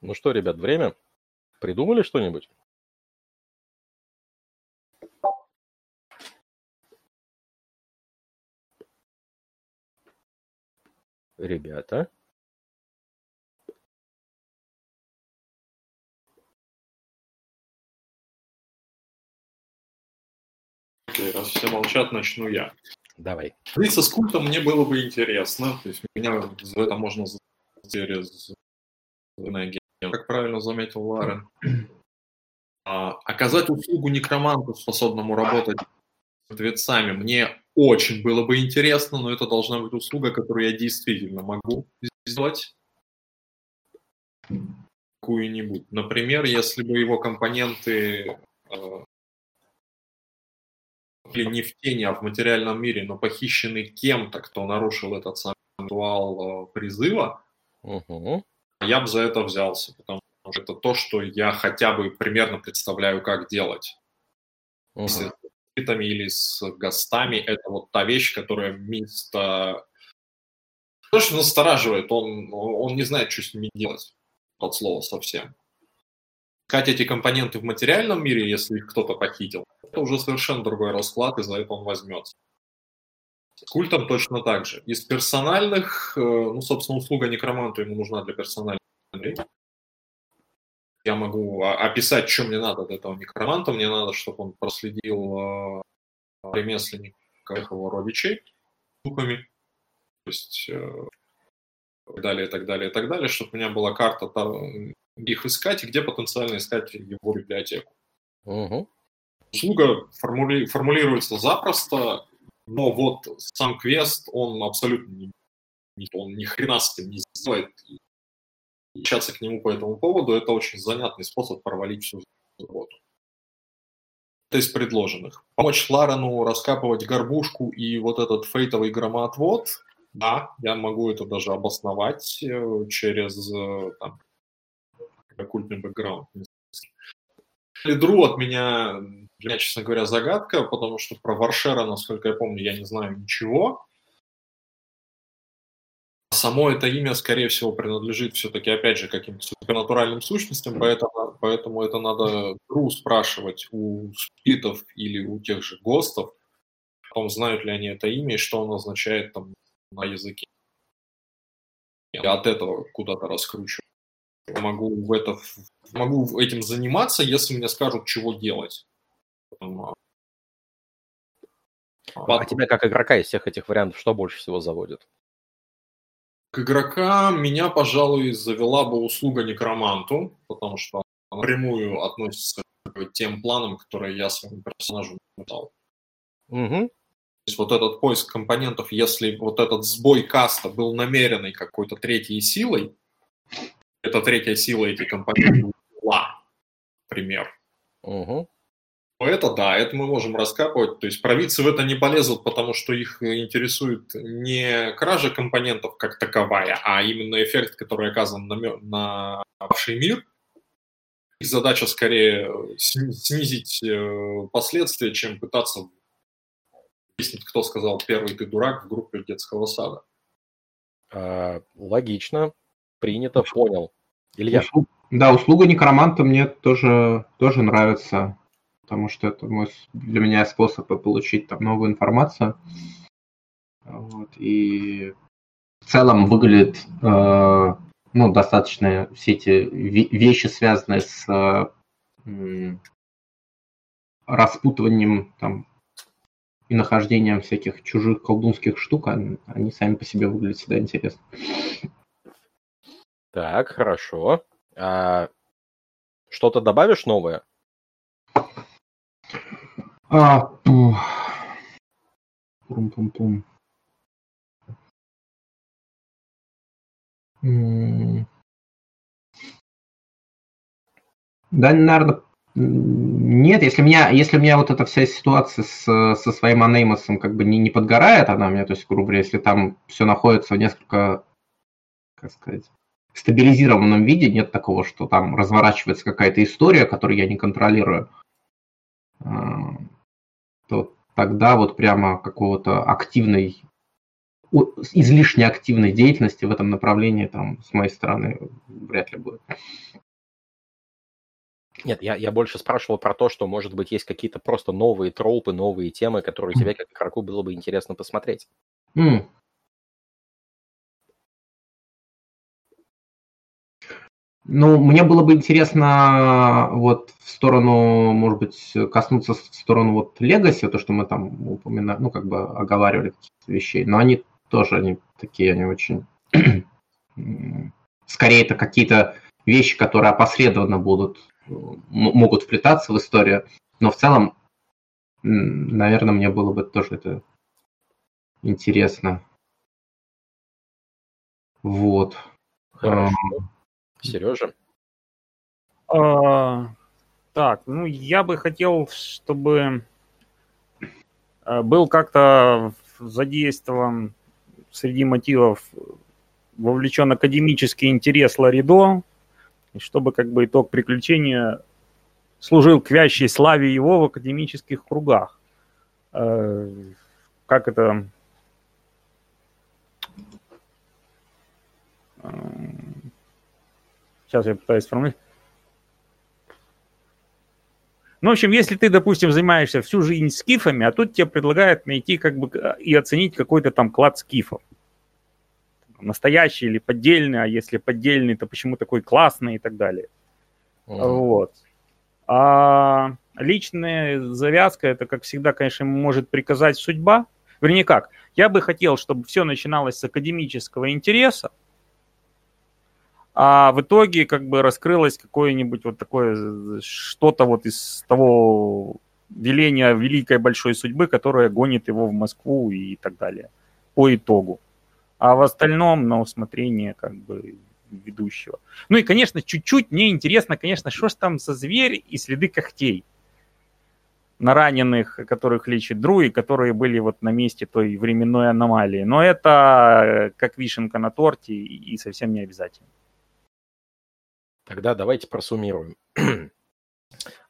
Ну что, ребят, время? Придумали что-нибудь? Ребята?
Раз все молчат, начну я.
Давай.
Лица с культом мне было бы интересно. То есть меня в это можно через как правильно заметил Ларен. А, оказать услугу некроманту, способному работать с мертвецами, мне очень было бы интересно, но это должна быть услуга, которую я действительно могу сделать какую-нибудь. Например, если бы его компоненты э, или не в тени, а в материальном мире, но похищены кем-то, кто нарушил этот самый ритуал э, призыва, угу. Я бы за это взялся, потому что это то, что я хотя бы примерно представляю, как делать. Угу. Если с битами или с гостами, это вот та вещь, которая вместо... То, что настораживает, он, он не знает, что с ними делать, от слова совсем. Искать эти компоненты в материальном мире, если их кто-то похитил, это уже совершенно другой расклад, и за это он возьмется. С культом точно так же. Из персональных, э, ну, собственно, услуга некроманту ему нужна для персональных я могу описать, что мне надо от этого некроманта. Мне надо, чтобы он проследил э, ремесленников его родичей духами, то есть э, так далее, так далее, так далее, чтобы у меня была карта, где их искать и где потенциально искать его библиотеку. Угу. Услуга формули... формулируется запросто, но вот сам квест, он абсолютно не, он ни хрена с этим не сделает. И общаться к нему по этому поводу, это очень занятный способ провалить всю работу. Это из предложенных. Помочь Ларену раскапывать горбушку и вот этот фейтовый громоотвод, да, я могу это даже обосновать э, через э, там, оккультный бэкграунд. Лидру от меня, для меня, честно говоря, загадка, потому что про Варшера, насколько я помню, я не знаю ничего. Само это имя, скорее всего, принадлежит все-таки, опять же, каким-то супернатуральным сущностям, поэтому, поэтому это надо Дру спрашивать у спитов или у тех же ГОСТов, о том, знают ли они это имя и что оно означает там на языке. Я от этого куда-то раскручиваю. Могу в это могу этим заниматься, если мне скажут, чего делать.
А, а тебя как игрока из всех этих вариантов что больше всего заводит?
К игрока меня, пожалуй, завела бы услуга некроманту, потому что она напрямую относится к тем планам, которые я своему персонажу дал. Угу. То есть вот этот поиск компонентов, если вот этот сбой каста был намеренный какой-то третьей силой, эта третья сила эти компоненты была, например. Угу. Это да, это мы можем раскапывать. То есть провидцы в это не полезут, потому что их интересует не кража компонентов как таковая, а именно эффект, который оказан на, на ваший мир. Их задача скорее снизить э, последствия, чем пытаться выяснить, кто сказал первый ты дурак в группе детского сада.
А, логично, принято, понял.
Илья. Да, услуга некроманта мне тоже, тоже нравится, потому что это мой, для меня способ получить там новую информацию. Вот, и в целом выглядит э, ну, достаточно все эти вещи, связанные с э, распутыванием там, и нахождением всяких чужих колдунских штук, они, они сами по себе выглядят всегда интересно.
Так, хорошо. А, что-то добавишь новое? А, Пум-пум-пум.
Да, наверное, нет, если меня, если у меня вот эта вся ситуация с, со своим анеймосом как бы не, не подгорает, она у меня, то есть, грубо говоря, если там все находится в несколько, как сказать, стабилизированном виде, нет такого, что там разворачивается какая-то история, которую я не контролирую, а, то тогда вот прямо какого-то активной излишне активной деятельности в этом направлении там с моей стороны вряд ли будет.
Нет, я, я больше спрашивал про то, что, может быть, есть какие-то просто новые тропы, новые темы, которые тебе, как игроку, было бы интересно посмотреть. Mm.
Ну, мне было бы интересно вот в сторону, может быть, коснуться в сторону вот Legacy, то, что мы там упоминали, ну, как бы оговаривали какие-то вещей, но они тоже, они такие, они очень... Скорее, это какие-то вещи, которые опосредованно будут, могут вплетаться в историю, но в целом, наверное, мне было бы тоже это интересно. Вот.
Хорошо. Сережа?
А, так, ну я бы хотел, чтобы э, был как-то задействован среди мотивов вовлечен академический интерес Ларидо, чтобы как бы итог приключения служил к вящей славе его в академических кругах. Э, как это э, Сейчас я пытаюсь сформулировать. Ну, в общем, если ты, допустим, занимаешься всю жизнь скифами, а тут тебе предлагают найти как бы и оценить какой-то там клад скифов. Настоящий или поддельный, а если поддельный, то почему такой классный и так далее. Mm-hmm. Вот. А личная завязка, это, как всегда, конечно, может приказать судьба. Вернее, как? Я бы хотел, чтобы все начиналось с академического интереса, а в итоге как бы раскрылось какое-нибудь вот такое что-то вот из того веления великой большой судьбы, которая гонит его в Москву и так далее по итогу. А в остальном на усмотрение как бы ведущего. Ну и, конечно, чуть-чуть мне интересно, конечно, что ж там за зверь и следы когтей на раненых, которых лечит Друи, которые были вот на месте той временной аномалии. Но это как вишенка на торте и совсем не обязательно.
Тогда давайте просуммируем.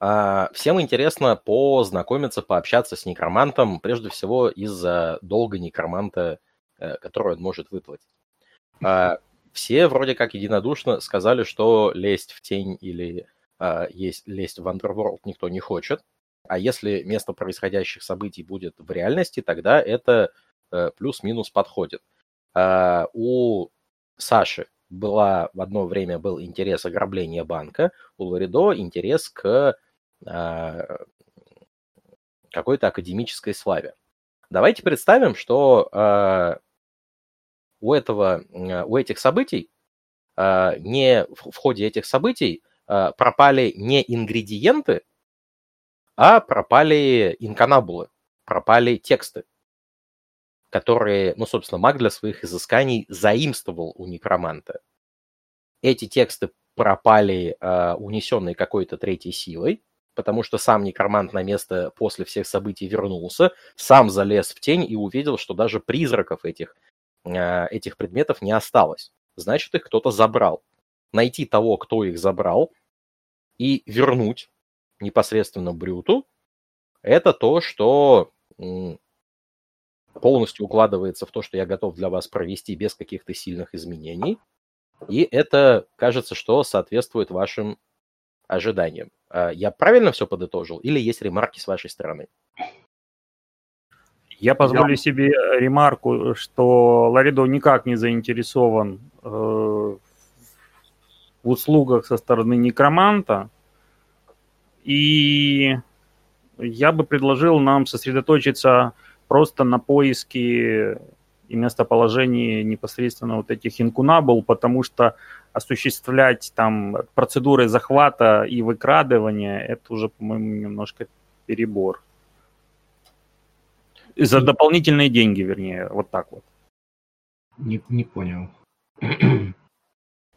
А, всем интересно познакомиться, пообщаться с некромантом, прежде всего из-за долга некроманта, э, который он может выплатить. А, все вроде как единодушно сказали, что лезть в тень или а, есть лезть в Underworld никто не хочет. А если место происходящих событий будет в реальности, тогда это э, плюс-минус подходит. У Саши была в одно время был интерес ограбления банка, у Лоридо интерес к э, какой-то академической славе. Давайте представим, что э, у этого, у этих событий, э, не в, в ходе этих событий э, пропали не ингредиенты, а пропали инканабулы, пропали тексты которые, ну, собственно, маг для своих изысканий заимствовал у некроманта. Эти тексты пропали, э, унесенные какой-то третьей силой, потому что сам некромант на место после всех событий вернулся, сам залез в тень и увидел, что даже призраков этих, э, этих предметов не осталось. Значит, их кто-то забрал. Найти того, кто их забрал, и вернуть непосредственно Брюту, это то, что полностью укладывается в то, что я готов для вас провести без каких-то сильных изменений. И это, кажется, что соответствует вашим ожиданиям. А я правильно все подытожил или есть ремарки с вашей стороны?
Я позволю себе ремарку, что Ларидо никак не заинтересован э, в услугах со стороны некроманта. И я бы предложил нам сосредоточиться просто на поиске и местоположении непосредственно вот этих инкунабул, потому что осуществлять там процедуры захвата и выкрадывания, это уже, по-моему, немножко перебор. За дополнительные деньги, вернее, вот так вот.
Не, не понял.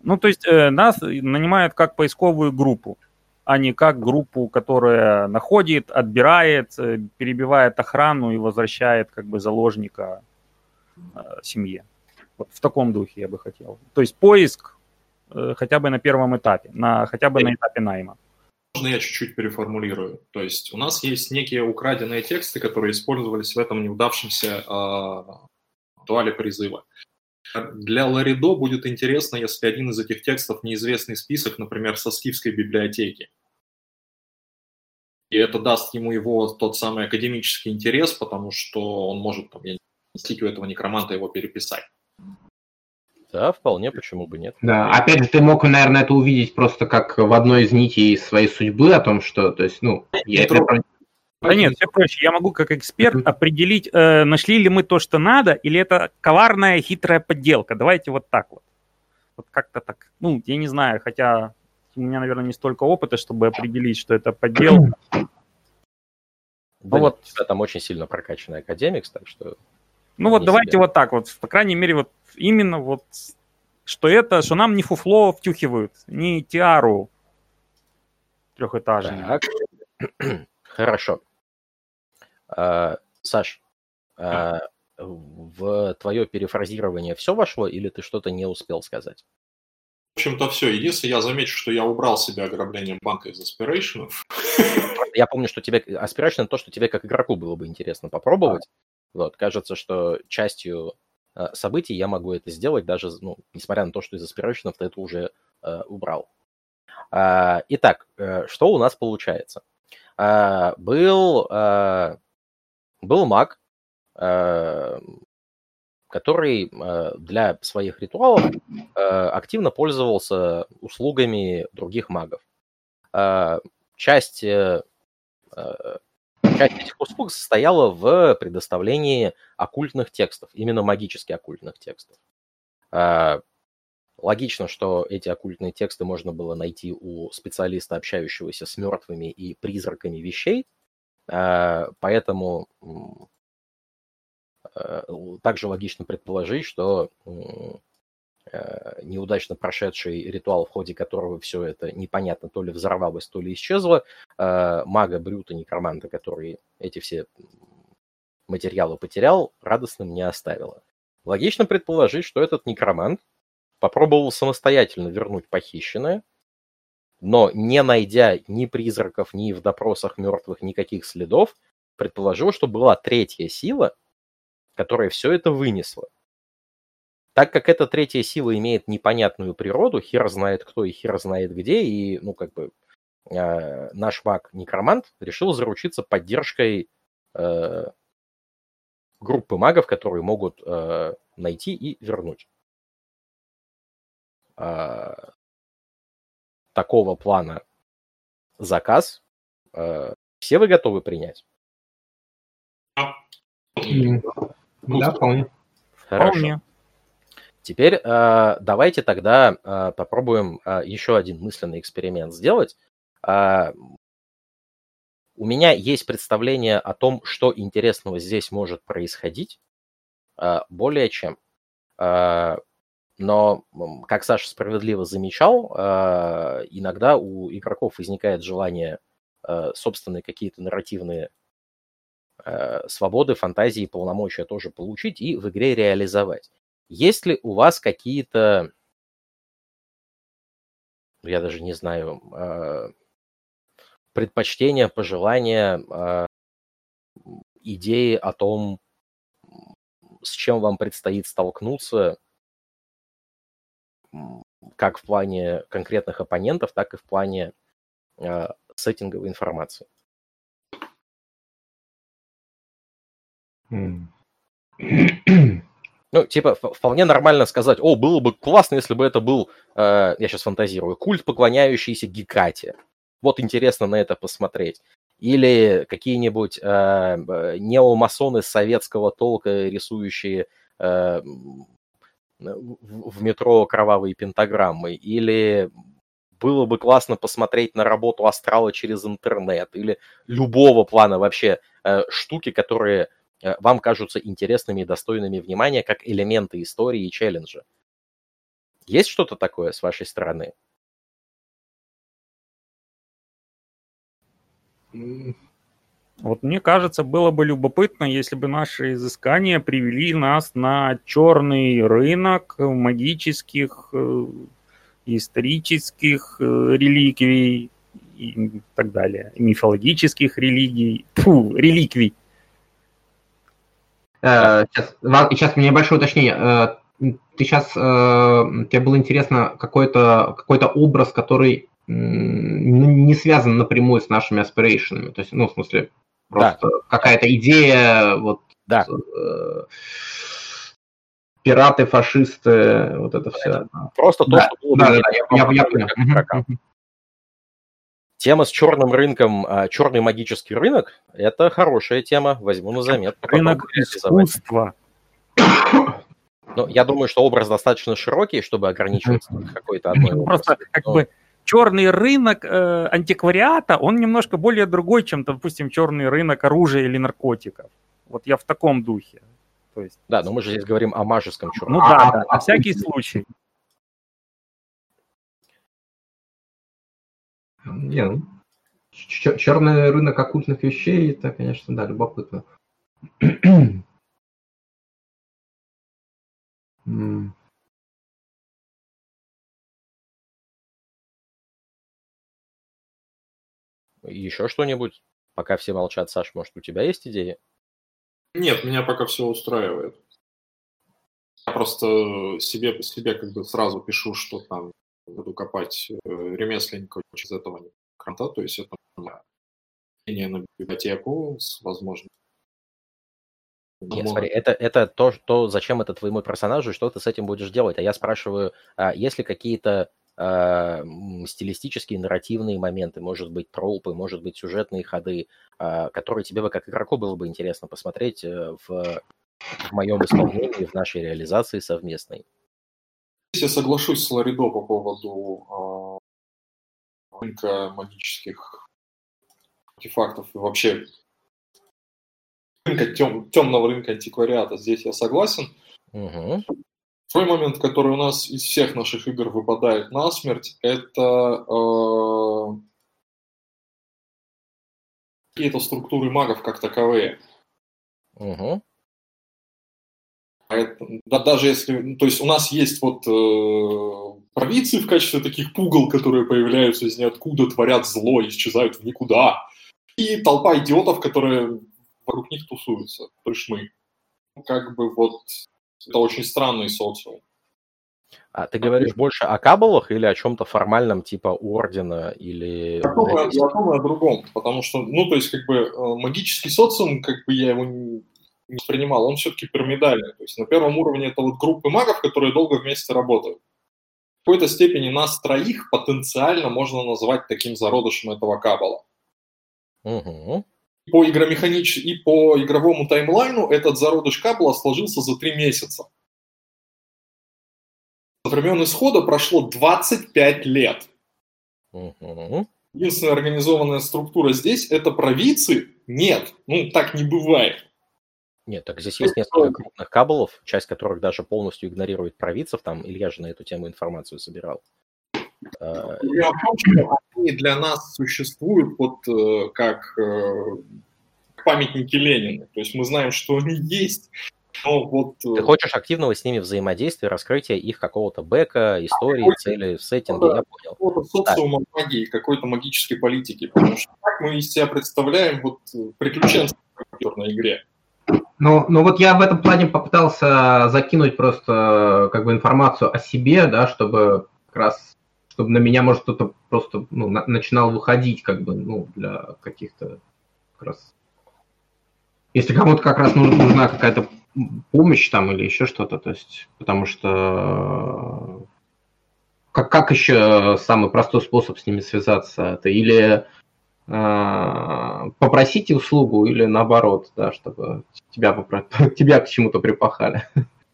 Ну, то есть э, нас нанимают как поисковую группу а не как группу, которая находит, отбирает, э, перебивает охрану и возвращает как бы заложника э, семье. Вот в таком духе я бы хотел. То есть поиск э, хотя бы на первом этапе, на, хотя бы на этапе найма.
Можно я чуть-чуть переформулирую? То есть у нас есть некие украденные тексты, которые использовались в этом неудавшемся э, ритуале призыва. Для Ларидо будет интересно, если один из этих текстов неизвестный список, например, со скифской библиотеки. И это даст ему его тот самый академический интерес, потому что он может, там, я не у этого некроманта его переписать.
Да, вполне, почему бы нет.
Да, опять же, ты мог, наверное, это увидеть просто как в одной из нитей своей судьбы о том, что, то есть, ну, я это...
Да нет, все проще. Я могу как эксперт определить, э, нашли ли мы то, что надо, или это коварная, хитрая подделка. Давайте вот так вот. Вот как-то так. Ну, я не знаю, хотя у меня, наверное, не столько опыта, чтобы определить, что это подделка.
Да ну, вот. Нет, там очень сильно прокачанный академик, так что...
Ну вот давайте себе. вот так вот, по крайней мере, вот именно вот, что это, что нам не фуфло втюхивают, не тиару трехэтажную.
Хорошо. А, Саш, а, в твое перефразирование все вошло или ты что-то не успел сказать?
В общем-то, все. Единственное, я замечу, что я убрал себе ограбление банка из аспирейшенов.
Я помню, что тебе аспирейшн то, что тебе как игроку было бы интересно попробовать. Вот, кажется, что частью э, событий я могу это сделать, даже, ну, несмотря на то, что из аспирейшенов ты это уже э, убрал. А, итак, э, что у нас получается? А, был, а, был маг, который э, для своих ритуалов э, активно пользовался услугами других магов. Э, часть, часть этих услуг состояла в предоставлении оккультных текстов, именно магически оккультных текстов. Логично, что эти оккультные тексты можно было найти у специалиста, общающегося с мертвыми и призраками вещей, поэтому также логично предположить, что э, неудачно прошедший ритуал, в ходе которого все это непонятно то ли взорвалось, то ли исчезло, э, мага Брюта, некроманта, который эти все материалы потерял, радостным не оставило. Логично предположить, что этот некромант попробовал самостоятельно вернуть похищенное, но не найдя ни призраков, ни в допросах мертвых никаких следов, предположил, что была третья сила, которая все это вынесла. Так как эта третья сила имеет непонятную природу, хер знает кто и хер знает где, и, ну, как бы, э, наш маг-некромант решил заручиться поддержкой э, группы магов, которые могут э, найти и вернуть. Э, такого плана заказ э, все вы готовы принять?
Да, вполне.
Хорошо. Вполне. Теперь э, давайте тогда э, попробуем э, еще один мысленный эксперимент сделать. Э, у меня есть представление о том, что интересного здесь может происходить, э, более чем. Э, но, как Саша справедливо замечал, э, иногда у игроков возникает желание э, собственные какие-то нарративные свободы, фантазии, полномочия тоже получить и в игре реализовать. Есть ли у вас какие-то, я даже не знаю, э, предпочтения, пожелания, э, идеи о том, с чем вам предстоит столкнуться, как в плане конкретных оппонентов, так и в плане сеттинговой информации? Ну, типа, вполне нормально сказать, о, было бы классно, если бы это был, э, я сейчас фантазирую, культ, поклоняющийся Гекате. Вот интересно на это посмотреть. Или какие-нибудь э, неомасоны советского толка, рисующие э, в метро кровавые пентаграммы. Или было бы классно посмотреть на работу астрала через интернет. Или любого плана вообще э, штуки, которые Э, вам кажутся интересными и достойными внимания как элементы истории и челленджа. Есть что-то такое с вашей стороны?
Вот мне кажется, было бы любопытно, если бы наши изыскания привели нас на черный рынок магических, э, исторических э, реликвий и так далее, мифологических религий, фу, реликвий.
Э, сейчас, сейчас у меня уточнение. Э, ты сейчас, э, тебе было интересно какой-то какой образ, который не связан напрямую с нашими аспирейшенами. То есть, ну, в смысле, просто да. какая-то идея, вот,
да.
э, пираты, фашисты, вот это все.
Просто
да.
то, что было
да, да, да, я, я, я понял.
Тема с черным рынком, а, черный магический рынок, это хорошая тема, возьму на заметку.
Рынок искусства.
Ну, я думаю, что образ достаточно широкий, чтобы ограничиваться какой-то одной
ну, Просто как бы черный рынок э, антиквариата, он немножко более другой, чем, допустим, черный рынок оружия или наркотиков. Вот я в таком духе.
То есть... Да, но мы же здесь говорим о мажеском черном.
Ну да, да, на всякий случай.
Не, ну, черный рынок оккультных вещей, это, конечно, да, любопытно.
Еще что-нибудь? Пока все молчат, Саш, может, у тебя есть идеи?
Нет, меня пока все устраивает. Я просто себе, себе как бы сразу пишу, что там буду копать э, ремесленника из этого кранта, то есть это мнение на библиотеку с возможностью
нет, смотри, это, это то, то, зачем это твоему персонажу, что ты с этим будешь делать. А я спрашиваю, а есть ли какие-то э, стилистические, нарративные моменты, может быть, тропы, может быть, сюжетные ходы, э, которые тебе бы как игроку было бы интересно посмотреть э, в, в моем исполнении, в нашей реализации совместной.
Здесь я соглашусь с Ларидо по поводу э, рынка магических артефактов и вообще рынка, тем, темного рынка антиквариата. Здесь я согласен.
Угу.
Второй момент, который у нас из всех наших игр выпадает на смерть, это э, какие-то структуры магов как таковые.
Угу.
Да, даже если, ну, то есть у нас есть вот э, провидцы в качестве таких пугал, которые появляются из ниоткуда, творят зло, исчезают в никуда. И толпа идиотов, которые вокруг них тусуются, то есть мы. Как бы вот это очень странный социум.
А ты говоришь больше о кабалах или о чем-то формальном, типа ордена или...
Я думаю, я думаю о другом, потому что, ну, то есть, как бы, э, магический социум, как бы я его воспринимал, он все-таки пирамидальный. То есть на первом уровне это вот группы магов, которые долго вместе работают. В какой-то степени нас троих потенциально можно назвать таким зародышем этого кабала.
Угу
по игромеханич... и по игровому таймлайну этот зародыш кабла сложился за три месяца. Со времен исхода прошло 25 лет.
Угу.
Единственная организованная структура здесь – это провидцы? Нет, ну так не бывает.
Нет, так здесь есть несколько крупных кабелов, часть которых даже полностью игнорирует провидцев. Там Илья же на эту тему информацию собирал.
Э, Я о том, что они для нас существуют вот э, как э, памятники Ленина. То есть мы знаем, что они есть, но вот...
Ты хочешь активного с ними взаимодействия, раскрытия их какого-то бэка, истории, какой цели, сеттинга, я понял.
Какого-то социума да. магии, какой-то магической политики. Потому что как мы из себя представляем вот приключенцы в компьютерной игре.
Ну, ну вот я в этом плане попытался закинуть просто как бы информацию о себе, да, чтобы как раз чтобы на меня, может, кто-то просто ну, на, начинал выходить, как бы, ну, для каких-то как раз... Если кому-то как раз нужна, какая-то помощь там или еще что-то, то есть, потому что как, как еще самый простой способ с ними связаться? Это или попросите услугу, или наоборот, да, чтобы тебя, тебя к чему-то припахали.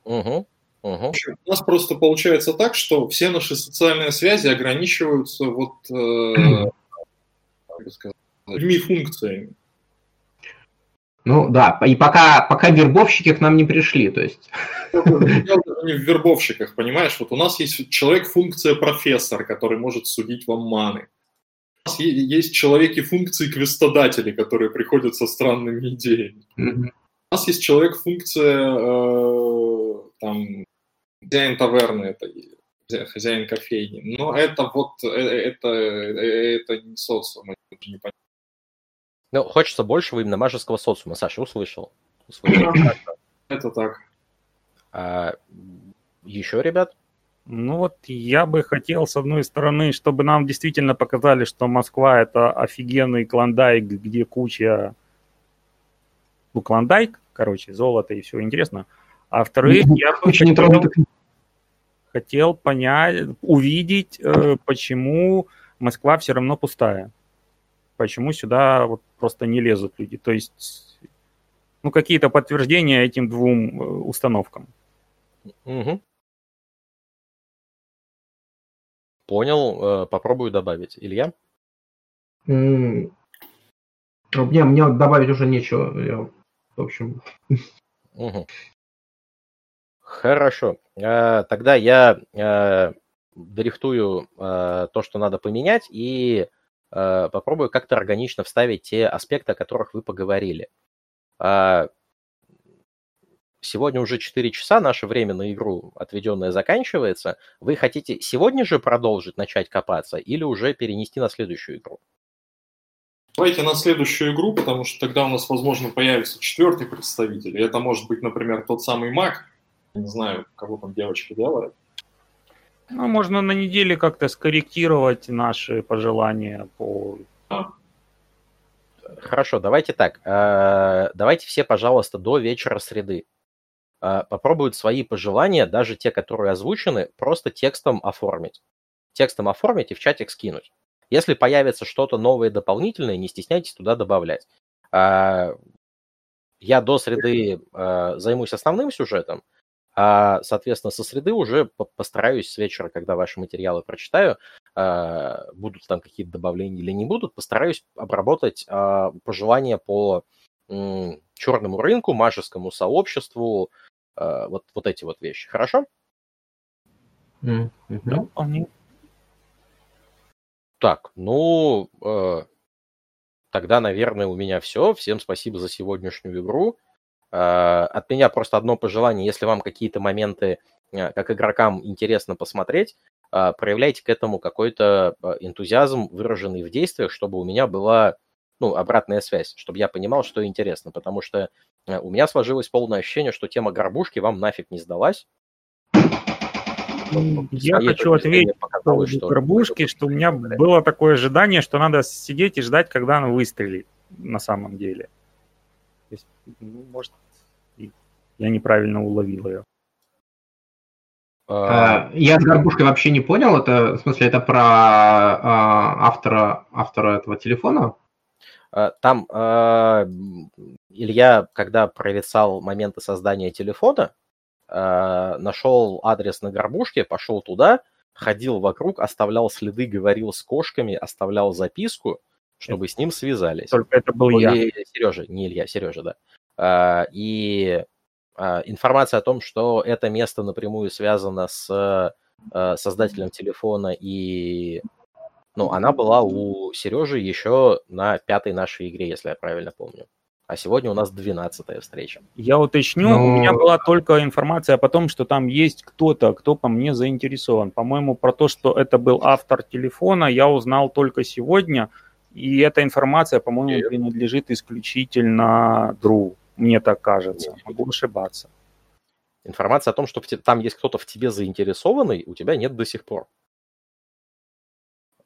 Угу. Угу.
У нас просто получается так, что все наши социальные связи ограничиваются вот э, людьми функциями.
Ну да, и пока, пока вербовщики к нам не пришли, то есть.
Не в вербовщиках, понимаешь? Вот у нас есть человек-функция профессор, который может судить вам маны. У нас есть человеки функции квестодатели, которые приходят со странными идеями.
Mm-hmm.
У нас есть человек-функция э, там хозяин таверны, это хозяин кофейни. Но это вот, э, это, э, это не социум, это не
Ну, хочется большего именно мажеского социума. Саша, услышал? услышал.
Это так.
А, еще, ребят?
Ну вот я бы хотел, с одной стороны, чтобы нам действительно показали, что Москва это офигенный клондайк, где куча... Ну, клондайк, короче, золото и все интересно. А вторых, я бы хотел, хотел понять, увидеть, э, почему Москва все равно пустая. Почему сюда вот просто не лезут люди. То есть, ну, какие-то подтверждения этим двум э, установкам.
Угу. Понял, э, попробую добавить. Илья?
Mm. Мне, мне добавить уже нечего. Я, в общем.
Угу. Хорошо. Э, тогда я э, дорихтую то, что надо поменять, и попробую как-то органично вставить те аспекты, о которых вы поговорили. Сегодня уже 4 часа, наше время на игру отведенное заканчивается. Вы хотите сегодня же продолжить начать копаться или уже перенести на следующую игру?
Давайте на следующую игру, потому что тогда у нас, возможно, появится четвертый представитель. И это может быть, например, тот самый маг. Не знаю, кого там девочка делает.
Ну, можно на неделе как-то скорректировать наши пожелания по... А?
Хорошо, давайте так. Э, давайте все, пожалуйста, до вечера среды попробуют свои пожелания, даже те, которые озвучены, просто текстом оформить. Текстом оформить и в чатик скинуть. Если появится что-то новое дополнительное, не стесняйтесь туда добавлять. А, я до среды а, займусь основным сюжетом, а, соответственно, со среды уже постараюсь с вечера, когда ваши материалы прочитаю, будут там какие-то добавления или не будут, постараюсь обработать пожелания по черному рынку, мажескому сообществу, вот, вот эти вот вещи. Хорошо?
Mm-hmm. Да, вполне.
Так, ну, э, тогда, наверное, у меня все. Всем спасибо за сегодняшнюю игру. Э, от меня просто одно пожелание, если вам какие-то моменты, э, как игрокам, интересно посмотреть, э, проявляйте к этому какой-то э, энтузиазм, выраженный в действиях, чтобы у меня была ну, обратная связь, чтобы я понимал, что интересно, потому что э, у меня сложилось полное ощущение, что тема горбушки вам нафиг не сдалась.
Я хочу ответить по поводу что горбушки, что у меня было такое ожидание, что надо сидеть и ждать, когда она выстрелит на самом деле. есть, ну, может, я неправильно уловил ее.
А, я с горбушкой вообще не понял. Это, в смысле, это про а, автора, автора этого телефона?
Э, там э, Илья, когда провисал моменты создания телефона, э, нашел адрес на горбушке, пошел туда, ходил вокруг, оставлял следы, говорил с кошками, оставлял записку, чтобы с ним связались.
Только это был я.
Сережа, не Илья, Сережа, да. И информация о том, что это место напрямую связано с создателем телефона и ну, она была у Сережи еще на пятой нашей игре, если я правильно помню. А сегодня у нас двенадцатая встреча.
Я уточню, Но... у меня была только информация о том, что там есть кто-то, кто по мне заинтересован. По-моему, про то, что это был автор телефона, я узнал только сегодня. И эта информация, по-моему, Нет. принадлежит исключительно Дру. Мне так кажется. Нет. Могу ошибаться.
Информация о том, что там есть кто-то в тебе заинтересованный, у тебя нет до сих пор.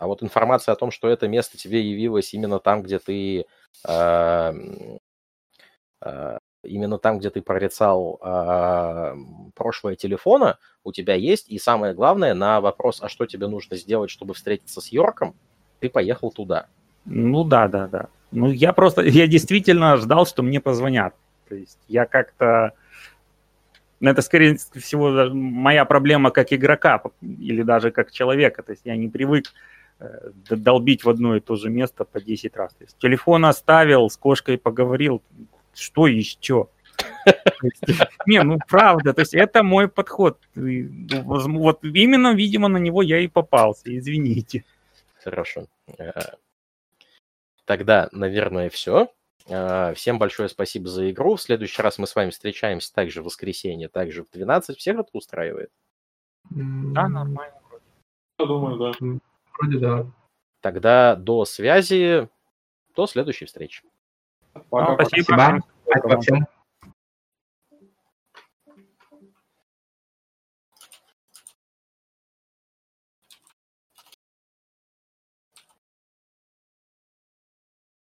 А вот информация о том, что это место тебе явилось именно там, где ты э, э, именно там, где ты прорицал э, прошлое телефона, у тебя есть. И самое главное, на вопрос, а что тебе нужно сделать, чтобы встретиться с Йорком, ты поехал туда.
Ну да, да, да. Ну я просто, я действительно ждал, что мне позвонят. То есть я как-то... Ну, это, скорее всего, моя проблема как игрока или даже как человека. То есть я не привык долбить в одно и то же место по 10 раз. То есть телефон оставил, с кошкой поговорил, что еще? Не, ну правда, то есть это мой подход. Ну, вот именно, видимо, на него я и попался, извините.
Хорошо. Э, тогда, наверное, все. Э, всем большое спасибо за игру. В следующий раз мы с вами встречаемся также в воскресенье, также в 12. Всех это устраивает?
Да, нормально.
Я думаю, да.
Вроде да.
Тогда до связи, до следующей встречи.
Пока, спасибо. спасибо. спасибо.